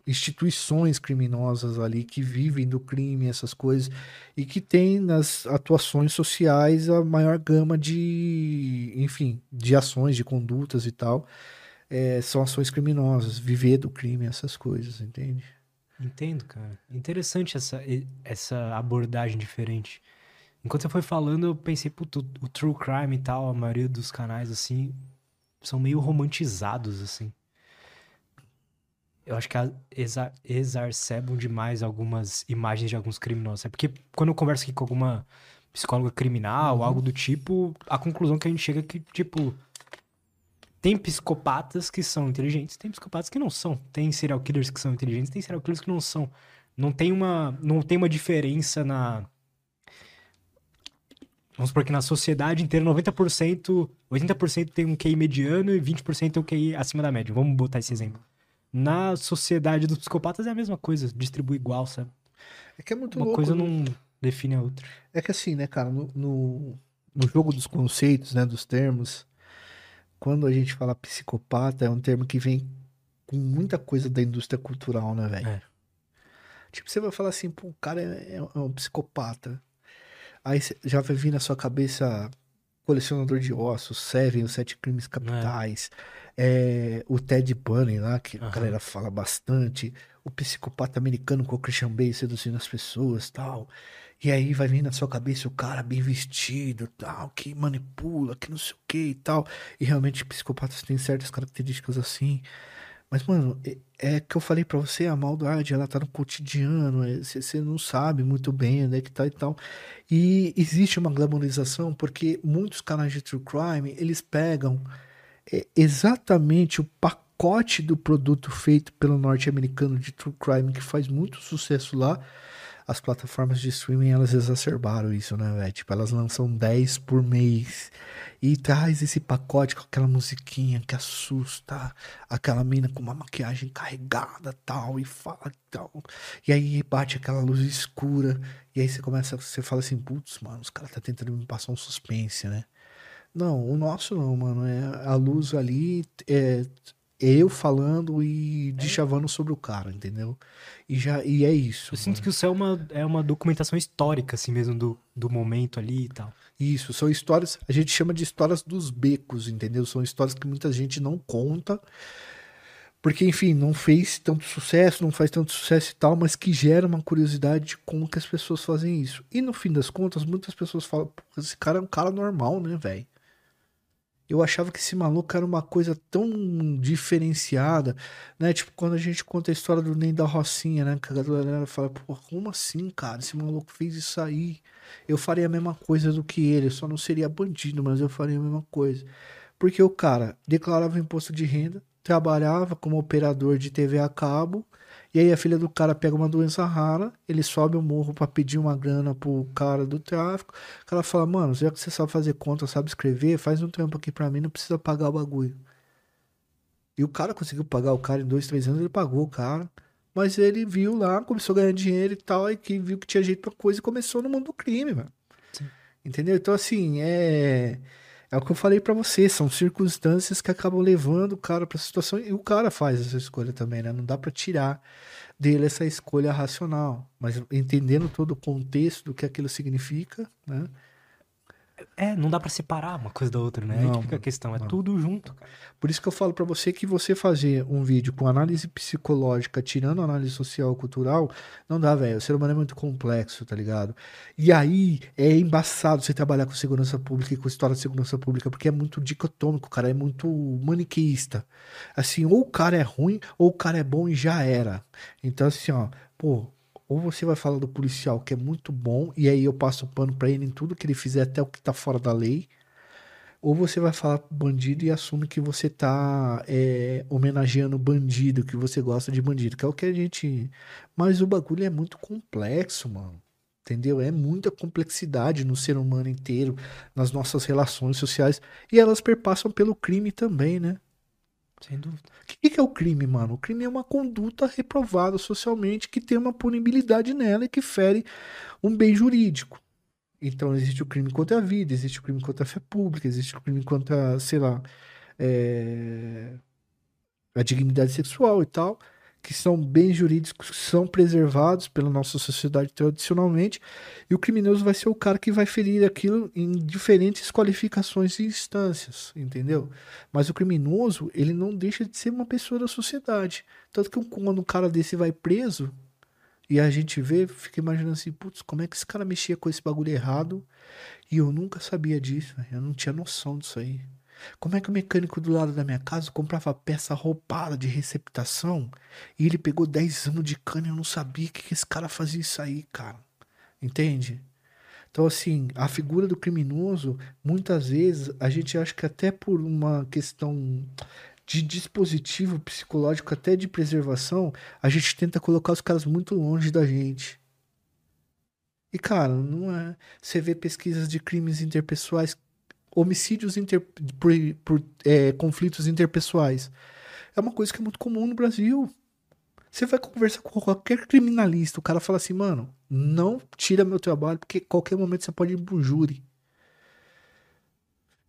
instituições criminosas ali que vivem do crime, essas coisas e que têm nas atuações sociais a maior gama de, enfim, de ações, de condutas e tal. É, são ações criminosas, viver do crime, essas coisas, entende? Entendo, cara. Interessante essa, essa abordagem diferente. Enquanto você foi falando, eu pensei, puto, o true crime e tal, a maioria dos canais, assim, são meio romantizados, assim. Eu acho que exa exacerbam demais algumas imagens de alguns criminosos. É porque quando eu converso aqui com alguma psicóloga criminal, Uhum. algo do tipo, a conclusão que a gente chega é que, tipo, tem psicopatas que são inteligentes, tem psicopatas que não são. Tem serial killers que são inteligentes, tem serial killers que não são. Não tem uma, não tem uma diferença na. Vamos supor que na sociedade inteira, 90%, 80% tem um QI mediano e 20% tem um QI acima da média. Vamos botar esse exemplo. Na sociedade dos psicopatas é a mesma coisa, distribui igual, sabe? É que é muito Uma louco. coisa né? não define a outra. É que assim, né, cara, no, no, no jogo dos conceitos, né, dos termos, quando a gente fala psicopata, é um termo que vem com muita coisa da indústria cultural, né, velho? É. Tipo, você vai falar assim, pô, o cara é, é um psicopata. Aí já vai vir na sua cabeça Colecionador de Ossos, Seven, Os Sete Crimes Capitais, é, o Ted Bundy lá, que a Aham. galera fala bastante, o psicopata americano com o Christian Bale seduzindo as pessoas tal. E aí vai vir na sua cabeça o cara bem vestido, tal, que manipula, que não sei o que e tal. E realmente psicopatas têm certas características assim. Mas, mano, é, é que eu falei pra você, a maldade, ela tá no cotidiano, você não sabe muito bem onde é que tá e tal. E existe uma glamorização porque muitos canais de true crime, eles pegam é, exatamente o pacote do produto feito pelo norte-americano de true crime, que faz muito sucesso lá. As plataformas de streaming, elas exacerbaram isso, né, velho? Tipo, elas lançam 10 por mês e traz esse pacote com aquela musiquinha que assusta, aquela mina com uma maquiagem carregada tal, e fala tal. E aí bate aquela luz escura, e aí você começa, você fala assim, putz, mano, os caras tá tentando me passar um suspense, né? Não, o nosso não, mano. É a luz ali é, eu falando e deschavando sobre o cara, entendeu? E já e é isso. Eu sinto mano. que isso é uma, é uma documentação histórica, assim mesmo, do, do momento ali e tal. Isso, são histórias, a gente chama de histórias dos becos, entendeu? São histórias que muita gente não conta, porque, enfim, não fez tanto sucesso, não faz tanto sucesso e tal, mas que gera uma curiosidade de como que as pessoas fazem isso. E no fim das contas, muitas pessoas falam, "Pô, esse cara é um cara normal, né, velho? Eu achava que esse maluco era uma coisa tão diferenciada, né? Tipo, quando a gente conta a história do Nem da Rocinha, né? Que a galera fala, pô, como assim, cara? Esse maluco fez isso aí. Eu faria a mesma coisa do que ele, eu só não seria bandido, mas eu faria a mesma coisa. Porque o cara declarava imposto de renda, trabalhava como operador de TV a cabo, e aí a filha do cara pega uma doença rara, ele sobe o morro para pedir uma grana pro cara do tráfico. O cara fala, mano, já que você sabe fazer conta, sabe escrever, faz um trampo aqui pra mim, não precisa pagar o bagulho. E o cara conseguiu pagar o cara em dois, três anos, ele pagou o cara. Mas ele viu lá, começou a ganhar dinheiro e tal, e que viu que tinha jeito pra coisa e começou no mundo do crime, mano. Entendeu? Então, assim, é. É o que eu falei para você, são circunstâncias que acabam levando o cara para situação e o cara faz essa escolha também, né? Não dá para tirar dele essa escolha racional, mas entendendo todo o contexto do que aquilo significa, né? É, não dá para separar uma coisa da outra, né? Não, Aí que fica a questão, é não. tudo junto, cara. Por isso que eu falo para você que você fazer um vídeo com análise psicológica, tirando análise social cultural, não dá, velho. O ser humano é muito complexo, tá ligado? E aí é embaçado você trabalhar com segurança pública e com história de segurança pública, porque é muito dicotômico, cara, é muito maniqueísta. Assim, ou o cara é ruim, ou o cara é bom e já era. Então, assim, ó, pô, ou você vai falar do policial que é muito bom, e aí eu passo o pano pra ele em tudo que ele fizer, até o que tá fora da lei. Ou você vai falar pro bandido e assume que você tá é, homenageando bandido, que você gosta de bandido, que é o que a gente. Mas o bagulho é muito complexo, mano. Entendeu? É muita complexidade no ser humano inteiro, nas nossas relações sociais. E elas perpassam pelo crime também, né? Sem dúvida. O que, que é o crime, mano? O crime é uma conduta reprovada socialmente que tem uma punibilidade nela e que fere um bem jurídico. Então existe o crime contra a vida, existe o crime contra a fé pública, existe o crime contra, sei lá, é... a dignidade sexual e tal que são bens jurídicos que são preservados pela nossa sociedade tradicionalmente, e o criminoso vai ser o cara que vai ferir aquilo em diferentes qualificações e instâncias, entendeu? Mas o criminoso, ele não deixa de ser uma pessoa da sociedade. Tanto que quando um cara desse vai preso, e a gente vê, fica imaginando assim, putz, como é que esse cara mexia com esse bagulho errado, e eu nunca sabia disso, eu não tinha noção disso aí. Como é que o mecânico do lado da minha casa comprava peça roupada de receptação e ele pegou 10 anos de cana e eu não sabia que, que esse cara fazia isso aí, cara? Entende? Então, assim, a figura do criminoso, muitas vezes, a gente acha que até por uma questão de dispositivo psicológico, até de preservação, a gente tenta colocar os caras muito longe da gente. E, cara, não é. Você vê pesquisas de crimes interpessoais homicídios inter, por, por é, conflitos interpessoais. É uma coisa que é muito comum no Brasil. Você vai conversar com qualquer criminalista, o cara fala assim, mano, não tira meu trabalho, porque qualquer momento você pode ir pro júri.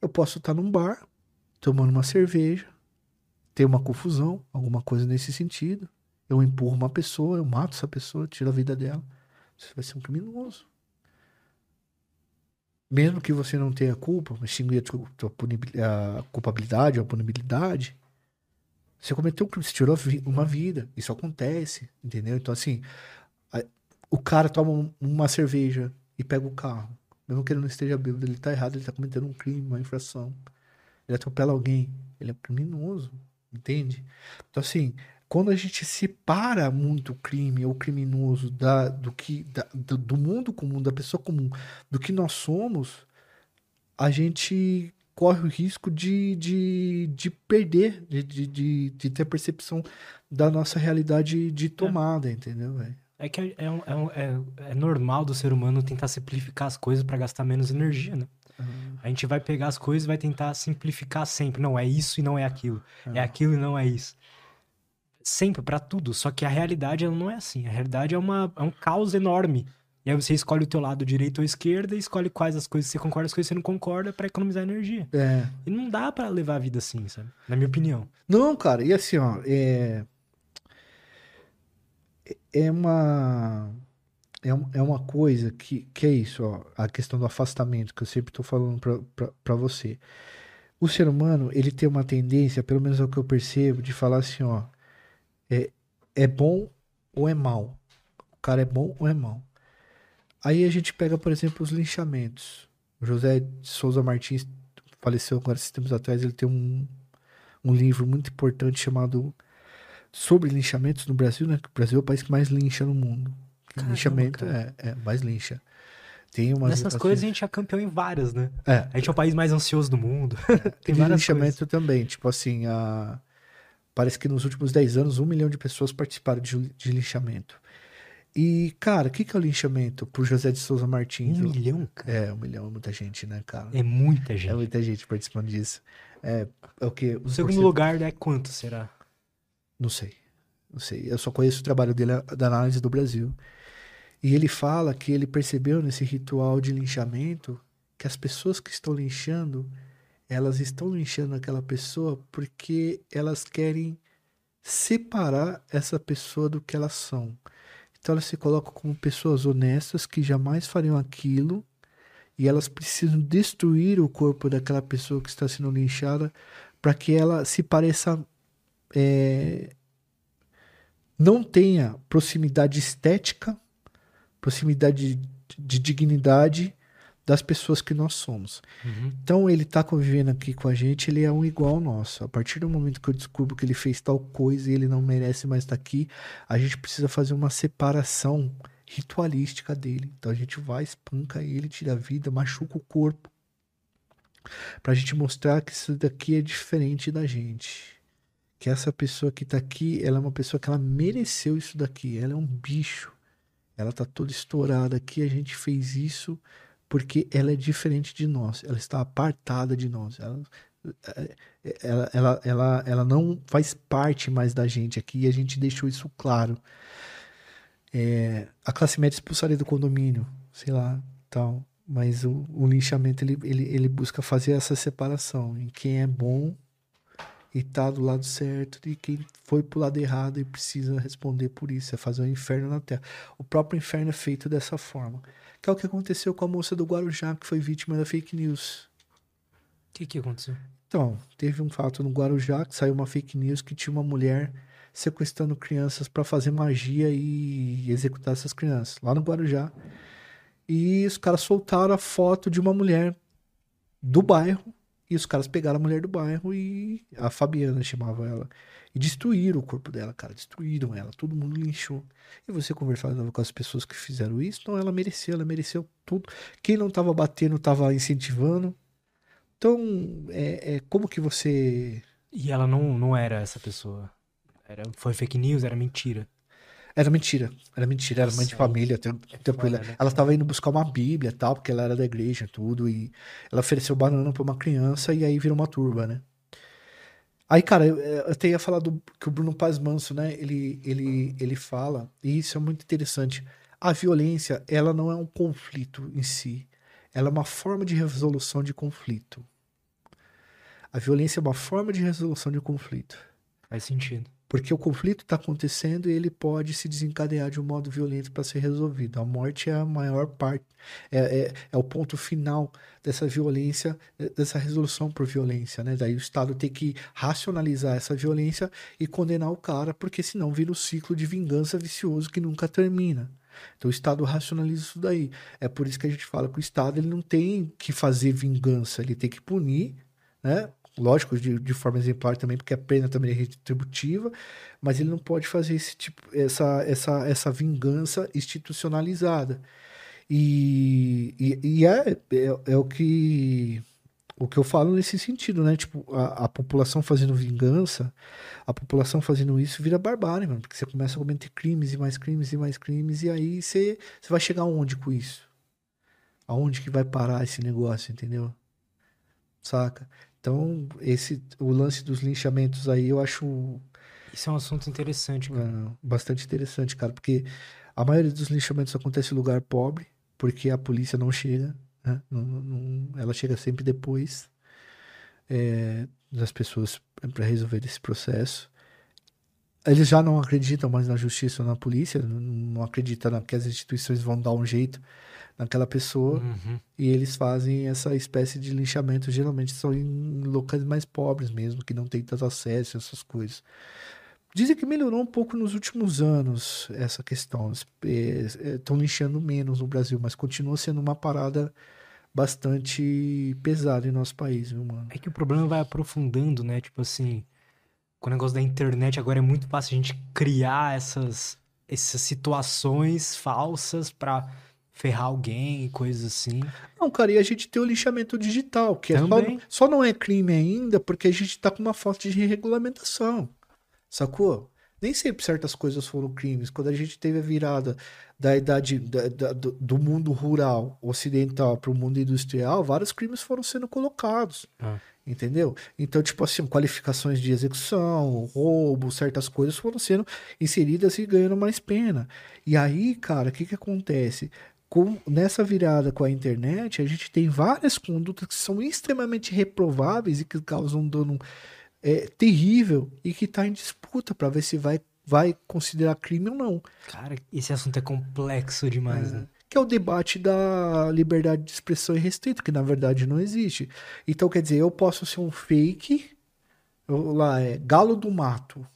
Eu posso estar num bar, tomando uma cerveja, ter uma confusão, alguma coisa nesse sentido. Eu empurro uma pessoa, eu mato essa pessoa, tiro a vida dela. Você vai ser um criminoso mesmo que você não tenha culpa, extinguir a, a culpabilidade ou a punibilidade, você cometeu um crime, você tirou uma vida. Isso acontece, entendeu? Então, assim, a, o cara toma uma cerveja e pega o carro. Mesmo que ele não esteja bêbado, ele tá errado, ele tá cometendo um crime, uma infração. Ele atropela alguém. Ele é criminoso, entende? Então, assim, quando a gente separa muito o crime ou o criminoso da, do, que, da, do, do, mundo comum, da pessoa comum, do que nós somos, a gente corre o risco de, de, de perder, de, de, de, ter percepção da nossa realidade de tomada, é. entendeu, velho? É que é, é, é, é, normal do ser humano tentar simplificar as coisas para gastar menos energia, né? Uhum. A gente vai pegar as coisas e vai tentar simplificar sempre. Não, é isso e não é aquilo. Uhum. É aquilo e não é isso sempre para tudo. Só que a realidade ela não é assim. A realidade é, uma, é um caos enorme. E aí você escolhe o teu lado direito ou esquerda e escolhe quais as coisas você concorda, as coisas você não concorda para economizar energia. É. E não dá para levar a vida assim, sabe? Na minha opinião. Não, cara. E assim, ó, é é uma é, é uma coisa que, que é isso, ó, a questão do afastamento que eu sempre tô falando para você. O ser humano, ele tem uma tendência, pelo menos é o que eu percebo, de falar assim, ó, é, é bom ou é mal. O cara é bom ou é mal. Aí a gente pega, por exemplo, os linchamentos. O José de Souza Martins faleceu agora esses tempos atrás, ele tem um, um livro muito importante chamado Sobre Linchamentos no Brasil, né? Que o Brasil é o país que mais lincha no mundo. Caramba, linchamento cara. é, é mais lincha. Tem umas Nessas coisas a gente é campeão em várias, né? É, A gente é o país mais ansioso do mundo. Tem de várias linchamento também. Tipo assim, a... parece que nos últimos 10 anos, um milhão de pessoas participaram de, de linchamento. E, cara, o que, que é o linchamento pro José de Souza Martins? Um milhão, cara. É, um milhão é muita gente, né, cara? É muita É gente. muita gente participando disso. É, é o que? O segundo lugar é quanto, será? Não sei. Não sei. Eu só conheço o trabalho dele da análise do Brasil. E ele fala que ele percebeu nesse ritual de linchamento que as pessoas que estão linchando, elas estão linchando aquela pessoa porque elas querem separar essa pessoa do que elas são. Então elas se colocam como pessoas honestas que jamais fariam aquilo e elas precisam destruir o corpo daquela pessoa que está sendo linchada para que ela se pareça é, não tenha proximidade estética, proximidade de, de dignidade das pessoas que nós somos. Uhum. Então ele tá convivendo aqui com a gente, ele é um igual nosso. A partir do momento que eu descubro que ele fez tal coisa e ele não merece mais estar aqui, a gente precisa fazer uma separação ritualística dele. Então a gente vai, espanca ele, tira a vida, machuca o corpo. Pra gente mostrar que isso daqui é diferente da gente. Que essa pessoa que tá aqui, ela é uma pessoa que ela mereceu isso daqui. Ela é um bicho. Ela tá toda estourada aqui. A gente fez isso porque ela é diferente de nós. Ela está apartada de nós. Ela, ela, ela, ela, ela não faz parte mais da gente aqui e a gente deixou isso claro. É, a classe média expulsaria do condomínio, sei lá, tal. Mas o, o linchamento ele, ele, ele busca fazer essa separação em quem é bom e tá do lado certo e quem foi pro lado errado e precisa responder por isso, é fazer um inferno na terra. O próprio inferno é feito dessa forma. Que é o que aconteceu com a moça do Guarujá, que foi vítima da fake news. O que, que aconteceu? Então, teve um fato no Guarujá que saiu uma fake news que tinha uma mulher sequestrando crianças para fazer magia e executar essas crianças, lá no Guarujá. E os caras soltaram a foto de uma mulher do bairro, e os caras pegaram a mulher do bairro e a Fabiana chamava ela. E destruíram o corpo dela, cara, destruíram ela, todo mundo linchou. E você conversava com as pessoas que fizeram isso, então ela mereceu, ela mereceu tudo. Quem não tava batendo, tava incentivando. Então, é, é como que você E ela não, não era essa pessoa. Era, foi fake news, era mentira. Era mentira, era mentira, era mãe de família, tem- tranquila. foda, né, Ela estava indo buscar uma bíblia e tal, porque ela era da igreja e tudo, e ela ofereceu banana pra uma criança e aí virou uma turba, né? Aí, cara, eu, eu até ia falar do, que o Bruno Paz Manso, né, ele, ele, ele fala, e isso é muito interessante, a violência, ela não é um conflito em si, ela é uma forma de resolução de conflito. A violência é uma forma de resolução de conflito. Faz sentido. Porque o conflito está acontecendo e ele pode se desencadear de um modo violento para ser resolvido. A morte é a maior parte, é, é, é o ponto final dessa violência, eh, dessa resolução por violência, né? Daí o Estado tem que racionalizar essa violência e condenar o cara, porque senão vira um ciclo de vingança vicioso que nunca termina. Então o Estado racionaliza isso daí. É por isso que a gente fala que o Estado ele não tem que fazer vingança, ele tem que punir, né? Lógico, de, de forma exemplar também, porque a pena também é retributiva, mas ele não pode fazer esse tipo, essa, essa, essa vingança institucionalizada. E, e, e é, é, é o que o que eu falo nesse sentido, né? Tipo, a, a população fazendo vingança, a população fazendo isso vira barbárie, mano, porque você começa a cometer crimes e mais crimes e mais crimes, e aí você, você vai chegar aonde com isso? Aonde que vai parar esse negócio, entendeu? Saca? Então, esse, o lance dos linchamentos aí eu acho Isso é um assunto interessante, cara. ah, bastante interessante, cara, porque a maioria dos linchamentos acontece em lugar pobre, porque a polícia não chega, né? Não- não- ela chega sempre depois é, das pessoas para resolver esse processo. Eles já não acreditam mais na justiça ou na polícia, não, acreditam que as instituições vão dar um jeito naquela pessoa. Uhum. E eles fazem essa espécie de linchamento, geralmente são em locais mais pobres mesmo, que não tem tanto acesso a essas coisas. Dizem que melhorou um pouco nos últimos anos essa questão. Estão linchando menos no Brasil, mas continua sendo uma parada bastante pesado em nosso país, viu, mano? É que o problema vai aprofundando, né? Tipo assim, com o negócio da internet agora é muito fácil a gente criar essas, essas situações falsas pra ferrar alguém e coisas assim. Não, cara, e a gente tem o lixamento digital, que é só, só não é crime ainda porque a gente tá com uma falta de regulamentação. Sacou? Nem sempre certas coisas foram crimes. Quando a gente teve a virada da idade da- da- do, do mundo rural ocidental para o mundo industrial, vários crimes foram sendo colocados. Ah. Entendeu? Então, tipo assim, qualificações de execução, roubo, certas coisas foram sendo inseridas e ganhando mais pena. E aí, cara, o que que acontece? Com, nessa virada com a internet, a gente tem várias condutas que são extremamente reprováveis e que causam um dano é, terrível e que está em disputa para ver se vai, vai considerar crime ou não. Cara, esse assunto é complexo demais, né? Que é o debate da liberdade de expressão irrestrita, que na verdade não existe. Então, quer dizer, eu posso ser um fake, lá é galo do mato,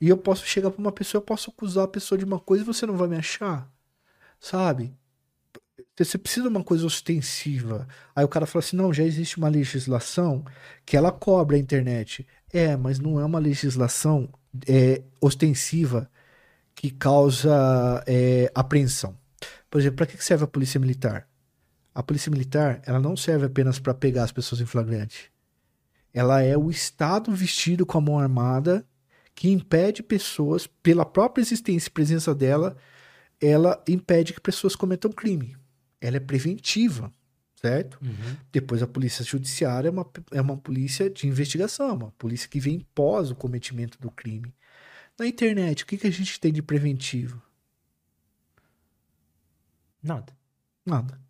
e eu posso chegar para uma pessoa, eu posso acusar a pessoa de uma coisa e você não vai me achar, sabe? Você precisa de uma coisa ostensiva. Aí o cara fala assim: não, já existe uma legislação que ela cobra a internet. É, mas não é uma legislação é, ostensiva que causa é, apreensão. Por exemplo, para que serve a polícia militar? A polícia militar, ela não serve apenas para pegar as pessoas em flagrante. Ela é o Estado vestido com a mão armada que impede pessoas, pela própria existência e presença dela, ela impede que pessoas cometam crime. Ela é preventiva, certo? Uhum. Depois a polícia judiciária é uma, é uma polícia de investigação, uma polícia que vem pós o cometimento do crime. Na internet, o que, que a gente tem de preventivo? Nada. Nada.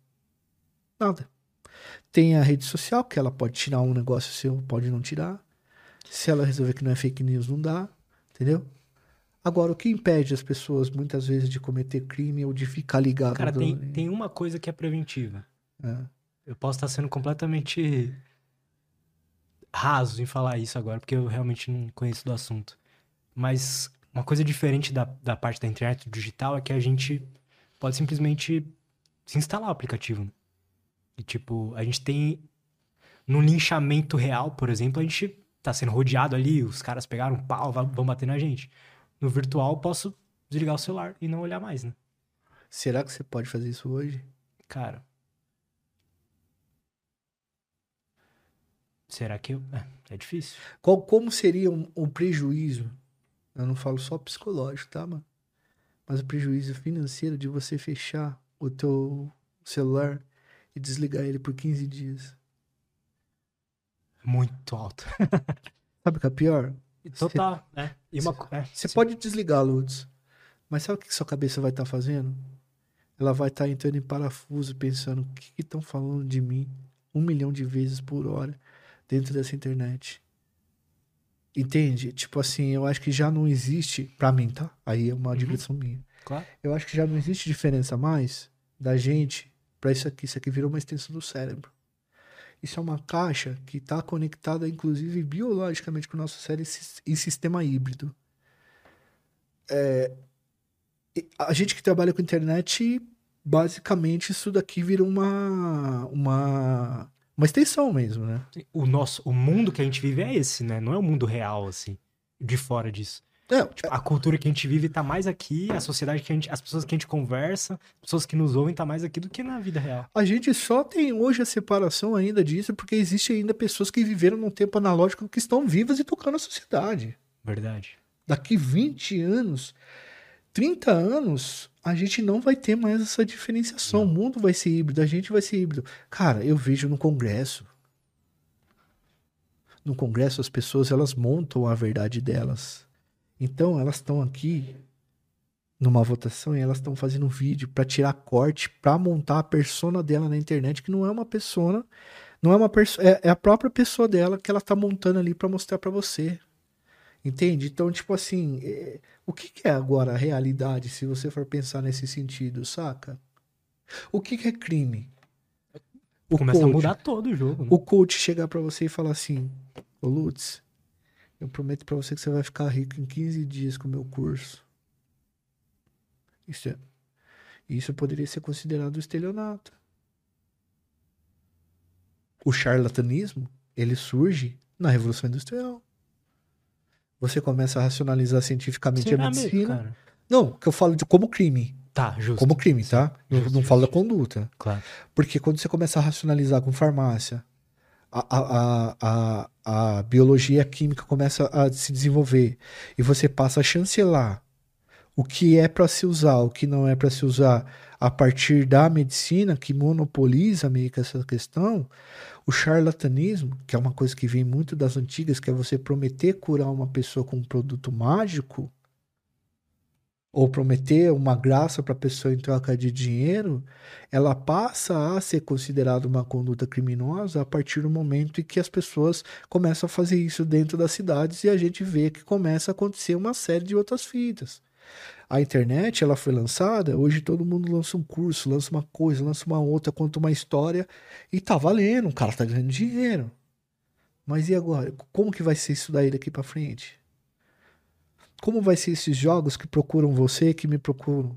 Nada. Tem a rede social, que ela pode tirar um negócio seu, pode não tirar. Se ela resolver que não é fake news, não dá. Entendeu? Agora, o que impede as pessoas, muitas vezes, de cometer crime ou de ficar ligado? Cara, no- tem, tem uma coisa que é preventiva. É. Eu posso estar sendo completamente raso em falar isso agora, porque eu realmente não conheço do assunto. Mas uma coisa diferente da, da parte da internet do digital é que a gente pode simplesmente se instalar o aplicativo. né? E, tipo, a gente tem. No linchamento real, por exemplo, a gente tá sendo rodeado ali, os caras pegaram um pau, vão bater na gente. No virtual, eu posso desligar o celular e não olhar mais, né? Será que você pode fazer isso hoje? Cara. Será que eu. É, é difícil. Qual, como seria um, um prejuízo? Eu não falo só psicológico, tá, mano? Mas o prejuízo financeiro de você fechar o teu celular e desligar ele por 15 dias. Muito alto. Sabe o que é pior? Total, né? E uma, co- é, Você pode desligar, Lutz. Mas sabe o que sua cabeça vai estar fazendo? Ela vai estar entrando em parafuso, pensando: o que estão falando de mim um milhão de vezes por hora dentro dessa internet. Entende? Tipo assim, eu acho que já não existe, pra mim, tá? Aí é uma digressão minha. Claro. Eu acho que já não existe diferença mais da gente pra isso aqui. Isso aqui virou uma extensão do cérebro. Isso é uma caixa que está conectada, inclusive, biologicamente com o nosso cérebro em sis- em sistema híbrido. É, a gente que trabalha com internet, basicamente, isso daqui vira uma, uma, uma extensão mesmo, né? O nosso, o mundo que a gente vive é esse, né? Não é o mundo real, assim, de fora disso. É, Tipo, a cultura que a gente vive tá mais aqui, a sociedade que a gente, as pessoas que a gente conversa, as pessoas que nos ouvem tá mais aqui do que na vida real. A gente só tem hoje a separação ainda disso porque existe ainda pessoas que viveram num tempo analógico que estão vivas e tocando a sociedade. Verdade. Daqui 20 anos, 30 anos, a gente não vai ter mais essa diferenciação. O mundo vai ser híbrido, a gente vai ser híbrido. Cara, eu vejo no Congresso. No Congresso, as pessoas elas montam a verdade delas. Então, elas estão aqui numa votação e elas estão fazendo um vídeo para tirar corte, para montar a persona dela na internet, que não é uma persona, não é uma pessoa, é, é a própria pessoa dela que ela tá montando ali para mostrar para você. Entende? Então, tipo assim, é, o que, que é agora a realidade, se você for pensar nesse sentido, saca? O que, que é crime? O Começa coach, a mudar todo o jogo, né? o coach chegar pra você e falar assim: Ô Lutz, eu prometo pra você que você vai ficar rico em 15 dias com o meu curso. Isso, é, isso poderia ser considerado estelionato. o charlatanismo, ele surge na Revolução Industrial. Você começa a racionalizar cientificamente Será a mesmo, medicina. cara? não, que eu falo de como crime. Tá, justo. Como crime, tá? Não, Justo, não falo da conduta. Claro. Porque quando você começa a racionalizar com farmácia, a, a, a, a, biologia a química começa a se desenvolver e você passa a chancelar o que é para se usar, o que não é para se usar a partir da medicina que monopoliza meio que essa questão, o charlatanismo, que é uma coisa que vem muito das antigas, que é você prometer curar uma pessoa com um produto mágico, ou prometer uma graça para a pessoa em troca de dinheiro, ela passa a ser considerada uma conduta criminosa a partir do momento em que as pessoas começam a fazer isso dentro das cidades e a gente vê que começa a acontecer uma série de outras fitas. A internet, ela foi lançada, hoje todo mundo lança um curso, lança uma coisa, lança uma outra, conta uma história e tá valendo, o cara tá ganhando dinheiro. Mas e agora? Como que vai ser isso daí daqui para frente? Como vai ser esses jogos que procuram você, que me procuram?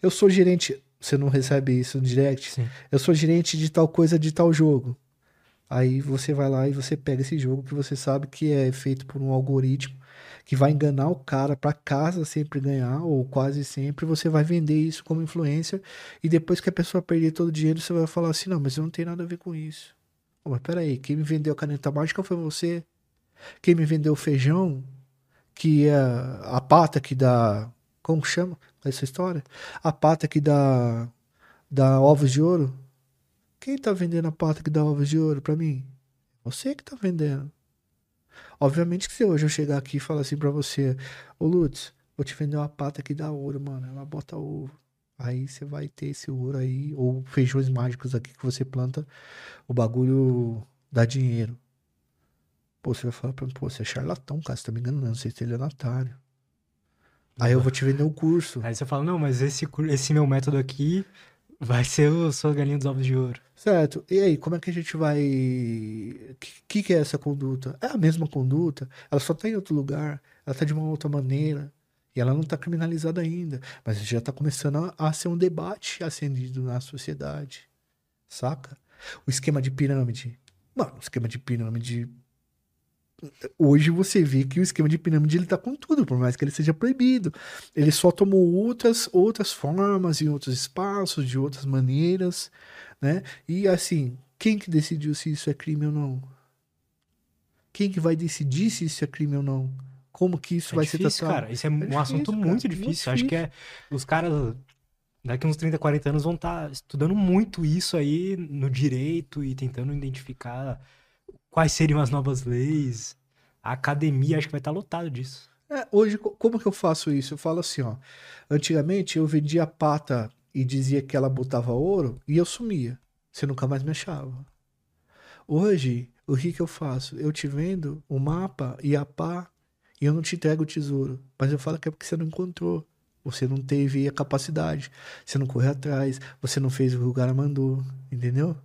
Eu sou gerente, você não recebe isso no direct? Sim. Eu sou gerente de tal coisa, de tal jogo. Aí você vai lá e você pega esse jogo que você sabe que é feito por um algoritmo que vai enganar o cara para casa sempre ganhar, ou quase sempre, você vai vender isso como influencer, e depois que a pessoa perder todo o dinheiro, você vai falar assim, não, mas eu não tenho nada a ver com isso. Pô, mas peraí, quem me vendeu a caneta mágica foi você. Quem me vendeu o feijão, que é a pata que dá. Como chama essa história? A pata que dá, dá ovos de ouro. Quem tá vendendo a pata que dá ovos de ouro pra mim? Você que tá vendendo. Obviamente que se hoje eu chegar aqui e falar assim pra você, ô Lutz, vou te vender uma pata que dá ouro, mano. Ela bota ovo. Aí você vai ter esse ouro aí, ou feijões mágicos aqui que você planta, o bagulho dá dinheiro. Pô, você vai falar pra mim, pô, você é charlatão, cara, você tá me enganando, você é estelionatário. Aí eu vou te vender um curso. Aí você fala, não, mas esse, esse meu método aqui vai ser o sua galinha dos ovos de ouro. Certo. E aí, como é que a gente vai. O que, que, é essa conduta? É a mesma conduta, ela só tá em outro lugar, ela tá de uma outra maneira. E ela não tá criminalizada ainda. Mas já tá começando a, a ser um debate acendido na sociedade. Saca? O esquema de pirâmide. Mano, o esquema de pirâmide. Hoje você vê que o esquema de pirâmide ele tá com tudo, por mais que ele seja proibido. Ele só tomou outras, outras formas, em outros espaços, de outras maneiras né? E assim, quem que decidiu se isso é crime ou não? Quem que vai decidir se isso é crime ou não? Como que isso É vai difícil, ser tratado? cara. Isso é um difícil, assunto cara, muito muito difícil. Acho que difícil. é. Os caras, daqui uns 30, 40 anos, vão estar estudando muito isso aí no direito e tentando identificar quais seriam as novas leis. A academia acho que vai estar lotada disso. É, hoje, co- como que eu faço isso? Eu falo assim, ó. Antigamente eu vendia pata e dizia que ela botava ouro e eu sumia. Você nunca mais me achava. Hoje, o que que eu faço? Eu te vendo o mapa e a pá e eu não te entrego o tesouro. Mas eu falo que é porque você não encontrou. Você não teve a capacidade. Você não correu atrás. Você não fez o que o cara mandou. Entendeu?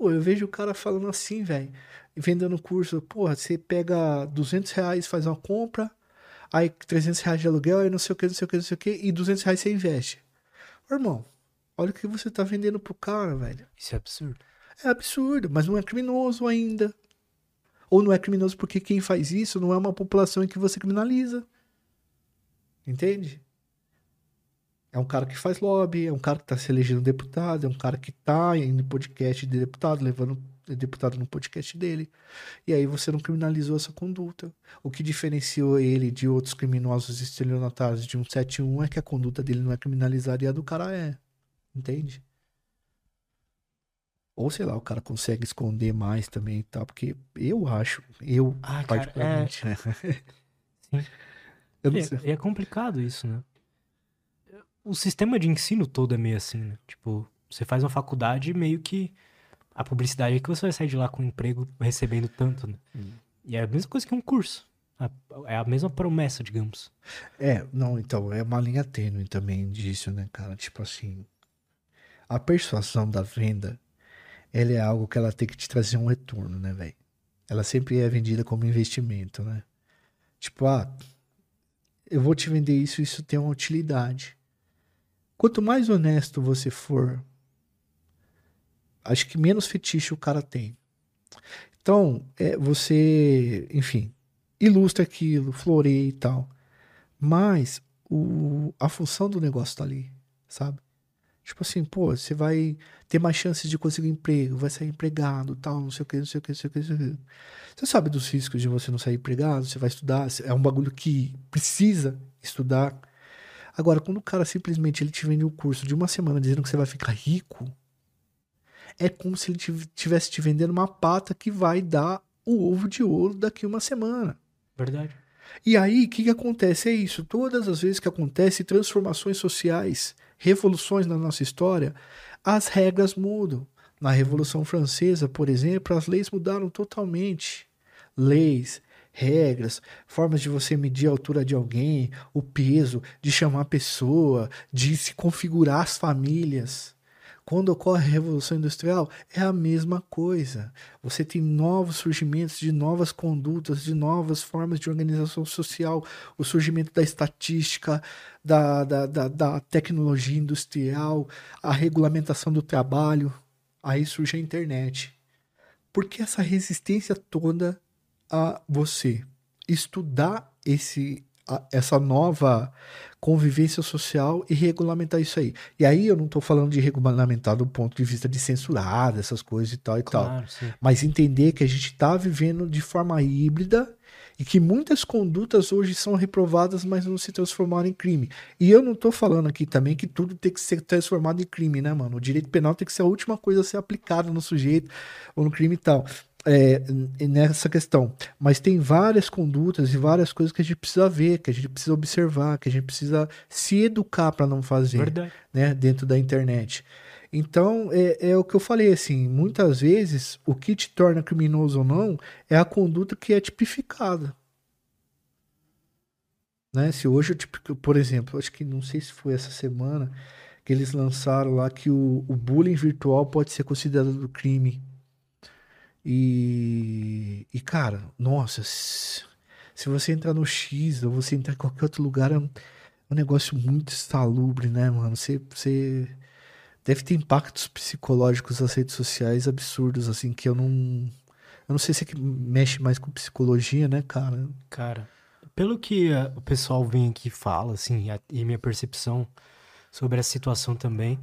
Pô, eu vejo o cara falando assim, velho. Vendendo curso. Porra, você pega 200 reais, faz uma compra. Aí 300 reais de aluguel, aí não sei o que, não sei o que, não sei o que. E 200 reais você investe. Irmão, olha o que você tá vendendo pro cara, velho. Isso é absurdo. É absurdo, mas não é criminoso ainda. Ou não é criminoso porque quem faz isso não é uma população em que você criminaliza. Entende? É um cara que faz lobby, é um cara que tá se elegendo deputado, é um cara que tá indo em podcast de deputado, levando deputado no podcast dele. E aí você não criminalizou essa conduta. O que diferenciou ele de outros criminosos estelionatários de 171 é que a conduta dele não é criminalizada e a do cara é. Entende? Ou sei lá, o cara consegue esconder mais também e tal, porque eu acho, eu Ah, cara, particularmente, né? Sim. Eu não É, sei. e é complicado isso, né? O sistema de ensino todo é meio assim, né? Tipo, você faz uma faculdade e meio que a publicidade é que você vai sair de lá com um emprego recebendo tanto, né? Hum. E é a mesma coisa que um curso. É a mesma promessa, digamos. É, não, então, é uma linha tênue também disso, né, cara? Tipo assim, a persuasão da venda, ela é algo que ela tem que te trazer um retorno, né, velho? Ela sempre é vendida como investimento, né? Tipo, ah, eu vou te vender isso, isso tem uma utilidade. Quanto mais honesto você for acho que menos fetiche o cara tem. Então, é, você, enfim, ilustra aquilo, floreia e tal. Mas o, a função do negócio tá ali, sabe? Tipo assim, pô, você vai ter mais chances de conseguir emprego, vai sair empregado, tal, não sei o que, não sei o que, não sei o que, não sei o que. Você sabe dos riscos de você não sair empregado, você vai estudar, é um bagulho que precisa estudar. Agora, quando o cara simplesmente ele te vende um curso de uma semana dizendo que você vai ficar rico, é como se ele tivesse te vendendo uma pata que vai dar o ovo de ouro daqui uma semana. Verdade. E aí, o que, que acontece? É isso. Todas as vezes que acontecem transformações sociais, revoluções na nossa história, as regras mudam. Na Revolução Francesa, por exemplo, as leis mudaram totalmente. Leis, regras, formas de você medir a altura de alguém, o peso, de chamar a pessoa, de se configurar as famílias. Quando ocorre a Revolução Industrial, é a mesma coisa. Você tem novos surgimentos de novas condutas, de novas formas de organização social, o surgimento da estatística, da, da, da, da tecnologia industrial, a regulamentação do trabalho. Aí surge a internet. Por que essa resistência toda a você estudar esse, essa nova convivência social e regulamentar isso aí. E aí eu não estou falando de regulamentar do ponto de vista de censurar essas coisas e tal e claro, tal. Sim. Mas entender que a gente está vivendo de forma híbrida e que muitas condutas hoje são reprovadas, mas não se transformaram em crime. E eu não estou falando aqui também que tudo tem que ser transformado em crime, né, mano? O direito penal tem que ser a última coisa a ser aplicada no sujeito ou no crime e tal é, nessa questão. Mas tem várias condutas e várias coisas que a gente precisa ver, que a gente precisa observar, que a gente precisa se educar para não fazer Verdade. né, dentro da internet. Então, é, é o que eu falei, assim, muitas vezes o que te torna criminoso ou não é a conduta que é tipificada. Né? Se hoje, eu, por exemplo, acho que não sei se foi essa semana que eles lançaram lá que o, o bullying virtual pode ser considerado crime. E, e cara, nossa, se, você entrar no X ou você entrar em qualquer outro lugar, é um, é um negócio muito salubre, né, mano? Você, você deve ter impactos psicológicos nas redes sociais absurdos, assim, que eu não. Eu não sei se é que mexe mais com psicologia, né, cara? Cara, pelo que uh, o pessoal vem aqui e fala, assim, e minha percepção sobre a situação também,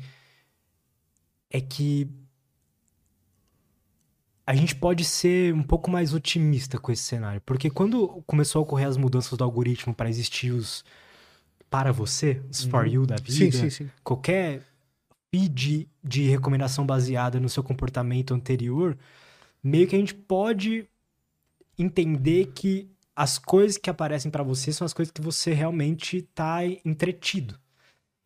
é que a gente pode ser um pouco mais otimista com esse cenário, porque quando começou a ocorrer as mudanças do algoritmo para existir os para você, os uhum. for you da vida, sim, sim, sim. qualquer feed de recomendação baseada no seu comportamento anterior, meio que a gente pode entender que as coisas que aparecem para você são as coisas que você realmente tá entretido.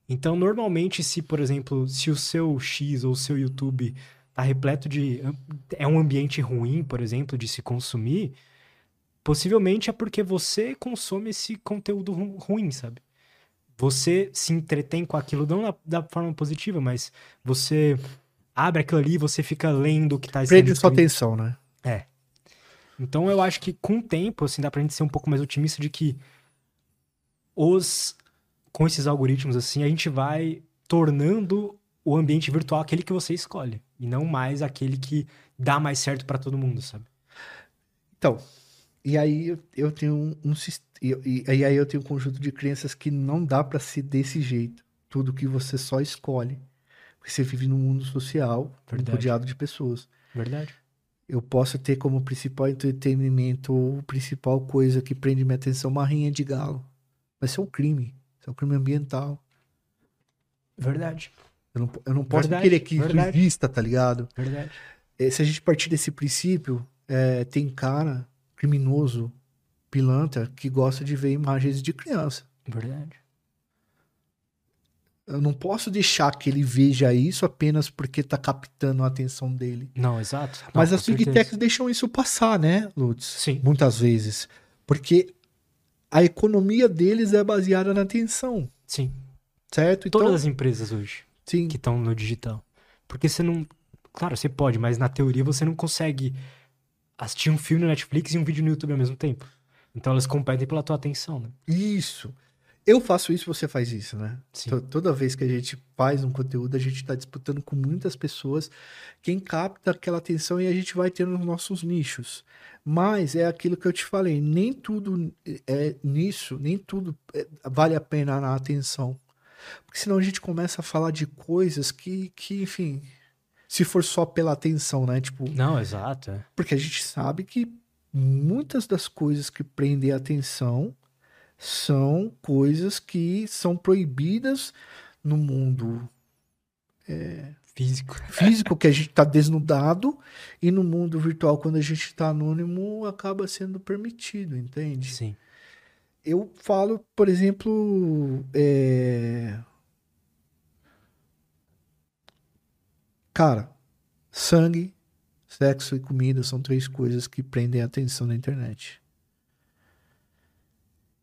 Então, normalmente, se, por exemplo, se o seu X ou o seu YouTube tá repleto de. É um ambiente ruim, por exemplo, de se consumir, possivelmente é porque você consome esse conteúdo ruim, sabe? Você se entretém com aquilo, não da, da forma positiva, mas você abre aquilo ali, você fica lendo o que tá escrito. Prende sua atenção, né? É. Então eu acho que com o tempo, assim, dá pra gente ser um pouco mais otimista de que os. Com esses algoritmos, assim, a gente vai tornando o ambiente virtual aquele que você escolhe e não mais aquele que dá mais certo para todo mundo, sabe? Então, e aí eu, tenho um, um e, e, aí eu tenho um conjunto de crenças que não dá para ser desse jeito. Tudo que você só escolhe. Porque você vive num mundo social, rodeado de pessoas. Verdade. Eu posso ter como principal entretenimento ou principal coisa que prende minha atenção uma rinha de galo. Vai ser um crime. Isso é um crime ambiental. Verdade. Eu não, eu não posso verdade, querer que verdade. exista, tá ligado? Verdade. É, se a gente partir desse princípio, é, tem cara criminoso, pilantra, que gosta de ver imagens de criança. Verdade. Eu não posso deixar que ele veja isso apenas porque tá captando a atenção dele. Não, exato. Não, Mas as big techs deixam isso passar, né, Lutz? Sim. Muitas vezes. Porque a economia deles é baseada na atenção. Sim. Certo? Todas então, as empresas hoje. Sim. que estão no digital. Porque você não. Claro, você pode, mas na teoria você não consegue assistir um filme no Netflix e um vídeo no YouTube ao mesmo tempo. Então elas competem pela tua atenção, né? Isso. Eu faço isso, você faz isso, né? Sim. To- Toda vez que a gente faz um conteúdo, a gente tá disputando com muitas pessoas quem capta aquela atenção e a gente vai tendo os nossos nichos. Mas é aquilo que eu te falei, nem tudo é nisso, nem tudo é- vale a pena a atenção. Porque senão a gente começa a falar de coisas que, que, enfim, se for só pela atenção, né? Tipo, Não, exato. é. porque a gente sabe que muitas das coisas que prendem a atenção são coisas que são proibidas no mundo Físico. físico, que a gente está desnudado, e no mundo virtual, quando a gente está anônimo, acaba sendo permitido, entende? Sim. Eu falo, por exemplo, é... cara, sangue, sexo e comida são três coisas que prendem a atenção na internet.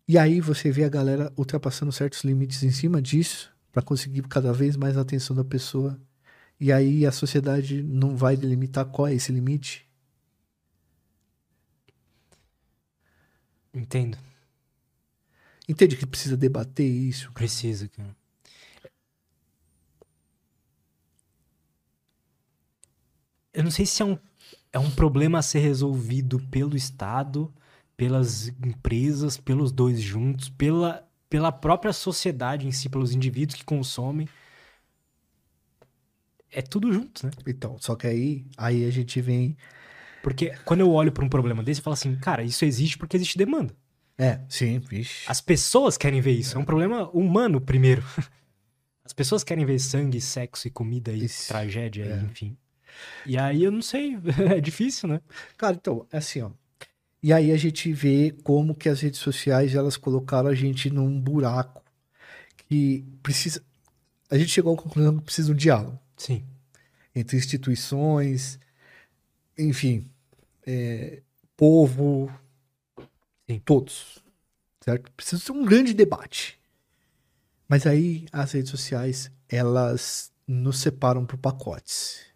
E aí você vê a galera ultrapassando certos limites em cima disso para conseguir cada vez mais a atenção da pessoa. E aí a sociedade não vai delimitar qual é esse limite. Entendo. Entende que precisa debater isso? Precisa, cara. Eu não sei se é um, é um problema a ser resolvido pelo Estado, pelas empresas, pelos dois juntos, pela, pela própria sociedade em si, pelos indivíduos que consomem. É tudo junto, né? Então, só que aí, aí a gente vem Porque quando eu olho para um problema desse, eu falo assim, cara, isso existe porque existe demanda. É, sim, vixe. As pessoas querem ver isso. É um problema humano primeiro. As pessoas querem ver sangue, sexo e comida e Isso. tragédia, É. e enfim. E aí eu não sei, é difícil, né? Cara, então, é assim, ó. E aí a gente vê como que as redes sociais, elas colocaram a gente num buraco que precisa... A gente chegou à conclusão que precisa de um diálogo Sim. entre instituições, enfim, é, povo, Sim. todos, certo? Precisa ser um grande debate. Mas aí as redes sociais, elas nos separam por pacotes.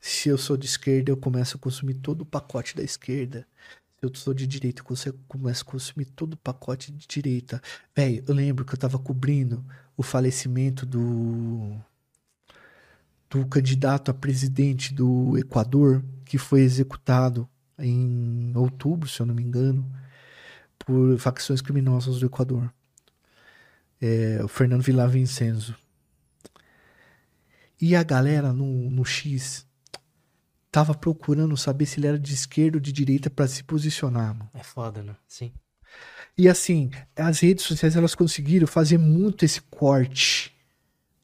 Se eu sou de esquerda, eu começo a consumir todo o pacote da esquerda. Se eu sou de direita, eu começo a consumir todo o pacote de direita. Velho, eu lembro que eu tava cobrindo o falecimento do do candidato a presidente do Equador, que foi executado em outubro, se eu não me engano, por facções criminosas do Equador. É, o Fernando Villavicenzo. E a galera no, no X tava procurando saber se ele era de esquerda ou de direita para se posicionar. mano. É foda, né? Sim. E assim, as redes sociais elas conseguiram fazer muito esse corte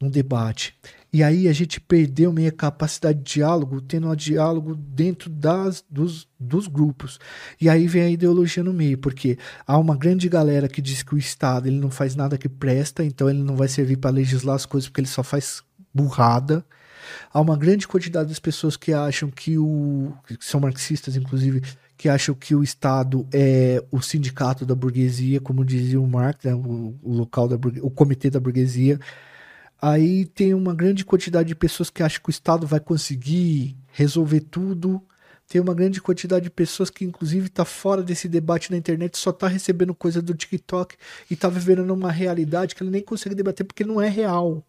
no debate. E aí a gente perdeu meio a capacidade de diálogo, tendo um diálogo dentro das, dos, dos grupos. E aí vem a ideologia no meio, porque há uma grande galera que diz que o Estado ele não faz nada que presta, então ele não vai servir para legislar as coisas porque ele só faz burrada. Há uma grande quantidade das pessoas que acham que o. que são marxistas, inclusive, que acham que o Estado é o sindicato da burguesia, como dizia o Marx, né, o, o local da o comitê da burguesia. Aí tem uma grande quantidade de pessoas que acham que o Estado vai conseguir resolver tudo. Tem uma grande quantidade de pessoas que, inclusive, está fora desse debate na internet, só está recebendo coisa do TikTok e está vivendo numa realidade que ele nem consegue debater porque não é real.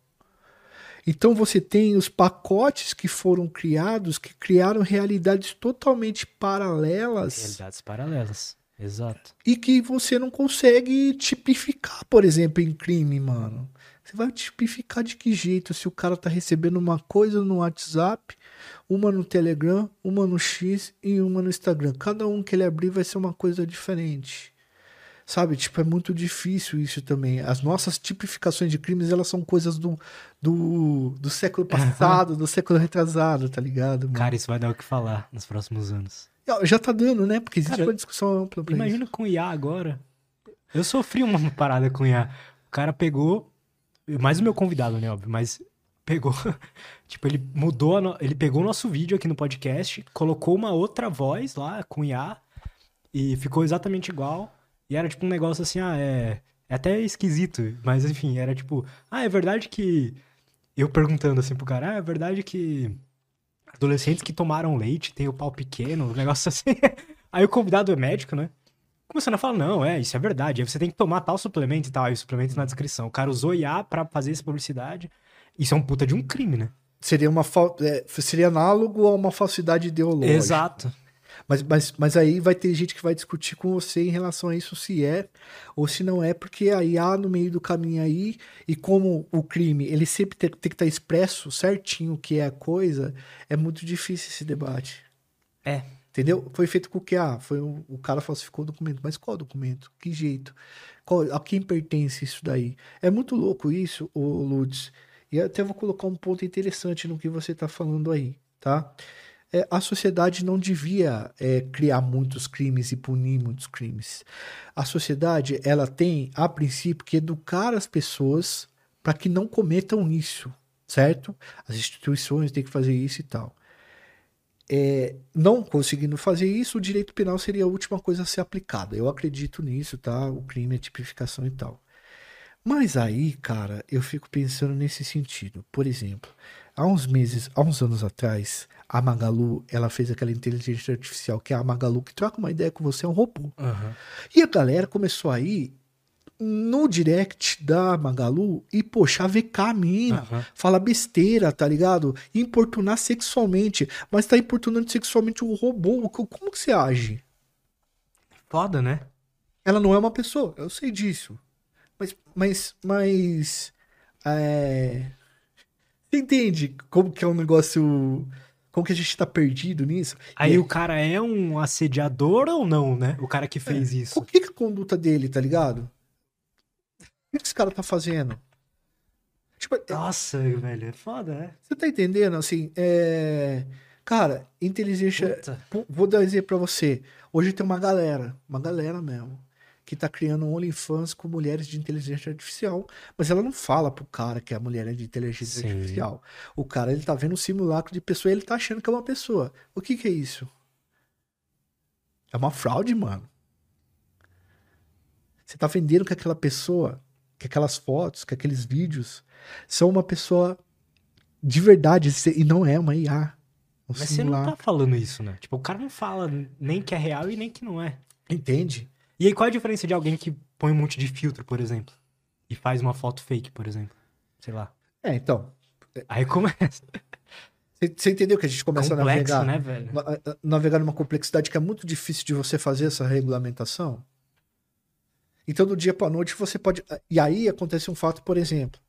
Então você tem os pacotes que foram criados que criaram realidades totalmente paralelas Realidades paralelas. Exato. e que você não consegue tipificar, por exemplo, em crime, mano. Você vai tipificar de que jeito se o cara tá recebendo uma coisa no WhatsApp, uma no Telegram, uma no X e uma no Instagram. Cada um que ele abrir vai ser uma coisa diferente. Sabe, tipo, é muito difícil isso também. As nossas tipificações de crimes, elas são coisas do, do, do século passado, do século retrasado, tá ligado? mano? Cara, isso vai dar o que falar nos próximos anos. Já tá dando, né? Porque existe Cara, uma discussão ampla pra isso. Imagina com IA agora. Eu sofri uma parada com IA. O cara pegou. Mais o meu convidado, né, óbvio, mas pegou. tipo, ele mudou. no- Ele pegou o nosso vídeo aqui no podcast, colocou uma outra voz lá com IA e ficou exatamente igual. E era tipo um negócio assim, ah, é. É até esquisito, mas enfim, era tipo, ah, é verdade que. Eu perguntando assim pro cara, ah, é verdade que adolescentes que tomaram leite têm o pau pequeno, um negócio assim. Aí o convidado é médico, né? Começando a falar, não, é, isso é verdade. Aí você tem que tomar tal suplemento e tal. Aí o suplemento na descrição. O cara usou IA pra fazer essa publicidade. Isso é um puta de um crime, né? Seria uma fal... é, seria análogo a uma falsidade ideológica. Exato. Mas, mas, mas aí vai ter gente que vai discutir com você em relação a isso se é ou se não é, porque aí há no meio do caminho aí, e como o crime ele sempre tem, tem que estar expresso certinho o que é a coisa, é muito difícil esse debate. É. Entendeu? Foi feito com o que? Ah, foi o cara falsificou o documento. Mas qual documento? Que jeito? Qual, a quem pertence isso daí? É muito louco isso, o Lutz. E até vou colocar um ponto interessante no que você está falando aí, tá? É, a sociedade não devia é, criar muitos crimes e punir muitos crimes. A sociedade, ela tem, a princípio, que educar as pessoas para que não cometam isso, certo? As instituições têm que fazer isso e tal. É, não conseguindo fazer isso, o direito penal seria a última coisa a ser aplicada. Eu acredito nisso, tá? O crime, a tipificação e tal. Mas aí, cara, eu fico pensando nesse sentido. Por exemplo, há uns meses, há uns anos atrás, a Magalu, ela fez aquela inteligência artificial que é a Magalu, que troca uma ideia com você, é um robô. Uhum. E a galera começou aí no direct da Magalu e, poxa, VK a mina, Uhum. fala besteira, tá ligado? E importunar sexualmente. Mas tá importunando sexualmente o robô. Co- Como que você age? Foda, né? Ela não é uma pessoa, eu sei disso. Mas, mas, mas. É... Você entende como que é um negócio. Como que a gente tá perdido nisso? Aí E- o cara é um assediador ou não, né? O cara que fez isso. O que, que é a conduta dele, tá ligado? O que esse cara tá fazendo? Tipo, é- Nossa, velho, é foda, né? você tá entendendo? Assim, é. Cara, inteligência. Puta. Vou dar um exemplo pra você. Hoje tem uma galera, uma galera mesmo, que tá criando um OnlyFans com mulheres de inteligência artificial, mas ela não fala pro cara que a mulher é de inteligência Sim. artificial. O cara, ele tá vendo um simulacro de pessoa e ele tá achando que é uma pessoa. O que que é isso? É uma fraude, mano. Você tá vendendo que aquela pessoa, que aquelas fotos, que aqueles vídeos são uma pessoa de verdade e não é uma IA. Um Mas você não tá falando isso, né? Tipo, o cara não fala nem que é real e nem que não é. Entende? E aí, qual a diferença de alguém que põe um monte de filtro, por exemplo? E faz uma foto fake, por exemplo? Sei lá. É, então. Aí começa. Você entendeu que a gente começa a Complexo, navegar, né, a- navegar numa complexidade que é muito difícil de você fazer essa regulamentação? Então, do dia pra noite, você pode. E aí acontece um fato, por exemplo.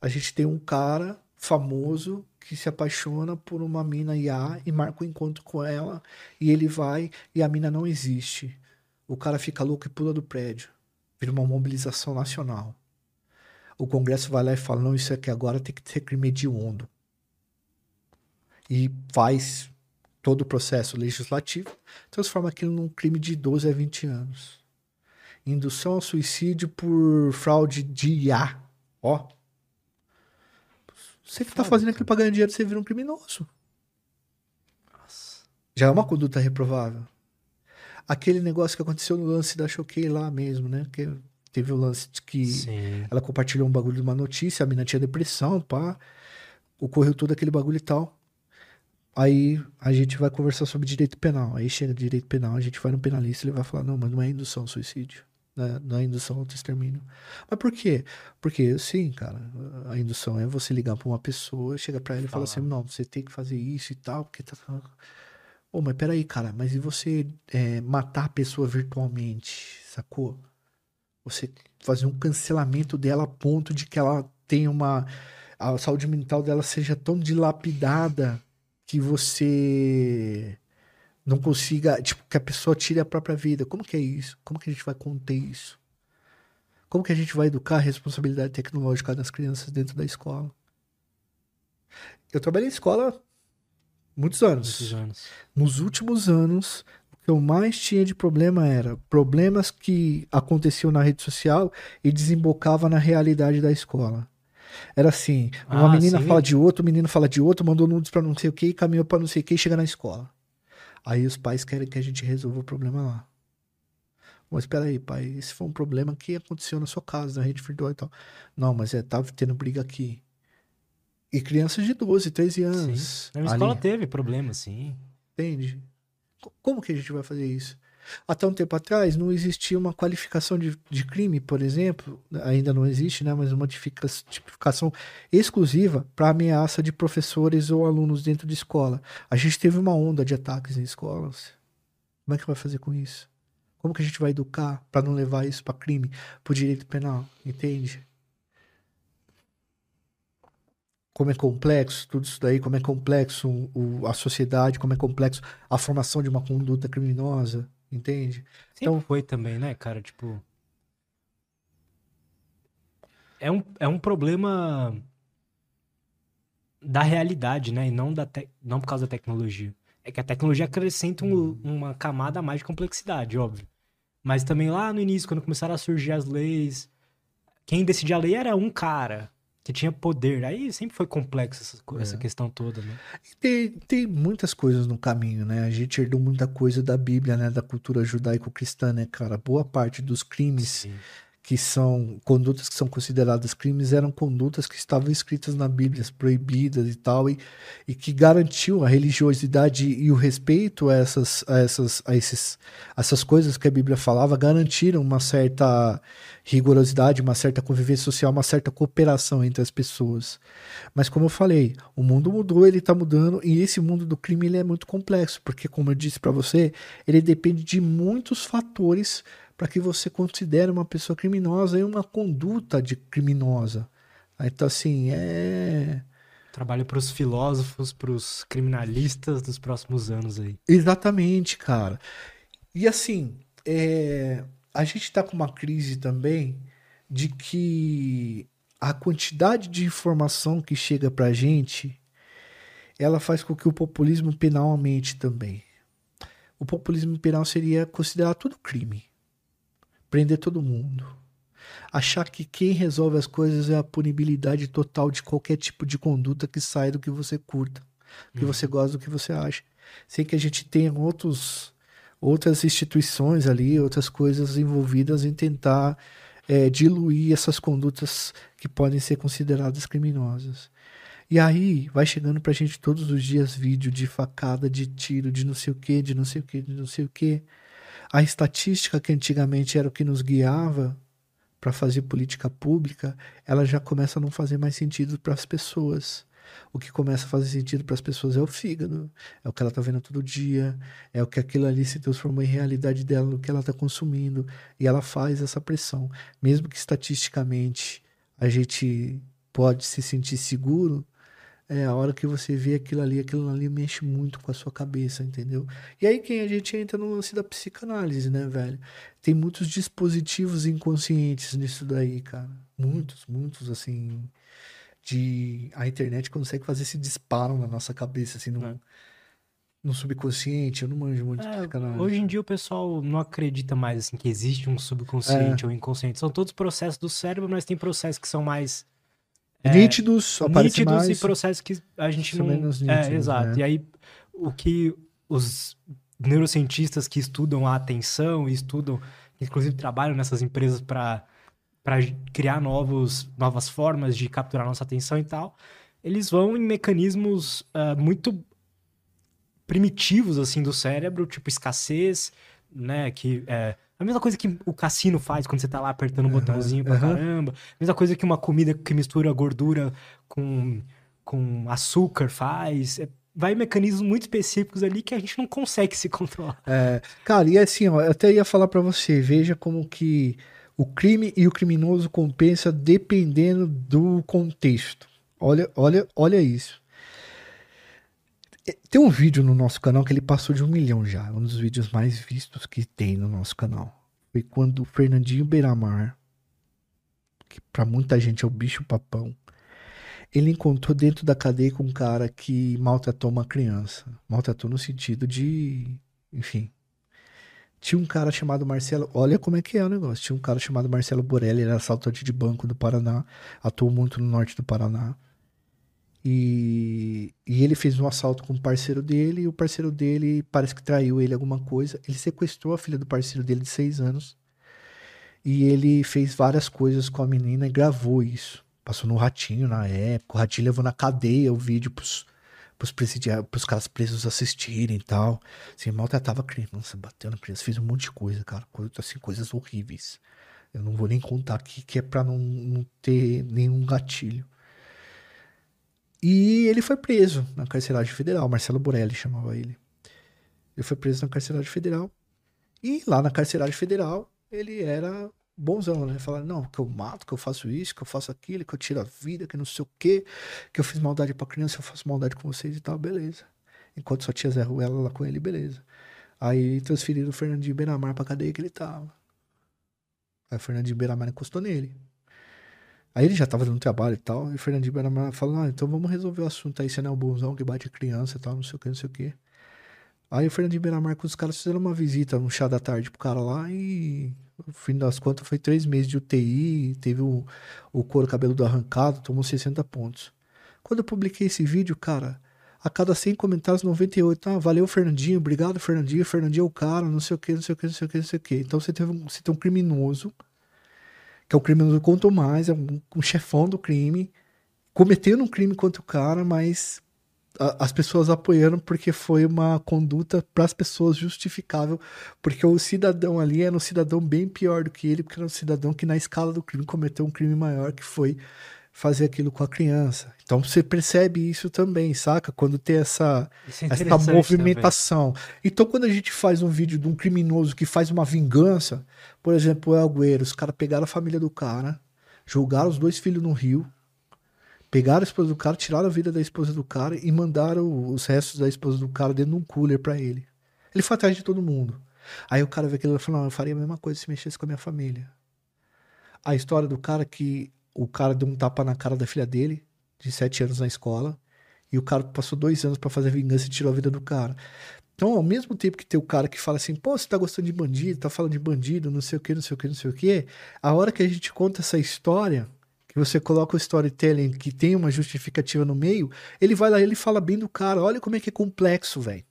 A gente tem um cara famoso que se apaixona por uma mina IA e marca um encontro com ela e ele vai e a mina não existe. O cara fica louco e pula do prédio. Vira uma mobilização nacional. O Congresso vai lá e fala: não, isso aqui agora tem que ser crime hediondo. E faz todo o processo legislativo, transforma aquilo num crime de 12 a 20 anos. Indução ao suicídio por fraude de IA. Ó. Você que tá fazendo aquilo pra ganhar dinheiro, você vira um criminoso. Nossa. Já é uma conduta reprovável. Aquele negócio que aconteceu no lance da Choquei lá mesmo, né? Que teve o lance de que Sim. ela compartilhou um bagulho de uma notícia, a mina tinha depressão, pá. Ocorreu todo aquele bagulho e tal. Aí a gente vai conversar sobre direito penal. Aí chega direito penal, a gente vai no penalista e ele vai falar: não, mas não é indução ao suicídio. Não é indução ao extermínio. Mas por quê? Porque, sim, cara, a indução é você ligar pra uma pessoa, chega pra ela e fala Falar. assim: não, você tem que fazer isso e tal, porque tá. Ô, mas peraí, cara, mas e você é, matar a pessoa virtualmente, sacou? Você fazer um cancelamento dela a ponto de que ela tenha uma. A saúde mental dela seja tão dilapidada que você não consiga. Tipo, que a pessoa tire a própria vida. Como que é isso? Como que a gente vai conter isso? Como que a gente vai educar a responsabilidade tecnológica das crianças dentro da escola? Eu trabalhei em escola muitos anos. Muitos anos. Nos últimos anos, o que eu mais tinha de problema era problemas que aconteciam na rede social e desembocava na realidade da escola. Era assim, uma Ah, menina sim. fala de outro, o menino fala de outro, mandou nudes pra não sei o que, caminhou pra não sei o que e chega na escola. Aí os pais querem que a gente resolva o problema lá. Mas espera aí, pai, esse foi um problema que aconteceu na sua casa, na rede virtual e tal. Não, mas é, tava tendo briga aqui. E crianças de 12, 13 anos. Ali. escola teve problema, sim. Entende? Co- Como que a gente vai fazer isso? Até um tempo atrás não existia uma qualificação de, de crime, por exemplo, ainda não existe, né? Mas uma tipificação exclusiva para ameaça de professores ou alunos dentro de escola. A gente teve uma onda de ataques em escolas. Como é que vai fazer com isso? Como que a gente vai educar para não levar isso para crime, para direito penal? Entende? como é complexo tudo isso daí, como é complexo o, a sociedade, como é complexo a formação de uma conduta criminosa, entende? Sempre então foi também, né, cara? Tipo. É um, é um problema da realidade, né? E não, da te... não por causa da tecnologia. É que a tecnologia acrescenta um, uma camada a mais de complexidade, óbvio. Mas também lá no início, quando começaram a surgir as leis, quem decidia a lei era um cara que tinha poder. Aí sempre foi complexo essa, essa é. questão toda, né? Tem, tem muitas coisas no caminho, né? A gente herdou muita coisa da Bíblia, né? Da cultura judaico-cristã, né, cara? Boa parte dos crimes Sim que são condutas que são consideradas crimes eram condutas que estavam escritas na Bíblia, proibidas e tal, e, e que garantiu a religiosidade e o respeito a essas, a essas, a esses, essas coisas que a Bíblia falava, garantiram uma certa rigorosidade, uma certa convivência social, uma certa cooperação entre as pessoas. Mas como eu falei, o mundo mudou, ele está mudando, e esse mundo do crime ele é muito complexo, porque como eu disse para você, ele depende de muitos fatores para que você considere uma pessoa criminosa e uma conduta de criminosa. Então, assim, é. Trabalho para os filósofos, para os criminalistas dos próximos anos aí. Exatamente, cara. E assim, é... a gente está com uma crise também de que a quantidade de informação que chega para a gente, ela faz com que o populismo penal aumente também. O populismo penal seria considerar tudo crime prender todo mundo. Achar que quem resolve as coisas é a punibilidade total de qualquer tipo de conduta que sai do que você curta, que uhum. você gosta, do que você acha. Sem que a gente tenha outros, outras instituições ali, outras coisas envolvidas em tentar é, diluir essas condutas que podem ser consideradas criminosas. E aí vai chegando pra gente todos os dias vídeo de facada, de tiro, de não sei o que, de não sei o que, de não sei o que. A estatística que antigamente era o que nos guiava para fazer política pública, ela já começa a não fazer mais sentido para as pessoas. O que começa a fazer sentido para as pessoas é o fígado, é o que ela está vendo todo dia, é o que aquilo ali se transformou em realidade dela, no que ela está consumindo, e ela faz essa pressão. Mesmo que estatisticamente a gente pode se sentir seguro, é a hora que você vê aquilo ali, aquilo ali mexe muito com a sua cabeça, entendeu? E aí que a gente entra no lance da psicanálise, né, velho? Tem muitos dispositivos inconscientes nisso daí, cara. Muitos, muitos, assim. De. A internet consegue fazer esse disparo na nossa cabeça, assim, no, é. no subconsciente. Eu não manjo muito é, de psicanálise. Hoje em dia o pessoal não acredita mais, assim, que existe um subconsciente é. ou inconsciente. São todos processos do cérebro, mas tem processos que são mais é, nítidos, nítidos mais, e processos que a gente não. Menos nítidos, é, exato. Né? E aí, o que os neurocientistas que estudam a atenção e estudam, inclusive trabalham nessas empresas para criar novos, novas formas de capturar nossa atenção e tal, eles vão em mecanismos uh, muito primitivos assim do cérebro, tipo escassez, né, que é, a mesma coisa que o cassino faz quando você tá lá apertando um uhum, botãozinho pra uhum. caramba. A mesma coisa que uma comida que mistura gordura com, com açúcar faz. É, vai em mecanismos muito específicos ali que a gente não consegue se controlar. É, cara, e assim, ó, eu até ia falar para você, veja como que o crime e o criminoso compensa dependendo do contexto. Olha, olha, olha isso. Tem um vídeo no nosso canal que ele passou de um milhão já. Um dos vídeos mais vistos que tem no nosso canal. Foi quando o Fernandinho Beiramar, que para muita gente é o bicho papão, ele encontrou dentro da cadeia com um cara que maltratou uma criança. Maltratou no sentido de. Enfim. Tinha um cara chamado Marcelo. Olha como é que é o negócio. Tinha um cara chamado Marcelo Borelli, era assaltante de banco do Paraná. Atuou muito no norte do Paraná. E, e ele fez um assalto com o parceiro dele, e o parceiro dele parece que traiu ele alguma coisa. Ele sequestrou a filha do parceiro dele de seis anos. E ele fez várias coisas com a menina e gravou isso. Passou no Ratinho na época. O Ratinho levou na cadeia o vídeo pros, pros, presidiários, pros caras presos assistirem e tal. Assim, maltratava criança, batendo criança, fez um monte de coisa, cara. Assim, coisas horríveis. Eu não vou nem contar aqui, que é pra não, não ter nenhum gatilho. E ele foi preso na carceragem federal. Marcelo Borelli chamava ele. Ele foi preso na carceragem federal. E lá na carceragem federal, ele era bonzão, né? Falar, não, que eu mato, que eu faço isso, que eu faço aquilo, que eu tiro a vida, que não sei o quê, que eu fiz maldade pra criança, eu faço maldade com vocês e tal, beleza. Enquanto só tinha Zé Ruela lá com ele, beleza. Aí transferiram o Fernandinho Beiramar pra cadeia que ele tava. Aí o Fernandinho Beiramar encostou nele. Aí ele já tava dando trabalho e tal, e o Fernandinho Beiramar falou, ah, então vamos resolver o assunto aí, você não é o bonzão que bate criança e tal, não sei o que, não sei o que. Aí o Fernandinho Beiramar com os caras fizeram uma visita no chá da tarde pro cara lá e no fim das contas, foi três meses de UTI, teve o, o couro cabeludo arrancado, tomou 60 pontos. Quando eu publiquei esse vídeo, cara, a cada 100 comentários, 98, ah, valeu, Fernandinho, obrigado, Fernandinho, Fernandinho é o cara, não sei o que, não sei o que, não sei o que, não sei o que. Então você, teve um, você tem um criminoso, que é o criminoso quanto mais, é um, um chefão do crime, cometendo um crime contra o cara, mas as pessoas apoiando porque foi uma conduta para as pessoas justificável, porque o cidadão ali era um cidadão bem pior do que ele, porque era um cidadão que na escala do crime cometeu um crime maior que foi fazer aquilo com a criança. Então você percebe isso também, saca? Quando tem essa, é essa movimentação. Também. Então quando a gente faz um vídeo de um criminoso que faz uma vingança, por exemplo, o Algueiro, os caras pegaram a família do cara, julgaram os dois filhos no Rio, Pegaram a esposa do cara, tiraram a vida da esposa do cara e mandaram os restos da esposa do cara dentro de um cooler para ele. Ele foi atrás de todo mundo. Aí o cara vê aquilo e falou: Não, eu faria a mesma coisa se mexesse com a minha família. A história do cara que o cara deu um tapa na cara da filha dele, de sete anos na escola, e o cara passou dois anos para fazer vingança e tirou a vida do cara. Então, ao mesmo tempo que tem o cara que fala assim, pô, você tá gostando de bandido, tá falando de bandido, não sei o que, não sei o que, não sei o que, a hora que a gente conta essa história, você coloca o storytelling que tem uma justificativa no meio, ele vai lá e ele fala bem do cara. Olha como é que é complexo, velho.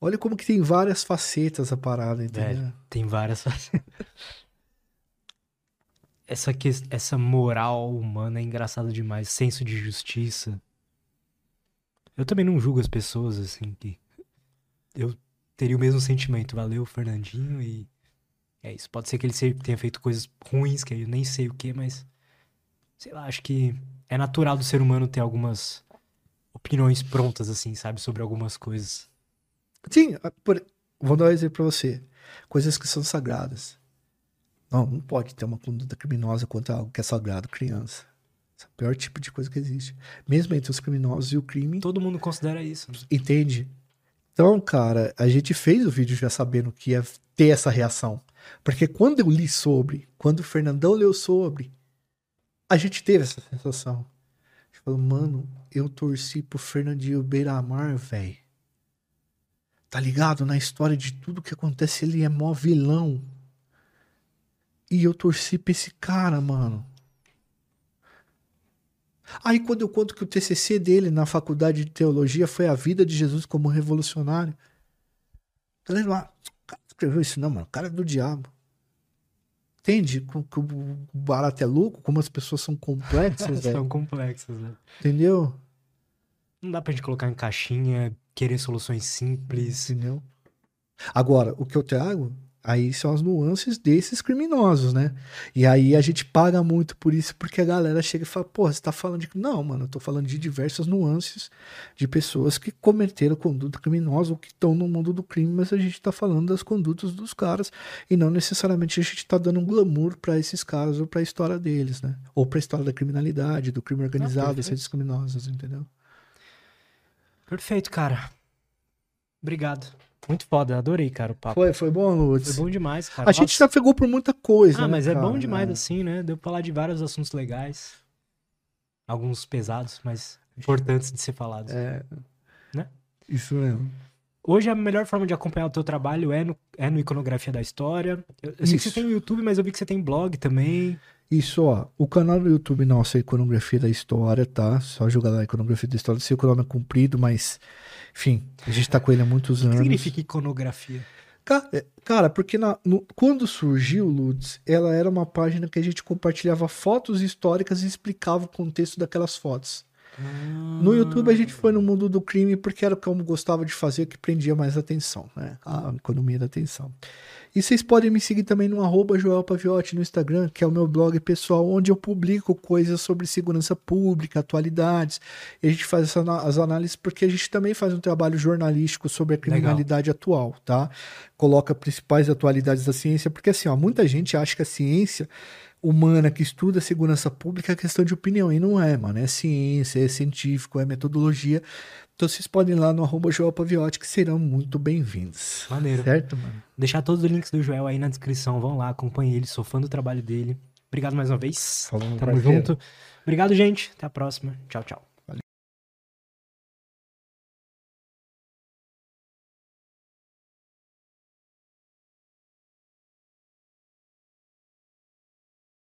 Olha como que tem várias facetas a parada, entendeu? É, tem várias facetas. essa, que, essa moral humana é engraçada demais. Senso de justiça. Eu também não julgo as pessoas, assim, que... Eu teria o mesmo sentimento. Valeu, Fernandinho, e é isso. Pode ser que ele tenha feito coisas ruins, que eu nem sei o que, mas. Sei lá, acho que é natural do ser humano ter algumas opiniões prontas, assim, sabe? Sobre algumas coisas. Sim, por... vou dar um exemplo pra você. Coisas que são sagradas. Não, não pode ter uma conduta criminosa contra algo que é sagrado, criança. Esse é o pior tipo de coisa que existe. Mesmo entre os criminosos e o crime. Todo mundo considera isso. Né? Entende? Então, cara, a gente fez o vídeo já sabendo que ia ter essa reação. Porque quando eu li sobre, quando o Fernandão leu sobre, a gente teve essa sensação. A gente falou, mano, eu torci pro Fernandinho Beiramar, velho. Tá ligado? Na história de tudo que acontece, ele é mó vilão. E eu torci pra esse cara, mano. Aí quando eu conto que o TCC dele na faculdade de teologia foi a vida de Jesus como revolucionário. Galera, escreveu isso, não, mano. O cara é do diabo. Entende? Que o barato é louco, como as pessoas são complexas, São complexas, né? Entendeu? Não dá pra gente colocar em caixinha, querer soluções simples. Entendeu? Agora, o que eu trago Aí são as nuances desses criminosos, né? E aí a gente paga muito por isso, porque a galera chega e fala, pô, você tá falando de. Não, mano, eu tô falando de diversas nuances de pessoas que cometeram conduta criminosa ou que estão no mundo do crime, mas a gente tá falando das condutas dos caras e não necessariamente a gente tá dando um glamour para esses caras ou pra história deles, né? Ou pra história da criminalidade, do crime organizado, ah, desses criminosos, entendeu? Perfeito, cara. Obrigado. Muito foda, adorei, cara, o papo. Foi, foi bom, Lutz. Foi bom demais, cara. A gente já pegou por muita coisa, Ah, né, mas cara? é bom demais é. assim, né? Deu pra falar de vários assuntos legais. Alguns pesados, mas importantes de ser falados. É. Né? Isso mesmo. Hoje a melhor forma de acompanhar o teu trabalho é no, é no Iconografia da História. Eu, eu sei que você tem o YouTube, mas eu vi que você tem blog também. Isso, ó. O canal do YouTube nosso é Iconografia da História, tá? Só jogar lá Iconografia da História. Sei que o nome é comprido, mas enfim, a gente tá com ele há muitos anos. O que significa iconografia? É, cara, porque na, no, quando surgiu o Lutz, ela era uma página que a gente compartilhava fotos históricas e explicava o contexto daquelas fotos. No YouTube a gente foi no mundo do crime porque era o que eu gostava de fazer, que prendia mais atenção, né? A economia da atenção. E vocês podem me seguir também no arroba Joel Paviotti no Instagram, que é o meu blog pessoal, onde eu publico coisas sobre segurança pública, atualidades. E a gente faz essa, as análises porque a gente também faz um trabalho jornalístico sobre a criminalidade Legal. atual, tá? Coloca principais atualidades da ciência, porque assim, ó, muita gente acha que a ciência humana que estuda segurança pública é questão de opinião, e não é, mano. É ciência, é científico, é metodologia. Então vocês podem ir lá no arroba Joel Paviotti, que serão muito bem-vindos. Maneiro. Certo, mano? Deixar todos os links do Joel aí na descrição. Vão lá, acompanhem ele, sou fã do trabalho dele. Obrigado mais uma vez. Falou, Tamo junto. Obrigado, gente. Até a próxima. Tchau, tchau.